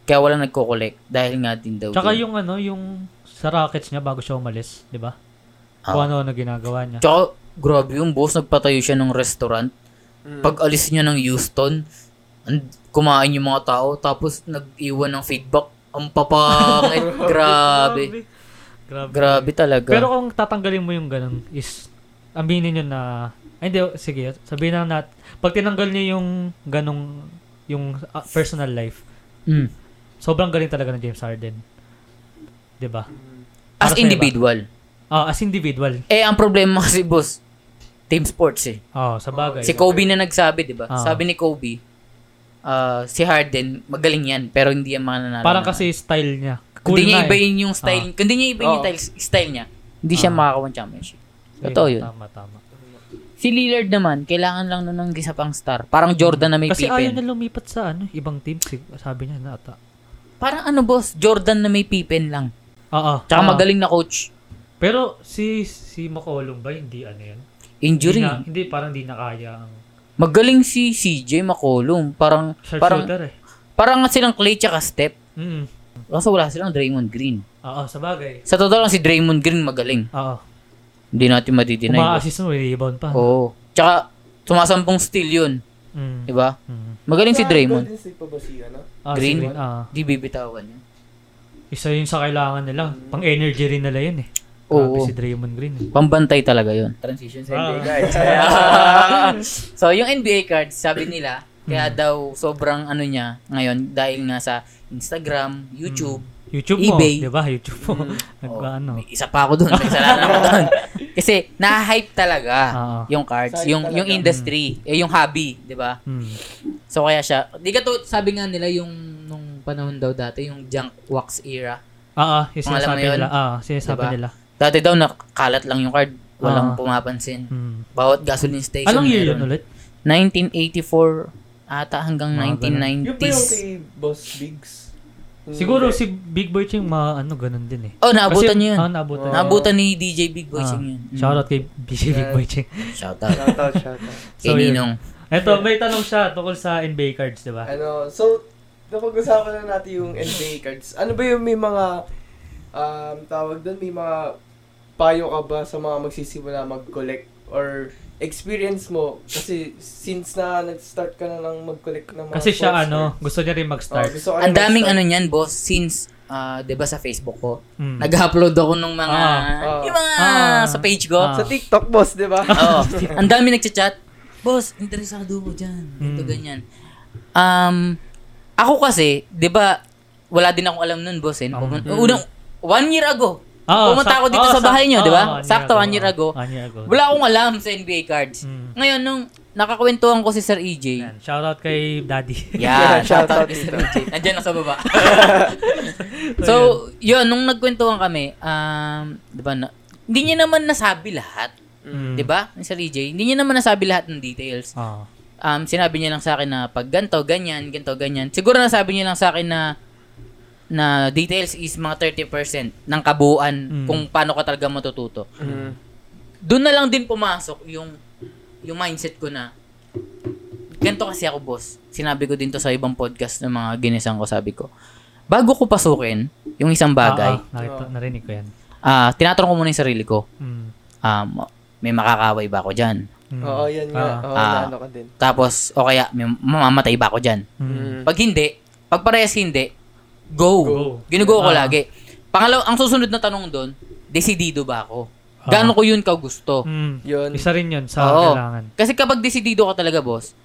kaya walang nagko-collect dahil nga din daw. Tsaka yung ano, yung sa Rockets niya bago siya umalis, di ba? Ah. Kung ano na ginagawa niya. Tsaka, grabe yung boss, nagpatayo siya ng restaurant. Mm. Pag alis niya ng Houston, and, kumain yung mga tao, tapos nag-iwan ng feedback. Ang papangit. grabe. Grabe. Grabe talaga. Pero kung tatanggalin mo yung ganun is aminin nyo na ay, hindi, sige, sabihin na nat pag tinanggal niyo yung ganong yung uh, personal life, Mm. sobrang galing talaga ng James Harden. 'Di ba? As individual. Ah, as individual. Eh, ang problema kasi, boss, team sports eh. Oh, sa bagay. Si Kobe na nagsabi, di ba? Ah. Sabi ni Kobe, ah, si Harden, magaling yan, pero hindi yan mananalo. Parang na. kasi style niya. Cool Hindi niya eh. ibayin yung style. Kung hindi niya ibayin yung Oo. style, style niya, hindi siya Ah. makakawan championship. Totoo yun. Tama, tama. Si Lillard naman, kailangan lang nun ng isa pang star. Parang Jordan na may Kasi ayaw Pippen. na lumipat sa ano, ibang team. Sabi niya na ata. Parang ano boss, Jordan na may Pippen lang. Oo. Tsaka oo. magaling na coach. Pero si si McCollum ba hindi ano yun? Injury. Hindi, na, hindi parang hindi na kaya ang Magaling si CJ McCollum. Parang, parang, eh. parang nga silang Clay tsaka Step. Mm. Kaso wala silang Draymond Green. Oo, sa bagay. Sa totoo lang si Draymond Green magaling. Oo. Hindi natin Kung madidinay. boss. ma-assist mo, rebound pa. Oo. Tsaka, sumasampung steal yun. Mm. Di ba? Mm. Magaling si Draymond. Golden State pa ba si, ano? Ah, si Green? Green. Ah, Di bibitawan yun. isa yun sa kailangan nila. Pang energy rin nila yun eh. Oo. Grabe si Draymond Green. eh. Pambantay talaga yun. Transition sa Ah. NBA cards. so, yung NBA cards, sabi nila, kaya daw sobrang ano niya ngayon dahil nga sa Instagram, YouTube, YouTube mo, eBay. di ba? YouTube mo. Oh, Nagka-ano. may isa pa ako doon, may kasalanan ako doon. Kasi na-hype talaga Oo. yung cards, yung talaga. yung industry, eh, yung hobby, 'di ba? Hmm. So kaya siya, di ka to, sabi nga nila yung nung panahon daw dati, yung junk wax era. Ah, ah, yung sinasabi nila. Ah, sinasabi Diba? nila. Dati daw nakalat lang yung card, walang Ah. pumapansin. Hmm. Bawat gasoline station. Anong year yun ulit? 1984 ata hanggang Mga Yung pa yung 1990s. kay Boss Biggs. Siguro si Big Boy Ching ma ano ganun din eh. Oh, naabutan niyo yun. Ah, naabutan. Oh. Naabutan ni DJ Big Boy Ah, Sing yun. Mm. Shoutout kay BJ Big. Boy Ching. Shout out. Shoutout, shoutout. Kay So, yun. Ninong. Eto, may tanong siya tungkol sa NBA cards, di ba? Ano, so, napag-usapan na natin yung NBA cards. Ano ba yung may mga, um, tawag doon, may mga payo ka ba sa mga magsisimula mag-collect or experience mo? Kasi since na nag-start ka na lang mag-collect ng mga Kasi siya sports ano, gusto niya rin oh, mag-start. gusto ka Ang daming ano mag-start. niyan, boss, since ah, 'di ba sa Facebook ko, Hmm. nag-upload ako ng mga Ah, ah. yung mga Ah. sa page ko. Ah. Sa TikTok, boss, di ba? Oo. Ang dami nagchat-chat. Boss, interesado ko diyan. Ito Mm. ganyan. Um ako kasi, 'di ba, wala din akong alam nun, boss. Eh. Um, Pumun- Unang one year ago. Ah, pumunta sak- ako dito ah, sa bahay sak- niyo, 'di ba? year Sakto one year ago. One year ago. Wala akong alam sa NBA cards. Mm. Ngayon nung nakakwentuhan ko si Sir EJ. Yan. Shoutout kay Daddy. Yeah, Shout shout out out kay Sir. EJ. Nandiyan na sa baba. so, yun, nung nagkwentuhan kami, um, di ba, na, hindi niya naman nasabi lahat. Mm. Di ba, ni Sir EJ? Hindi niya naman nasabi lahat ng details. Ah. Um, sinabi niya lang sa akin na pag ganto, ganyan, ganto, ganyan. Siguro nasabi niya lang sa akin na na details is mga 30% ng kabuuan Mm. kung paano ka talaga matututo. Mm. Doon na lang din pumasok yung yung mindset ko na ganito kasi ako boss. Sinabi ko din to sa ibang podcast ng mga ginisang ko, sabi ko. Bago ko pasukin yung isang bagay, Ah, ah, nakita, narinig ko yan. ah tinatanong ko muna yung sarili ko, Mm. um, may makakaway ba ako dyan? Mm. Oo, yan nga. Oo, Ah. naano ka din. Tapos, o kaya, may mamamatay ba ako dyan? Mm. Pag hindi, pag parehas hindi, go. Go. Ginugo ko Ah. lagi. Pangalaw, ang susunod na tanong doon, desidido ba ako? Ah. Gaano ko yun ka gusto? Mm. Yun. Isa rin yun sa Oo. kailangan. Kasi kapag desidido ka talaga, boss,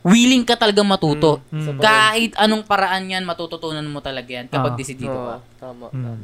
willing ka talaga matuto. Mm. Kahit anong paraan yan, matututunan mo talaga yan kapag Ah. desidido Oo, ka. tama. Mm.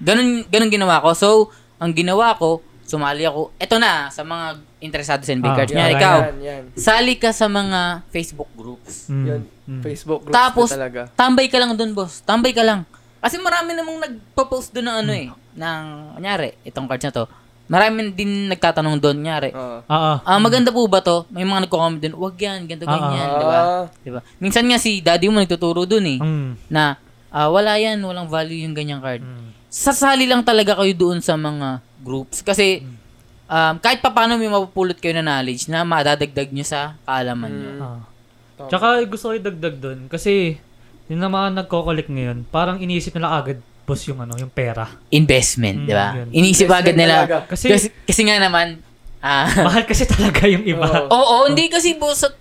Ganun, ganun ginawa ko. So, ang ginawa ko, sumali ako. Eto na, sa mga interesado sa NBA Ah, cards. Yan, ikaw, Yan, yan. sali ka sa mga Facebook groups. Mm. Yun. Mm. Facebook groups Tapos, na talaga. tambay ka lang doon, boss. Tambay ka lang. Kasi marami namang nagpo-post doon ng ano eh. Ng, kunyari, itong cards na to. Marami din nagtatanong doon, kunyari. Oo. Ah, ah. Ah, maganda po ba to? May mga nagko-comment doon, wag yan, ganito, Ah, ganyan, ah. di ba? Di ba? Minsan nga si daddy mo nagtuturo doon eh, Mm. na ah, wala yan, walang value yung ganyang card. Mm. Sasali lang talaga kayo doon sa mga groups. Kasi, um, kahit pa paano may mapupulot kayo na knowledge na madadagdag nyo sa kaalaman nyo. Mm. Ah. Tama. Tsaka gusto ko idagdag doon kasi yung na mga nagko-collect ngayon, parang iniisip nila agad boss yung ano, yung pera. Investment, Mm, di ba? yun. Inisip Investment agad nila. talaga. Kasi, Kasi, kasi nga naman, ah, mahal kasi talaga yung iba. Oo. Oo, hindi kasi boss, sa-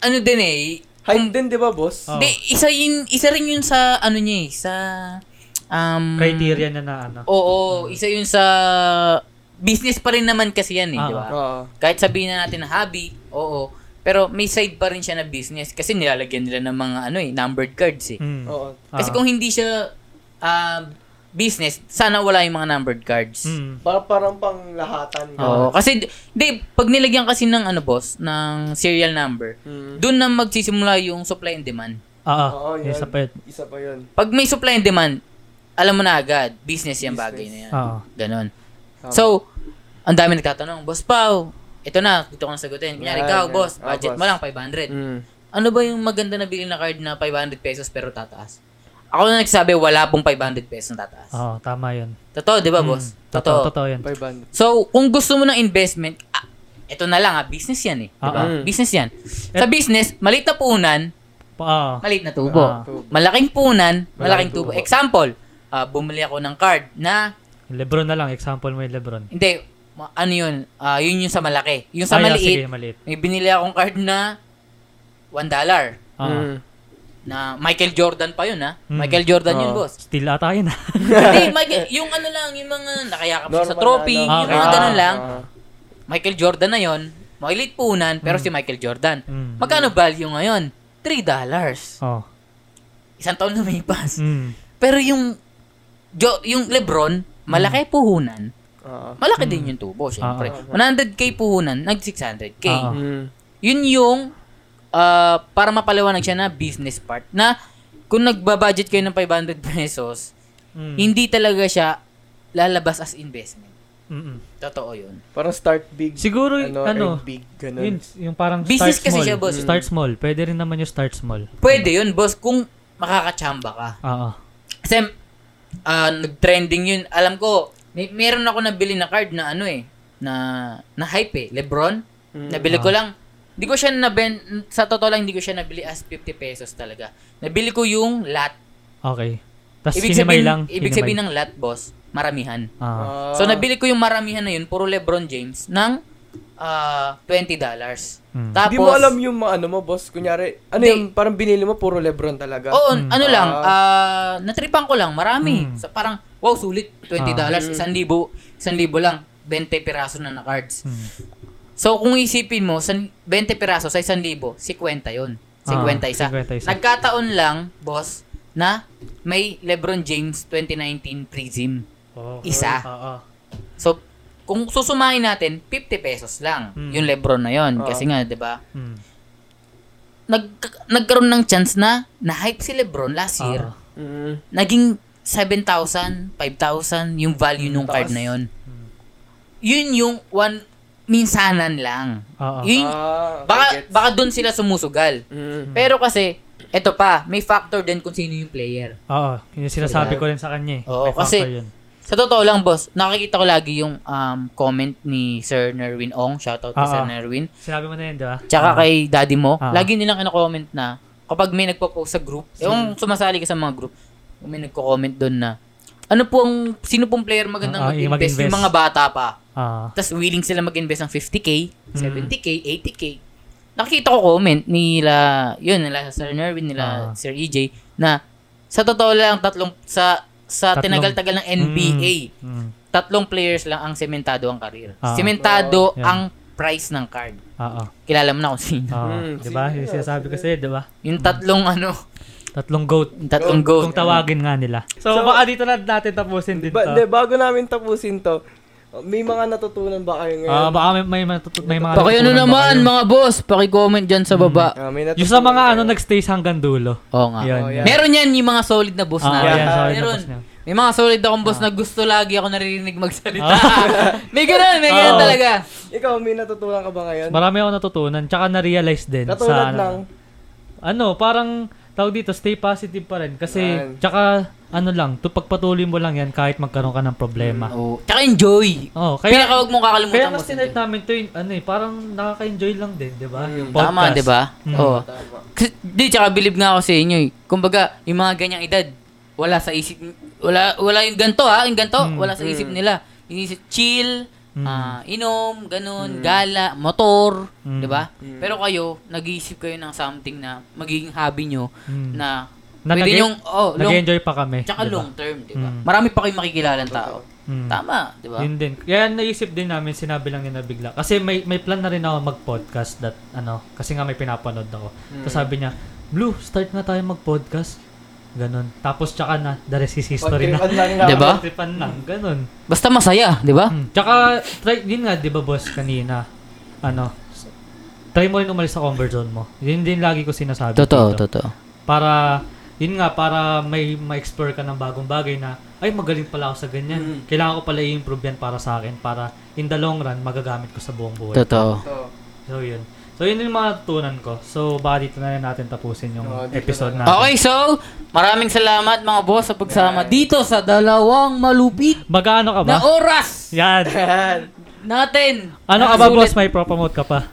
ano din eh, Hype din, di ba, boss? Oo. Hindi, isa yun, isa rin yun sa, ano niya eh, sa, um, Criteria na na ano. Oo, isa yun sa, business pa rin naman kasi yan eh, Ah, di ba? Oo. Kahit sabihin na natin na hobby, oo, pero may side pa rin siya na business kasi nilalagyan nila ng mga, ano eh, numbered cards eh. Mm. Oo. Kasi Ah. kung hindi siya, ah, business, sana wala yung mga numbered cards. Mm. Parang, parang pang lahatan. Oo, kasi, di, pag nilagyan kasi ng, ano boss, ng serial number, Mm. doon na magsisimula yung supply and demand. Ah, ah. Oo, yan. Isa pa yun. Isa pa yun. Pag may supply and demand, alam mo na agad, business yung bagay na yan. Ah. Ganon. Tama. So, ang dami nagtatanong, Boss Pao, ito na, dito ko na sagutin. Kunyari, ikaw, yan. boss, Ah, budget boss. mo lang, 500. Mm. Ano ba yung maganda na bilhin na card na 500 pesos pero tataas? Ako na nagsasabi, wala pong 500 pesos na tataas. Oo, tama yun. Totoo, di ba, Mm. boss? Totoo, Totoo. totoo yun. 500. So, kung gusto mo ng investment, ah, ito na lang, ah, business yan eh. Di ba? Ah, ah. Business yan. Sa business, maliit na puhunan, Pa- Ah. maliit na tubo. Ah. Malaking puhunan, malaking Malaking tubo. tubo. Example, ah, bumili ako ng card na Lebron na lang. Example mo yung Lebron. Hindi, ano yun? Ah, yun yung sa malaki. Yung sa Ah, yeah, maliit, sige, maliit. may binili akong card na 1 dollar. Ah. Mm. Na Michael Jordan pa yun, ha? Mm. Michael Jordan yun, Oo. boss. Still ata yun ah. Hindi, Michael, yung ano lang, yung mga nakayakap sa trophy, na, ano. yung mga Ah, ganun lang. ah. Michael Jordan na yon, maliit punan, pero si Michael Jordan. Mm. Magkano value ngayon? 3 dollars. Oh. Isang taon lumipas. Mm. Pero yung jo, yung LeBron, malaki puhunan. Ah. Malaki din yung tubo, syempre. Ah. 100k puhunan, nag 600k. Ah. Mm. Yun yung ah, para mapaliwanag siya na business part na kung nagbabudget kayo ng 500 pesos, Mm. hindi talaga siya lalabas as investment. Mm-mm. Totoo yun. Parang start big. Siguro, ano, ano, big, ganun. yun, yung parang Business start kasi small. siya, boss. Start small. Pwede rin naman yung start small. Pwede yun, boss, kung makakachamba ka. Oo. Kasi, ah, nag-trending yun. Alam ko, may, meron ako nabili na card na ano eh, na, na hype eh. Lebron. Mm. Nabili ko Ah. lang, hindi ko siya naben, sa totoo lang, hindi ko siya nabili as 50 pesos talaga. Nabili ko yung lot. Okay. Tapos Ibig sabihin, lang. ibig sinimay. sabihin ng lot, boss, maramihan. Ah. Ah. So, nabili ko yung maramihan na yun, puro Lebron James, ng ah, $20. dollars. Mm. Tapos, Hindi mo alam yung mga ano mo, boss. Kunyari, ano Hindi. yung parang binili mo, puro Lebron talaga. Oo, Mm. ano lang, Ah. ah, natripan ko lang, marami. Mm. So, parang, wow, sulit, $20, Ah. dollars, isang libo, isang libo lang, 20 piraso na na cards. Mm. So, kung isipin mo, san, 20 piraso sa isang libo, 50 yun. 50 isa. 50 isa. Nagkataon lang, boss, na may LeBron James 2019 Prism. Oo. Isa. Oo. So, kung susumahin natin, 50 pesos lang Mm. yung LeBron na yon Oo. Kasi nga, di ba? Mm. Nag, nagkaroon ng chance na na-hype si LeBron last year. Mm. naging 7,000, 5,000 yung value nung card na yon. Mm. Yun yung one minsanan lang. Oo. Yun, okay, baka gets. baka doon sila sumusugal. Mm. Pero kasi eto pa, may factor din kung sino yung player. Oo. Yung sinasabi ko rin sa kanya eh. Oo, May kasi- yun. Sa totoo lang, boss, nakikita ko lagi yung um, comment ni Sir Nerwin Ong. Shoutout kay Oo. Sir Nerwin. Sinabi mo na yun, di ba? Tsaka Oo. kay daddy mo. Ah. Lagi nilang ino-comment na kapag may nagpo-post sa group, yung sumasali ka sa mga group, may nagko-comment doon na ano po ang, sino pong player magandang Ah, yung mag-invest? mag-invest. Yung mga bata pa. Ah. Tapos willing sila mag-invest ng 50k, Mm. 70k, 80k. Nakita ko comment nila, yun, nila Sir Nerwin, nila Ah. Sir EJ, na sa totoo lang, tatlong, sa sa Tatlong- tinagal-tagal ng NBA, Mm. Mm. tatlong players lang ang sementado ang karir. Ah. Sementado yan. ang price ng card. Oo. Kilala mo na kung sino. Oo. Mm, Di ba? Yung sinasabi ko sa'yo, di ba? Yung tatlong ano, Tatlong goat. tatlong goat. Kung tawagin nga nila. So, So, baka dito na natin tapusin din Ba, to. de, bago namin tapusin to, may mga natutunan ba kayo ngayon? Ah, baka may, may, matutu- may mga Paki ano natutunan ba naman, kayo? mga boss, paki-comment dyan sa baba. Ah, may natutunan Yung sa mga kayo? ano nagstays hanggang dulo. Oo nga. Yun. Oh, yun. yeah. Meron yan yung mga solid na boss Ah, na. yan, sorry na Meron. boss. May mga solid akong boss na gusto lagi ako naririnig magsalita. may ganun, may ganun Oo. talaga. Ikaw, may natutunan ka ba ngayon? Marami ako natutunan. Tsaka na-realize din. Katulad sa, ng... Ano, parang tawag dito, stay positive pa rin. Kasi, Yan. tsaka, ano lang, to pagpatuloy mo lang yan kahit magkaroon ka ng problema. Oo. Tsaka enjoy. Oh, Kaya, kaya, Pinaka huwag mong kakalimutan kaya mas tinake namin to yung, ano eh, parang nakaka-enjoy lang din, di ba? Mm. Yung Tama, podcast. di ba? Mm. Oo. Tama. Kasi, di, tsaka believe nga ako sa inyo eh. Kumbaga, yung mga ganyang edad, wala sa isip, wala, wala yung ganto ha, yung ganto, Mm. wala sa isip Mm. nila. Inisip, chill, Mm. ah, inom, ganun, Mm. gala, motor, Mm. di ba? Mm. Pero kayo, nag-iisip kayo ng something na magiging hobby nyo Mm. na Na pwede nag- nyong, oh, long, Nag-enjoy pa kami. tsaka di ba? long term, di ba? Mm. Marami pa kayong makikilalang tao. Mm. Tama, di ba? Yun din. Kaya naisip din namin, sinabi lang niya na bigla. Kasi may may plan na rin ako mag-podcast that, ano, kasi nga may pinapanood ako. Mm. Tapos sabi niya, Blue, start na tayo mag-podcast. Ganon. Tapos tsaka na, the rest is history na. Pagtripan lang nga. Di ba? Tripan lang, ganon. Basta masaya, di ba? Hmm. Tsaka, try, yun nga, di ba boss, kanina, ano, try mo rin umalis sa comfort zone mo. Yun din lagi ko sinasabi Totoo, dito. totoo. Para, yun nga, para may ma-explore ka ng bagong bagay na, ay, magaling pala ako sa ganyan. Mm. Kailangan ko pala i-improve yan para sa akin, para in the long run, magagamit ko sa buong buhay. Totoo. Ito. So, yun. So, yun yung mga natutunan ko. So, baka dito na rin natin tapusin yung Oo, dito episode na. natin. Okay, so, maraming salamat mga boss sa pagsama dito sa dalawang malupit Magkano ka na ba? oras Yan. Yan. natin. Ano ka ba, boss? May promote ka pa.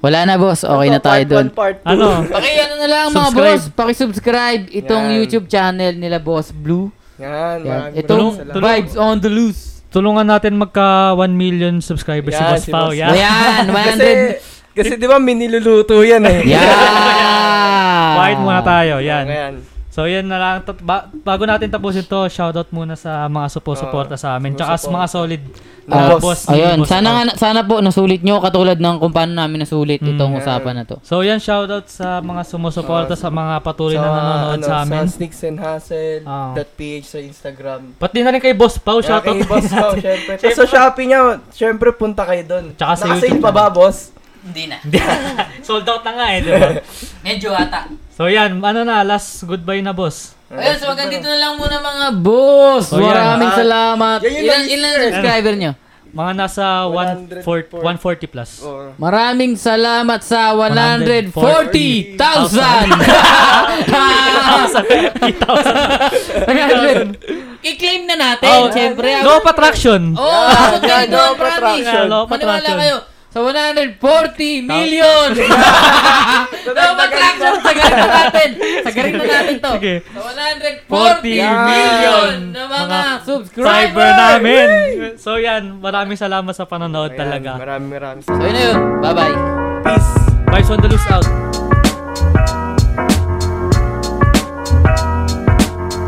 Wala na, boss. Okay Ito, na tayo part doon. part. Ano? Paki ano na lang mga Subscribe. boss, paki-subscribe itong Yan. YouTube channel nila Boss Blue. Yan, Yan. maraming Itong maraming salamat. Vibes on the Loose. Tulungan natin magka 1 million subscribers si Yan, Boss si Pao. Boss. Yan. Ayan, 100. Kasi, di ba miniluluto yan eh. Yeah! Quiet muna tayo. Yan. Ayan. So yan na lang. Tat- ba- bago natin tapusin to, shoutout muna sa mga supo-suporta sa amin. Tsaka sa mga solid Ah, na boss. ni Ayun, Boss sana nga, sana po nasulit nyo katulad ng kung paano namin nasulit itong Mm. usapan na to. So yan, shoutout sa mga sumusuporta sa mga patuloy na nanonood ano, sa amin. Sa Sneaks and Hustle, Ah. .ph sa Instagram. Pati na rin kay Boss Pau, Kaya shoutout. kay Boss Pao, syempre. Tapos sa Shopee niya, syempre punta kayo doon. Tsaka sa Nakasale YouTube pa ba, boss? Hindi na. Sold out na nga eh, di ba? Medyo ata. So yan, ano na, last goodbye na boss. Ayun, so hanggang dito na lang muna mga boss. So, yan. Maraming Ah, salamat. yan yung Ilan, ilan ang subscriber nyo? Mga nasa 140, 140 plus. Oh. Maraming salamat sa 140,000. 140,000! 100. I-claim na natin, Oh, siyempre. No patraction. Oh, Yan, ako yan, kayo, no promise. patraction. No Maniwala patraction. kayo. Sa 140 million! no patraction! Sagarin na natin! Sagarin na natin to. Sige. Sa 140 40 million na mga mga subscriber! Namin. So yan, maraming salamat sa panonood Ayan, talaga. Maraming maraming So yun na yun. Bye-bye. Peace. Vibes on the loose out.